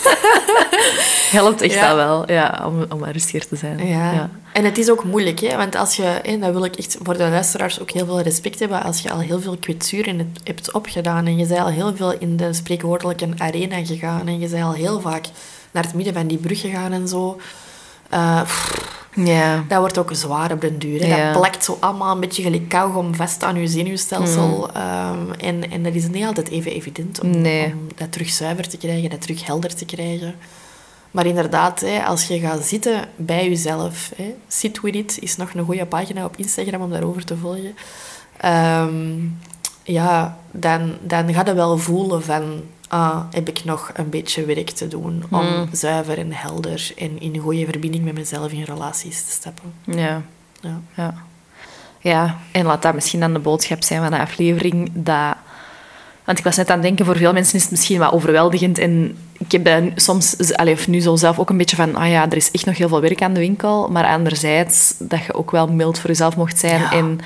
[LAUGHS] Helpt echt Ja. wel ja, om, om rustiger te zijn. Ja. En het is ook moeilijk, hè? want als je, en dat wil ik echt voor de luisteraars ook heel veel respect hebben, als je al heel veel kwetsuren hebt- hebt opgedaan en je bent al heel veel in de spreekwoordelijke arena gegaan en je bent al heel vaak naar het midden van die brug gegaan en zo. Eh, pff, Ja. dat wordt ook zwaar op den duur. Ja. Dat plakt zo allemaal een beetje gelijk kauwgom vast aan je zenuwstelsel. Ehm, en, en dat is niet altijd even evident om, Nee. om dat terug zuiver te krijgen, dat terug helder te krijgen. Maar inderdaad, hè, als je gaat zitten bij jezelf, hè, Sit With It is nog een goede pagina op Instagram om daarover te volgen. Ehm, ja, dan, dan ga je wel voelen van, ah, heb ik nog een beetje werk te doen om Mm. zuiver en helder en in goede verbinding met mezelf in relaties te stappen. Ja. Ja. Ja. ja, en laat dat misschien dan de boodschap zijn van de aflevering. Dat... Want ik was net aan het denken, voor veel mensen is het misschien wat overweldigend. En ik heb dat soms, allee, of nu zo zelf ook een beetje van, ah ja, er is echt nog heel veel werk aan de winkel. Maar anderzijds, dat je ook wel mild voor jezelf mocht zijn. Ja. En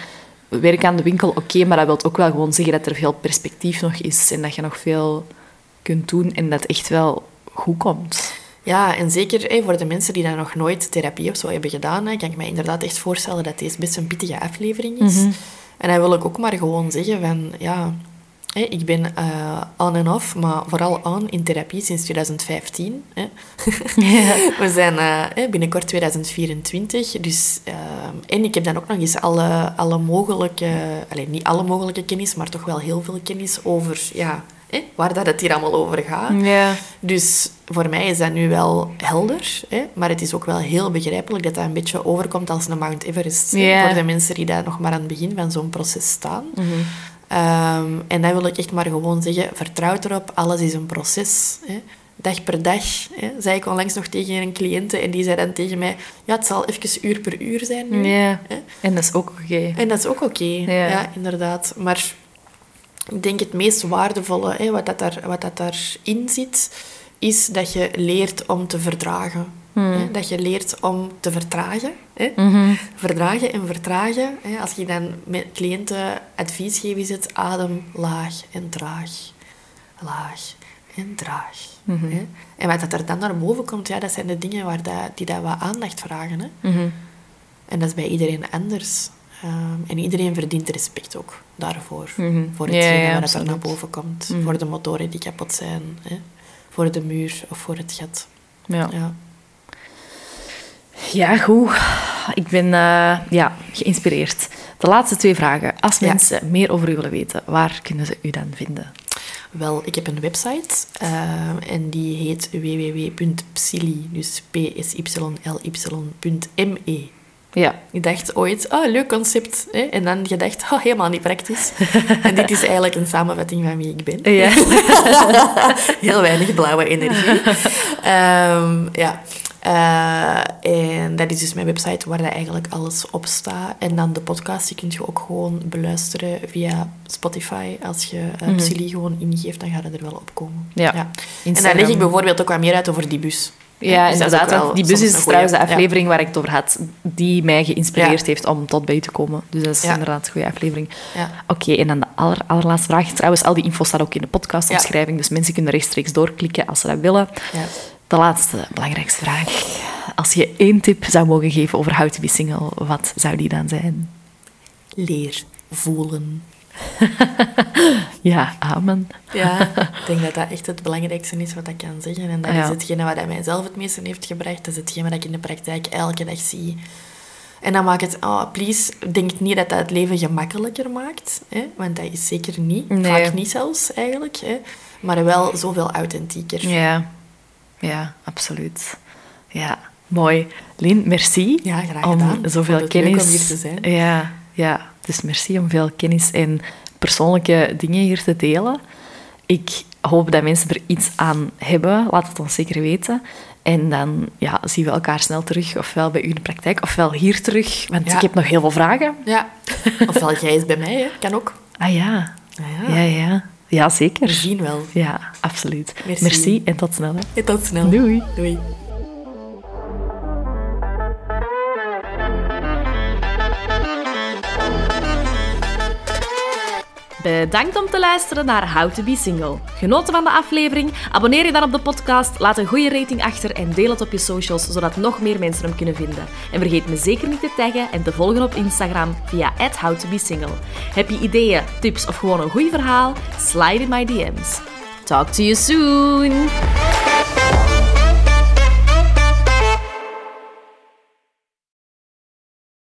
werk aan de winkel, oké, maar dat wil ook wel gewoon zeggen dat er veel perspectief nog is. En dat je nog veel kunt doen en dat echt wel goed komt. Ja, en zeker voor de mensen die dan nog nooit therapie of zo hebben gedaan, hè, kan ik me inderdaad echt voorstellen dat deze best een pittige aflevering is. En dan wil ik ook maar gewoon zeggen van, ja, ik ben eh on en off, maar vooral on in therapie sinds 2015. Hè. [LAUGHS] [LAUGHS] We zijn eh, binnenkort 2024, dus... eh, en ik heb dan ook nog eens alle, alle mogelijke... Alleen niet alle mogelijke kennis, maar toch wel heel veel kennis over, ja, hè, waar dat het hier allemaal over gaat. Ja. Dus voor mij is dat nu wel helder, hè? maar het is ook wel heel begrijpelijk dat dat een beetje overkomt als een Mount Everest. Ja. Voor de mensen die daar nog maar aan het begin van zo'n proces staan. Ehm, en dan wil ik echt maar gewoon zeggen, vertrouw erop, alles is een proces. Hè? Dag per dag, hè? zei ik onlangs nog tegen een cliënte en die zei dan tegen mij, ja, het zal even uur per uur zijn nu. ja. Hè? En dat is ook oké. En dat is ook oké, Ja. ja. inderdaad. Maar ik denk het meest waardevolle, hè, wat, dat daar, wat dat daarin zit, is dat je leert om te verdragen. Hè? Dat je leert om te vertragen. Hè? Verdragen en vertragen. Hè? Als je dan met cliënten advies geeft, is het adem laag en traag. Laag en traag. Hè? En wat dat er dan naar boven komt, ja, dat zijn de dingen waar dat, die dat wat aandacht vragen. Hè? Mhm. En dat is bij iedereen anders. Ehm, en iedereen verdient respect ook daarvoor. Mhm. Voor Ja, hetgene ja, wat er naar boven komt. Mhm. Voor de motoren die kapot zijn. Hè? Voor de muur of voor het gat. Ja. Ja. Ja, goed. Ik ben eh, ja, geïnspireerd. De laatste twee vragen. Als Ja. mensen meer over u willen weten, waar kunnen ze u dan vinden? Wel, ik heb een website ehm, en die heet www.psyli, dus p-s-y-l-y.me. Ja. Ik dacht ooit, oh, leuk concept. Hè? En dan gedacht, oh, helemaal niet praktisch. [LAUGHS] en dit is eigenlijk een samenvatting van wie ik ben. Ja. [LAUGHS] Heel weinig blauwe energie. Ehm, ja. Eh, en dat is dus mijn website waar dat eigenlijk alles op staat. En dan de podcast, die kun je ook gewoon beluisteren via Spotify. Als je uh, gewoon ingeeft, dan gaat het er wel op komen. Ja. En dan leg ik bijvoorbeeld ook wat meer uit over die bus. Ja, Dus is inderdaad. die bus is trouwens de Ja. aflevering waar ik het over had, die mij geïnspireerd Ja. heeft om tot bij u te komen. Dus dat is Ja. inderdaad een goede aflevering. Ja. Oké, en dan de aller, allerlaatste vraag. Trouwens, al die info staat ook in de podcastomschrijving, dus mensen kunnen rechtstreeks doorklikken als ze dat willen. Ja. De laatste, belangrijkste vraag. Als je één tip zou mogen geven over How to be single, wat zou die dan zijn? Leer voelen. [LAUGHS] Ja, amen. Ja, [LAUGHS] ik denk dat dat echt het belangrijkste is wat ik kan zeggen. En dat Ja. is hetgene wat hij mijzelf het meeste heeft gebracht. Dat is hetgene wat ik in de praktijk elke dag zie. En dan maakt het, oh, please, denk niet dat dat het leven gemakkelijker maakt. Hè? Want dat is zeker niet. Nee. Vaak niet zelfs, eigenlijk. Hè? Maar wel zoveel authentieker. Ja, ja absoluut. Ja, mooi. Lien, merci Ja, graag gedaan. Zoveel leuk kennis. om hier te zijn. Ja, ja. Dus merci om veel kennis en persoonlijke dingen hier te delen. Ik hoop dat mensen er iets aan hebben. Laat het ons zeker weten. En dan ja, zien we elkaar snel terug, ofwel bij u in de praktijk, ofwel hier terug. Want Ja. ik heb nog heel veel vragen. Ja. Ofwel jij is bij mij, hè. kan ook. Ah ja. Ah, ja. Ja, ja. Ja, zeker. We zien wel. Ja, absoluut. Merci. Merci en tot snel. hè. Tot snel. Doei. Doei. Bedankt om te luisteren naar How to Be Single. Genoten van de aflevering? Abonneer je dan op de podcast, laat een goede rating achter en deel het op je socials, zodat nog meer mensen hem kunnen vinden. En vergeet me zeker niet te taggen en te volgen op Instagram via @howtobesingle. Heb je ideeën, tips of gewoon een goed verhaal? Slide in my DM's. Talk to you soon!